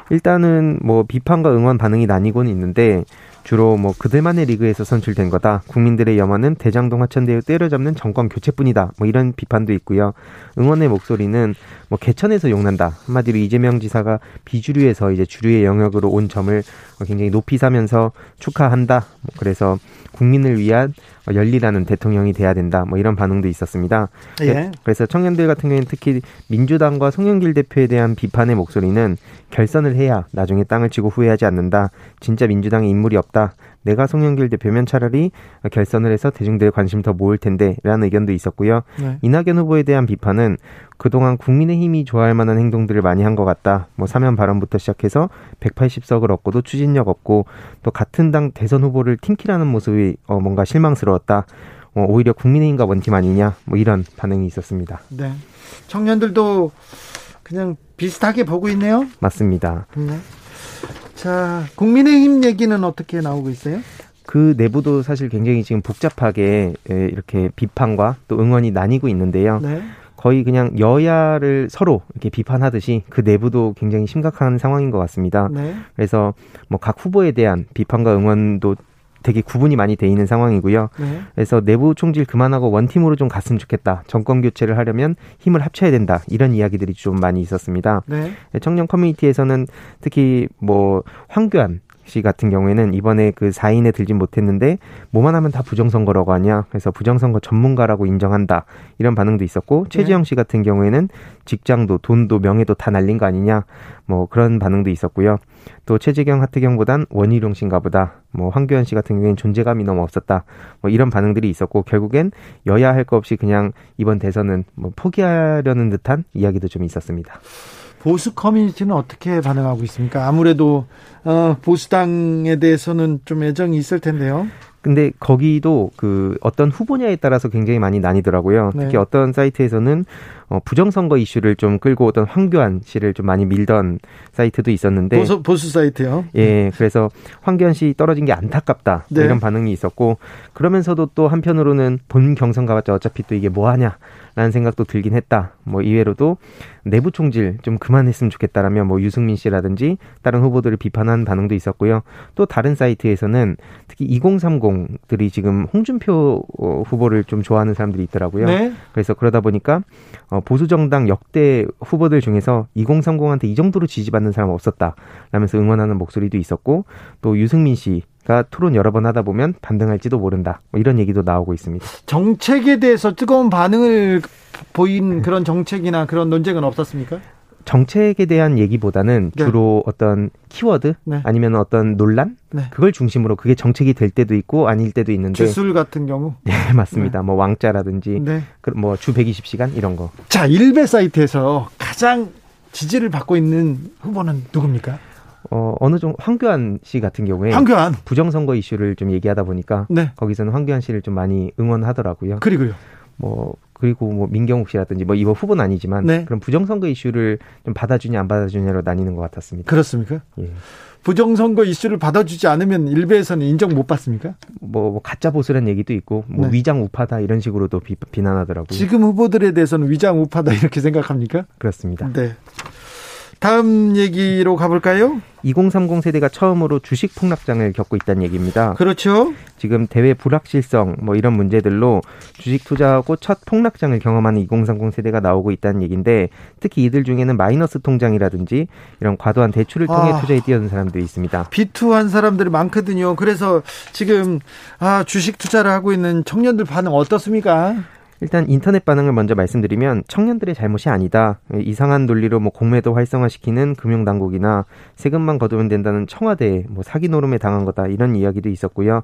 일단은 뭐 비판과 응원 반응이 나뉘고는 있는데 주로 뭐 그들만의 리그에서 선출된 거다. 국민들의 염원은 대장동 화천대유 때려잡는 정권 교체뿐이다. 뭐 이런 비판도 있고요. 응원의 목소리는 뭐 개천에서 용난다. 한마디로 이재명 지사가 비주류에서 이제 주류의 영역으로 온 점을 굉장히 높이 사면서 축하한다. 뭐 그래서 국민을 위한 열리라는 대통령이 돼야 된다. 뭐 이런 반응도 있었습니다. 예. 그래서 청년들 같은 경우에는 특히 민주당과 송영길 대표에 대한 비판의 목소리는 결선을 해야 나중에 땅을 치고 후회하지 않는다. 진짜 민주당에 인물이 없다. 내가 송영길 대표면 차라리 결선을 해서 대중들의 관심 더 모을 텐데라는 의견도 있었고요. 네. 이낙연 후보에 대한 비판은 그동안 국민의힘이 좋아할 만한 행동들을 많이 한 것 같다. 뭐 사면 발언부터 시작해서 180석을 얻고도 추진력 없고 또 같은 당 대선 후보를 팀킬하는 모습이 어 뭔가 실망스러웠다. 어 오히려 국민의힘과 원팀 아니냐. 뭐 이런 반응이 있었습니다. 네. 청년들도 그냥 비슷하게 보고 있네요. 맞습니다. 네. 자, 국민의힘 얘기는 어떻게 나오고 있어요? 그 내부도 사실 굉장히 지금 복잡하게 이렇게 비판과 또 응원이 나뉘고 있는데요. 네. 거의 그냥 여야를 서로 이렇게 비판하듯이 그 내부도 굉장히 심각한 상황인 것 같습니다. 네. 그래서 뭐 각 후보에 대한 비판과 응원도 되게 구분이 많이 돼 있는 상황이고요. 네. 그래서 내부 총질 그만하고 원팀으로 좀 갔으면 좋겠다. 정권 교체를 하려면 힘을 합쳐야 된다. 이런 이야기들이 좀 많이 있었습니다. 네. 청년 커뮤니티에서는 특히 뭐 황교안 씨 같은 경우에는 이번에 그 4인에 들진 못했는데 뭐만 하면 다 부정선거라고 하냐. 그래서 부정선거 전문가라고 인정한다. 이런 반응도 있었고 네. 최지영 씨 같은 경우에는 직장도 돈도 명예도 다 날린 거 아니냐. 뭐 그런 반응도 있었고요. 또 최재경 하태경보단 원희룡 씨인가 보다. 뭐 황교안 씨 같은 경우에는 존재감이 너무 없었다. 뭐 이런 반응들이 있었고 결국엔 여야 할 거 없이 그냥 이번 대선은 뭐 포기하려는 듯한 이야기도 좀 있었습니다. 보수 커뮤니티는 어떻게 반응하고 있습니까? 아무래도 어, 보수당에 대해서는 좀 애정이 있을 텐데요. 근데 거기도 그 어떤 후보냐에 따라서 굉장히 많이 나뉘더라고요. 네. 특히 어떤 사이트에서는 어, 부정선거 이슈를 좀 끌고 오던 황교안 씨를 좀 많이 밀던 사이트도 있었는데 보수, 보수 사이트요. 예, 그래서 황교안 씨 떨어진 게 안타깝다 네. 이런 반응이 있었고 그러면서도 또 한편으로는 본 경선 가봤자 어차피 또 이게 뭐 하냐 라는 생각도 들긴 했다. 뭐 이외로도 내부 총질 좀 그만했으면 좋겠다라며 뭐 유승민 씨라든지 다른 후보들을 비판한 반응도 있었고요. 또 다른 사이트에서는 특히 2030들이 지금 홍준표 어, 후보를 좀 좋아하는 사람들이 있더라고요. 네. 그래서 그러다 보니까 어, 어, 보수 정당 역대 후보들 중에서 2030한테 이 정도로 지지받는 사람 없었다라면서 응원하는 목소리도 있었고 또 유승민 씨가 토론 여러 번 하다 보면 반등할지도 모른다 뭐 이런 얘기도 나오고 있습니다. 정책에 대해서 뜨거운 반응을 보인 그런 정책이나 그런 논쟁은 없었습니까? 정책에 대한 얘기보다는 네. 주로 어떤 키워드 네. 아니면 어떤 논란 네. 그걸 중심으로 그게 정책이 될 때도 있고 아닐 때도 있는데 주술 같은 경우 네 <laughs> 맞습니다. 네. 뭐 왕자라든지 네. 그 뭐주 120시간 이런 거. 자 일베 사이트에서 가장 지지를 받고 있는 후보는 누굽니까? 어, 어느 정도 황교안 씨 같은 경우에 황교안 부정선거 이슈를 좀 얘기하다 보니까 네. 거기서는 황교안 씨를 좀 많이 응원하더라고요. 그리고요. 뭐 그리고 뭐 민경욱 씨라든지 뭐 이번 후보는 아니지만 네. 그런 부정선거 이슈를 좀 받아주냐 안 받아주냐로 나뉘는 것 같았습니다. 그렇습니까? 예. 부정선거 이슈를 받아주지 않으면 일베에서는 인정 못 받습니까? 뭐, 뭐 가짜 보수란 얘기도 있고 뭐 네. 위장 우파다 이런 식으로도 비, 비난하더라고요. 지금 후보들에 대해서는 위장 우파다 이렇게 생각합니까? 그렇습니다. 네. 다음 얘기로 가볼까요? 2030 세대가 처음으로 주식 폭락장을 겪고 있다는 얘기입니다. 그렇죠. 지금 대외 불확실성 뭐 이런 문제들로 주식 투자하고 첫 폭락장을 경험하는 2030 세대가 나오고 있다는 얘기인데 특히 이들 중에는 마이너스 통장이라든지 이런 과도한 대출을 통해 아, 투자에 뛰어든 사람들이 있습니다. 비투한 사람들이 많거든요. 그래서 지금 아, 주식 투자를 하고 있는 청년들 반응 어떻습니까? 일단 인터넷 반응을 먼저 말씀드리면 청년들의 잘못이 아니다. 이상한 논리로 뭐 공매도 활성화시키는 금융당국이나 세금만 거두면 된다는 청와대 뭐 사기 노름에 당한 거다 이런 이야기도 있었고요.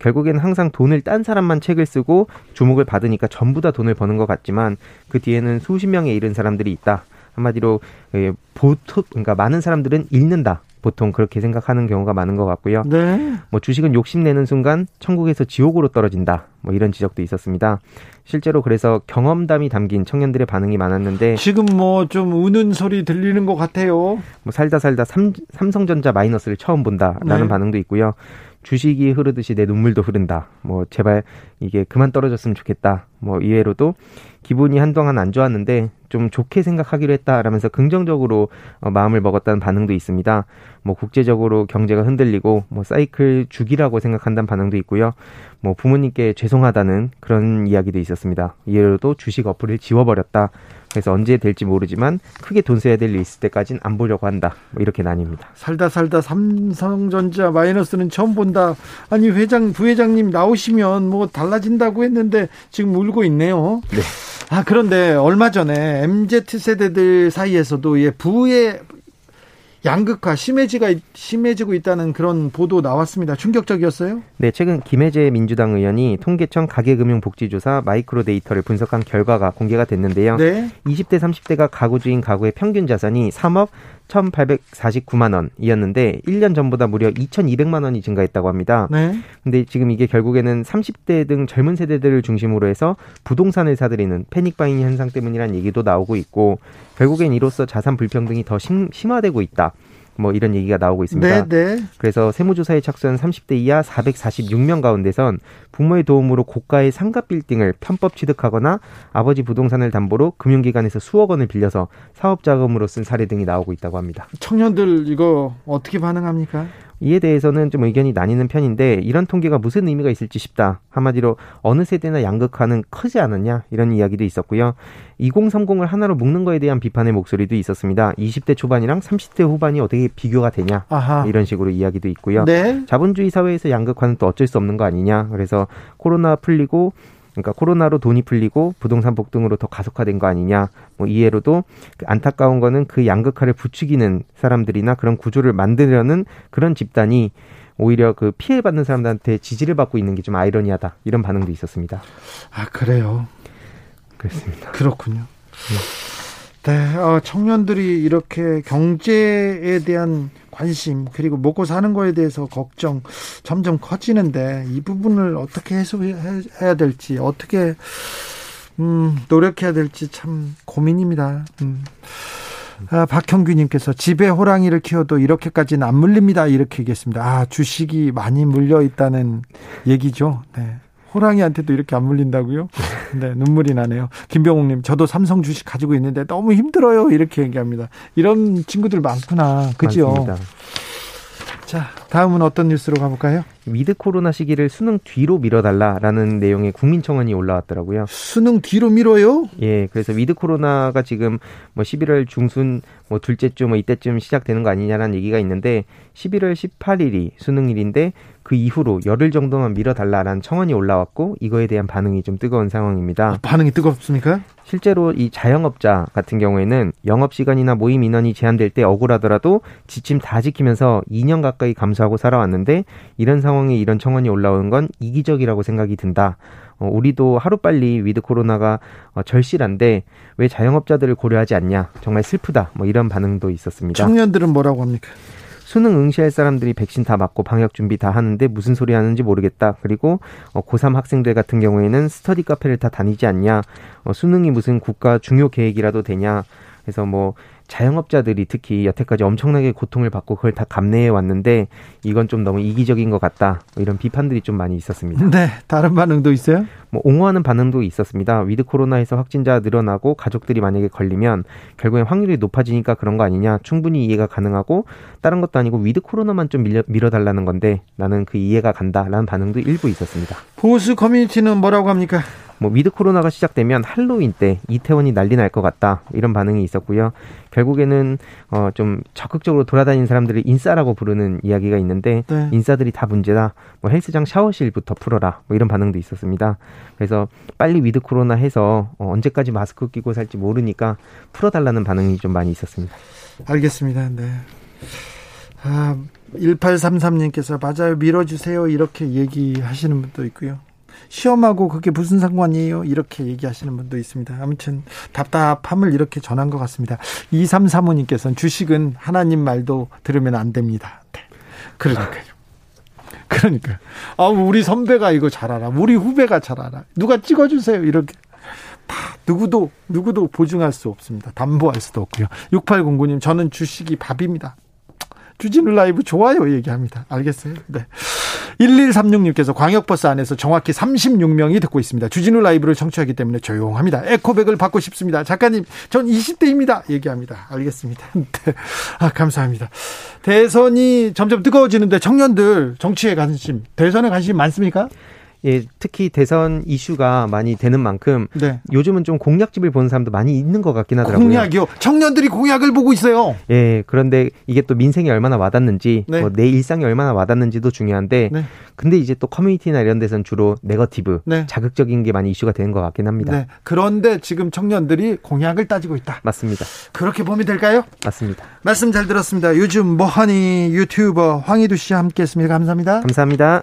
결국에는 항상 돈을 딴 사람만 책을 쓰고 주목을 받으니까 전부 다 돈을 버는 것 같지만 그 뒤에는 수십 명에 이른 사람들이 있다. 한마디로 예, 보통 그러니까 많은 사람들은 읽는다. 보통 그렇게 생각하는 경우가 많은 것 같고요. 네. 뭐 주식은 욕심내는 순간 천국에서 지옥으로 떨어진다. 뭐 이런 지적도 있었습니다. 실제로 그래서 경험담이 담긴 청년들의 반응이 많았는데 지금 뭐 좀 우는 소리 들리는 것 같아요. 뭐 살다 살다 삼, 삼성전자 마이너스를 처음 본다라는 네. 반응도 있고요. 주식이 흐르듯이 내 눈물도 흐른다. 뭐 제발 이게 그만 떨어졌으면 좋겠다. 뭐 이외로도 기분이 한동안 안 좋았는데 좀 좋게 생각하기로 했다라면서 긍정적으로 어, 마음을 먹었다는 반응도 있습니다. 뭐 국제적으로 경제가 흔들리고 뭐 사이클 주기라고 생각한다는 반응도 있고요. 뭐 부모님께 죄송하다는 그런 이야기도 있었습니다. 이외로도 주식 어플을 지워버렸다. 그래서 언제 될지 모르지만 크게 돈 써야 될 일 있을 때까지는 안 보려고 한다. 뭐 이렇게 나뉩니다. 살다 살다 삼성전자 마이너스는 처음 본다. 아니 회장 부회장님 나오시면 뭐 달라진다고 했는데 지금 울고 있네요. 네. 아 그런데 얼마 전에 MZ 세대들 사이에서도 예 부의 양극화 심해지가 심해지고 있다는 그런 보도 나왔습니다. 충격적이었어요? 네, 최근 김혜재 민주당 의원이 통계청 가계금융복지조사 마이크로 데이터를 분석한 결과가 공개가 됐는데요. 네. 20대 30대가 가구 주인 가구의 평균 자산이 3억 1,849만 원이었는데 1년 전보다 무려 2,200만 원이 증가했다고 합니다. 네. 근데 지금 이게 결국에는 30대 등 젊은 세대들을 중심으로 해서 부동산을 사들이는 패닉 바잉 현상 때문이라는 얘기도 나오고 있고 결국엔 이로써 자산 불평등이 더 심, 심화되고 있다. 뭐 이런 얘기가 나오고 있습니다. 네, 네. 그래서 세무조사에 착수한 30대 이하 446명 가운데선 부모의 도움으로 고가의 상가 빌딩을 편법 취득하거나 아버지 부동산을 담보로 금융기관에서 수억 원을 빌려서 사업 자금으로 쓴 사례 등이 나오고 있다고 합니다. 청년들 이거 어떻게 반응합니까? 이에 대해서는 좀 의견이 나뉘는 편인데 이런 통계가 무슨 의미가 있을지 싶다. 한마디로 어느 세대나 양극화는 크지 않았냐 이런 이야기도 있었고요. 2030을 하나로 묶는 거에 대한 비판의 목소리도 있었습니다. 20대 초반이랑 30대 후반이 어떻게 비교가 되냐 아하. 이런 식으로 이야기도 있고요. 네. 자본주의 사회에서 양극화는 또 어쩔 수 없는 거 아니냐. 그래서 코로나 풀리고 그러니까 코로나로 돈이 풀리고 부동산 폭등으로 더 가속화된 거 아니냐. 뭐 이해로도 그 안타까운 거는 그 양극화를 부추기는 사람들이나 그런 구조를 만들려는 그런 집단이 오히려 그 피해받는 사람들한테 지지를 받고 있는 게 좀 아이러니하다. 이런 반응도 있었습니다. 아, 그래요. 그렇습니다. 그렇군요. 네, 어, 청년들이 이렇게 경제에 대한 관심 그리고 먹고 사는 거에 대해서 걱정 점점 커지는데 이 부분을 어떻게 해소해야 될지 어떻게 음, 노력해야 될지 참 고민입니다. 음. 아, 박형규님께서 집에 호랑이를 키워도 이렇게까지는 안 물립니다. 이렇게 얘기했습니다. 아, 주식이 많이 물려 있다는 얘기죠. 네. 호랑이한테도 이렇게 안 물린다고요? 네, 눈물이 나네요. 김병욱님, 저도 삼성 주식 가지고 있는데 너무 힘들어요. 이렇게 얘기합니다. 이런 친구들 많구나. 그죠? 맞습니다. 자, 다음은 어떤 뉴스로 가볼까요? 위드 코로나 시기를 수능 뒤로 미뤄달라라는 내용의 국민청원이 올라왔더라고요. 수능 뒤로 미뤄요? 예, 그래서 위드 코로나가 지금 뭐 11월 중순 뭐 둘째 주 뭐 이때쯤 시작되는 거 아니냐라는 얘기가 있는데 11월 18일이 수능일인데 그 이후로 열흘 정도만 미뤄달라라는 청원이 올라왔고 이거에 대한 반응이 좀 뜨거운 상황입니다. 아, 반응이 뜨겁습니까? 실제로 이 자영업자 같은 경우에는 영업 시간이나 모임 인원이 제한될 때 억울하더라도 지침 다 지키면서 2년 가까이 감수하고 살아왔는데 이런 상황에 이런 청원이 올라오는 건 이기적이라고 생각이 든다. 어, 우리도 하루빨리 위드 코로나가 어, 절실한데 왜 자영업자들을 고려하지 않냐. 정말 슬프다. 뭐 이런 반응도 있었습니다. 청년들은 뭐라고 합니까? 수능 응시할 사람들이 백신 다 맞고 방역 준비 다 하는데 무슨 소리 하는지 모르겠다. 그리고 어, 고3 학생들 같은 경우에는 스터디 카페를 다 다니지 않냐. 어, 수능이 무슨 국가 중요 계획이라도 되냐. 그래서 뭐 자영업자들이 특히 여태까지 엄청나게 고통을 받고 그걸 다 감내해 왔는데 이건 좀 너무 이기적인 것 같다. 뭐 이런 비판들이 좀 많이 있었습니다. 네, 다른 반응도 있어요? 뭐 옹호하는 반응도 있었습니다. 위드 코로나에서 확진자 늘어나고 가족들이 만약에 걸리면 결국엔 확률이 높아지니까 그런 거 아니냐. 충분히 이해가 가능하고 다른 것도 아니고 위드 코로나만 좀 밀려, 밀어달라는 건데 나는 그 이해가 간다라는 반응도 일부 있었습니다. 보수 커뮤니티는 뭐라고 합니까? 뭐 위드 코로나가 시작되면 할로윈 때 이태원이 난리 날 것 같다 이런 반응이 있었고요. 결국에는 어 좀 적극적으로 돌아다니는 사람들을 인싸라고 부르는 이야기가 있는데 네. 인싸들이 다 문제다. 뭐 헬스장 샤워실부터 풀어라. 뭐 이런 반응도 있었습니다. 그래서 빨리 위드 코로나 해서 어 언제까지 마스크 끼고 살지 모르니까 풀어달라는 반응이 좀 많이 있었습니다. 알겠습니다. 네. 아, 1833님께서 맞아요. 밀어주세요. 이렇게 얘기하시는 분도 있고요. 시험하고 그게 무슨 상관이에요? 이렇게 얘기하시는 분도 있습니다. 아무튼 답답함을 이렇게 전한 것 같습니다. 2335님께서는 주식은 하나님 말도 들으면 안 됩니다. 네. 그러니까요. <laughs> 그러니까. 아, 우리 선배가 이거 잘 알아. 우리 후배가 잘 알아. 누가 찍어주세요. 이렇게. 다 누구도 누구도 보증할 수 없습니다. 담보할 수도 없고요. 6809님 저는 주식이 밥입니다. 주진우 라이브 좋아요 얘기합니다. 알겠어요? 네. 1136님께서 광역버스 안에서 정확히 36명이 듣고 있습니다. 주진우 라이브를 청취하기 때문에 조용합니다. 에코백을 받고 싶습니다. 작가님, 전 20대입니다. 얘기합니다. 알겠습니다. <laughs> 네. 아, 감사합니다. 대선이 점점 뜨거워지는데 청년들 정치에 관심, 대선에 관심 많습니까? 예, 특히 대선 이슈가 많이 되는 만큼 네. 요즘은 좀 공약집을 보는 사람도 많이 있는 것 같긴 하더라고요. 공약이요? 청년들이 공약을 보고 있어요. 예, 그런데 이게 또 민생이 얼마나 와닿는지, 네. 뭐 내 일상이 얼마나 와닿는지도 중요한데, 네. 근데 이제 또 커뮤니티나 이런 데서는 주로 네거티브, 네. 자극적인 게 많이 이슈가 되는 것 같긴 합니다. 네. 그런데 지금 청년들이 공약을 따지고 있다. 맞습니다. 그렇게 보면 될까요? 맞습니다. 말씀 잘 들었습니다. 요즘 뭐하니 유튜버 황희두 씨와 함께했습니다. 감사합니다. 감사합니다.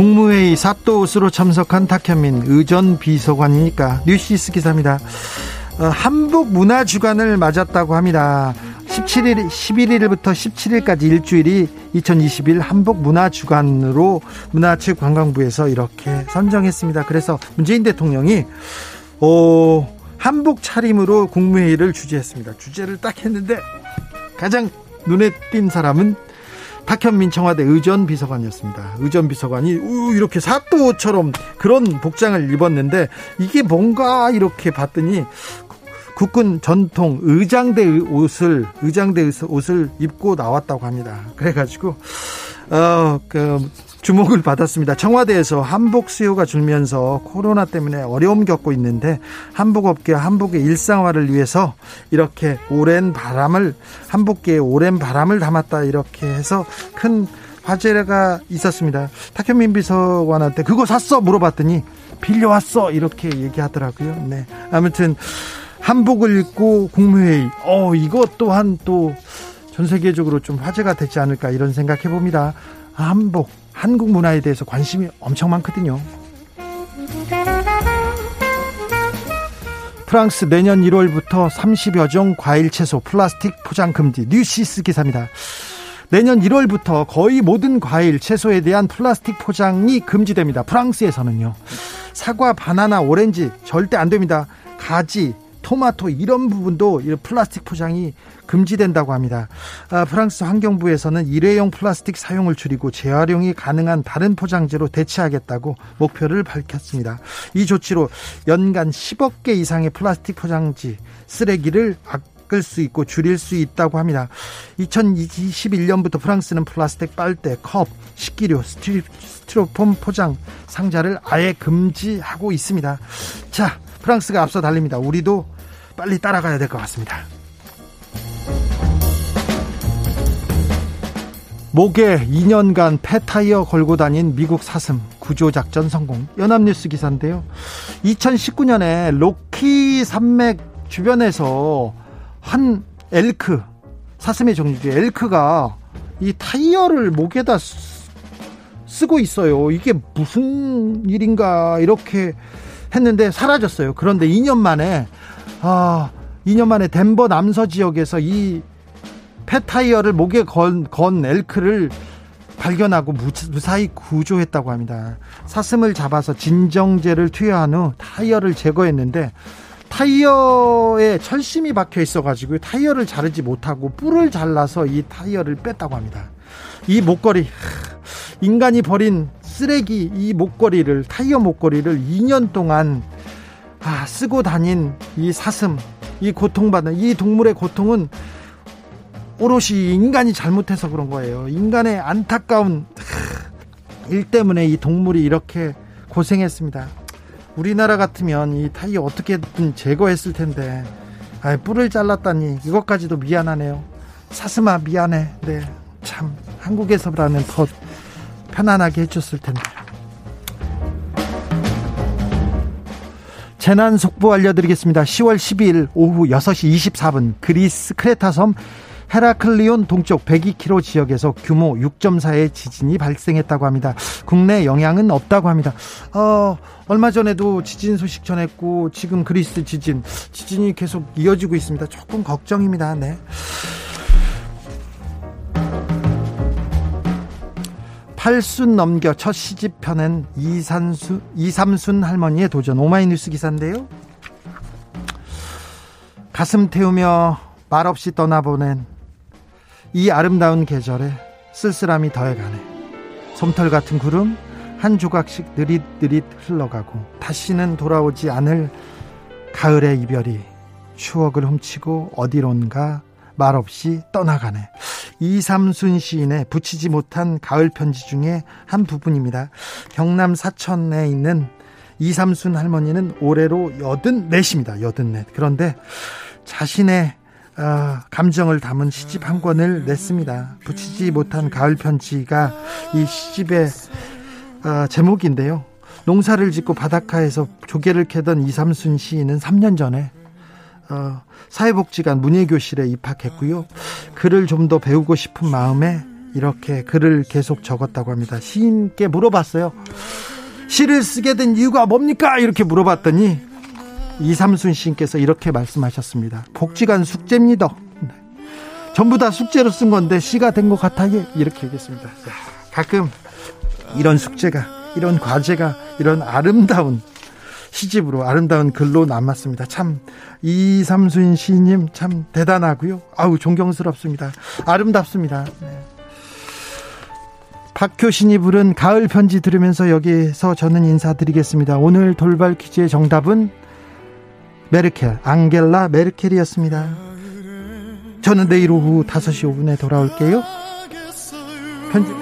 국무회의 사또 옷으로 참석한 탁현민 의전 비서관이니까 뉴시스 기사입니다. 어, 한복 문화 주간을 맞았다고 합니다. 17일, 11일부터 17일까지 일주일이 2021 한복 문화 주간으로 문화체 관광부에서 이렇게 선정했습니다. 그래서 문재인 대통령이 어, 한복 차림으로 국무회의를 주재했습니다. 주제를 딱 했는데 가장 눈에 띈 사람은 박현민 청와대 의전 비서관이었습니다. 의전 비서관이 이렇게 사또처럼 그런 복장을 입었는데 이게 뭔가 이렇게 봤더니 국군 전통 의장대 옷을 의장대 옷을 입고 나왔다고 합니다. 그래가지고 어그 주목을 받았습니다. 청와대에서 한복 수요가 줄면서 코로나 때문에 어려움 겪고 있는데 한복업계 한복의 일상화를 위해서 이렇게 오랜 바람을 한복계에 오랜 바람을 담았다 이렇게 해서 큰 화제가 있었습니다. 탁현민 비서관한테 그거 샀어 물어봤더니 빌려왔어 이렇게 얘기하더라고요. 네. 아무튼 한복을 입고 국무회의 어 이것 또한 또 전 세계적으로 좀 화제가 되지 않을까 이런 생각해 봅니다. 한복 한국 문화에 대해서 관심이 엄청 많거든요. 프랑스 내년 1월부터 30여 종 과일 채소 플라스틱 포장 금지 뉴시스 기사입니다. 내년 1월부터 거의 모든 과일, 채소에 대한 플라스틱 포장이 금지됩니다. 프랑스에서는요. 사과, 바나나, 오렌지 절대 안 됩니다. 가지, 토마토 이런 부분도 플라스틱 포장이 금지된다고 합니다. 아, 프랑스 환경부에서는 일회용 플라스틱 사용을 줄이고 재활용이 가능한 다른 포장재로 대체하겠다고 목표를 밝혔습니다. 이 조치로 연간 10억 개 이상의 플라스틱 포장지 쓰레기를 바꿀 수 있고 줄일 수 있다고 합니다. 2021년부터 프랑스는 플라스틱 빨대, 컵, 식기류, 스티로폼 포장 상자를 아예 금지하고 있습니다. 자, 프랑스가 앞서 달립니다. 우리도 빨리 따라가야 될 것 같습니다. 목에 2년간 폐타이어 걸고 다닌 미국 사슴 구조작전 성공 연합뉴스 기사인데요 2019년에 로키 산맥 주변에서 한 엘크 사슴의 종류죠 엘크가 이 타이어를 목에다 쓰고 있어요 이게 무슨 일인가 이렇게 했는데 사라졌어요 그런데 2년 만에 아 2년 만에 덴버 남서 지역에서 이 폐타이어를 목에 건, 건 엘크를 발견하고 무사히 구조했다고 합니다. 사슴을 잡아서 진정제를 투여한 후 타이어를 제거했는데 타이어에 철심이 박혀 있어가지고 타이어를 자르지 못하고 뿔을 잘라서 이 타이어를 뺐다고 합니다. 이 목걸이 인간이 버린 쓰레기 이 목걸이를 타이어 목걸이를 2년 동안 아, 쓰고 다닌 이 사슴 이 고통받는 이 동물의 고통은 오롯이 인간이 잘못해서 그런 거예요. 인간의 안타까운 일 때문에 이 동물이 이렇게 고생했습니다. 우리나라 같으면 이 타이어 어떻게든 제거했을 텐데 아, 뿔을 잘랐다니 이것까지도 미안하네요. 사슴아 미안해. 네, 참 한국에서라면 더 편안하게 해줬을 텐데. 재난 속보 알려드리겠습니다. 10월 12일 오후 6시 24분 그리스 크레타섬 헤라클리온 동쪽 102km 지역에서 규모 6.4의 지진이 발생했다고 합니다. 국내 영향은 없다고 합니다. 어, 얼마 전에도 지진 소식 전했고 지금 그리스 지진 지진이 계속 이어지고 있습니다. 조금 걱정입니다. 네. 팔순 넘겨 첫 시집 펴낸 이산수, 이삼순 할머니의 도전 오마이뉴스 기사인데요. 가슴 태우며 말없이 떠나보낸 이 아름다운 계절에 쓸쓸함이 더해가네. 솜털 같은 구름 한 조각씩 느릿느릿 흘러가고 다시는 돌아오지 않을 가을의 이별이 추억을 훔치고 어디론가 말없이 떠나가네. 이삼순 시인의 붙이지 못한 가을 편지 중에 한 부분입니다. 경남 사천에 있는 이삼순 할머니는 올해로 여든 넷입니다. 여든 넷. 그런데 자신의 어, 감정을 담은 시집 한 권을 냈습니다. 붙이지 못한 가을 편지가 이 시집의 어, 제목인데요. 농사를 짓고 바닷가에서 조개를 캐던 이삼순 시인은 3년 전에 어, 사회복지관 문예교실에 입학했고요. 글을 좀 더 배우고 싶은 마음에 이렇게 글을 계속 적었다고 합니다. 시인께 물어봤어요. 시를 쓰게 된 이유가 뭡니까? 이렇게 물어봤더니 이삼순 시인께서 이렇게 말씀하셨습니다. 복지관 숙제입니다. 네. 전부 다 숙제로 쓴 건데 시가 된 것 같아요. 이렇게 얘기했습니다. 가끔 이런 숙제가, 이런 과제가, 이런 아름다운 시집으로 아름다운 글로 남았습니다. 참 이삼순 시인님 참 대단하고요. 아우 존경스럽습니다. 아름답습니다. 네. 박효신이 부른 가을 편지 들으면서 여기서 저는 인사드리겠습니다. 오늘 돌발 퀴즈의 정답은 메르켈, 앙겔라 메르켈이었습니다. 저는 내일 오후 5시 5분에 돌아올게요. 편지,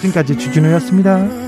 지금까지 주진우였습니다.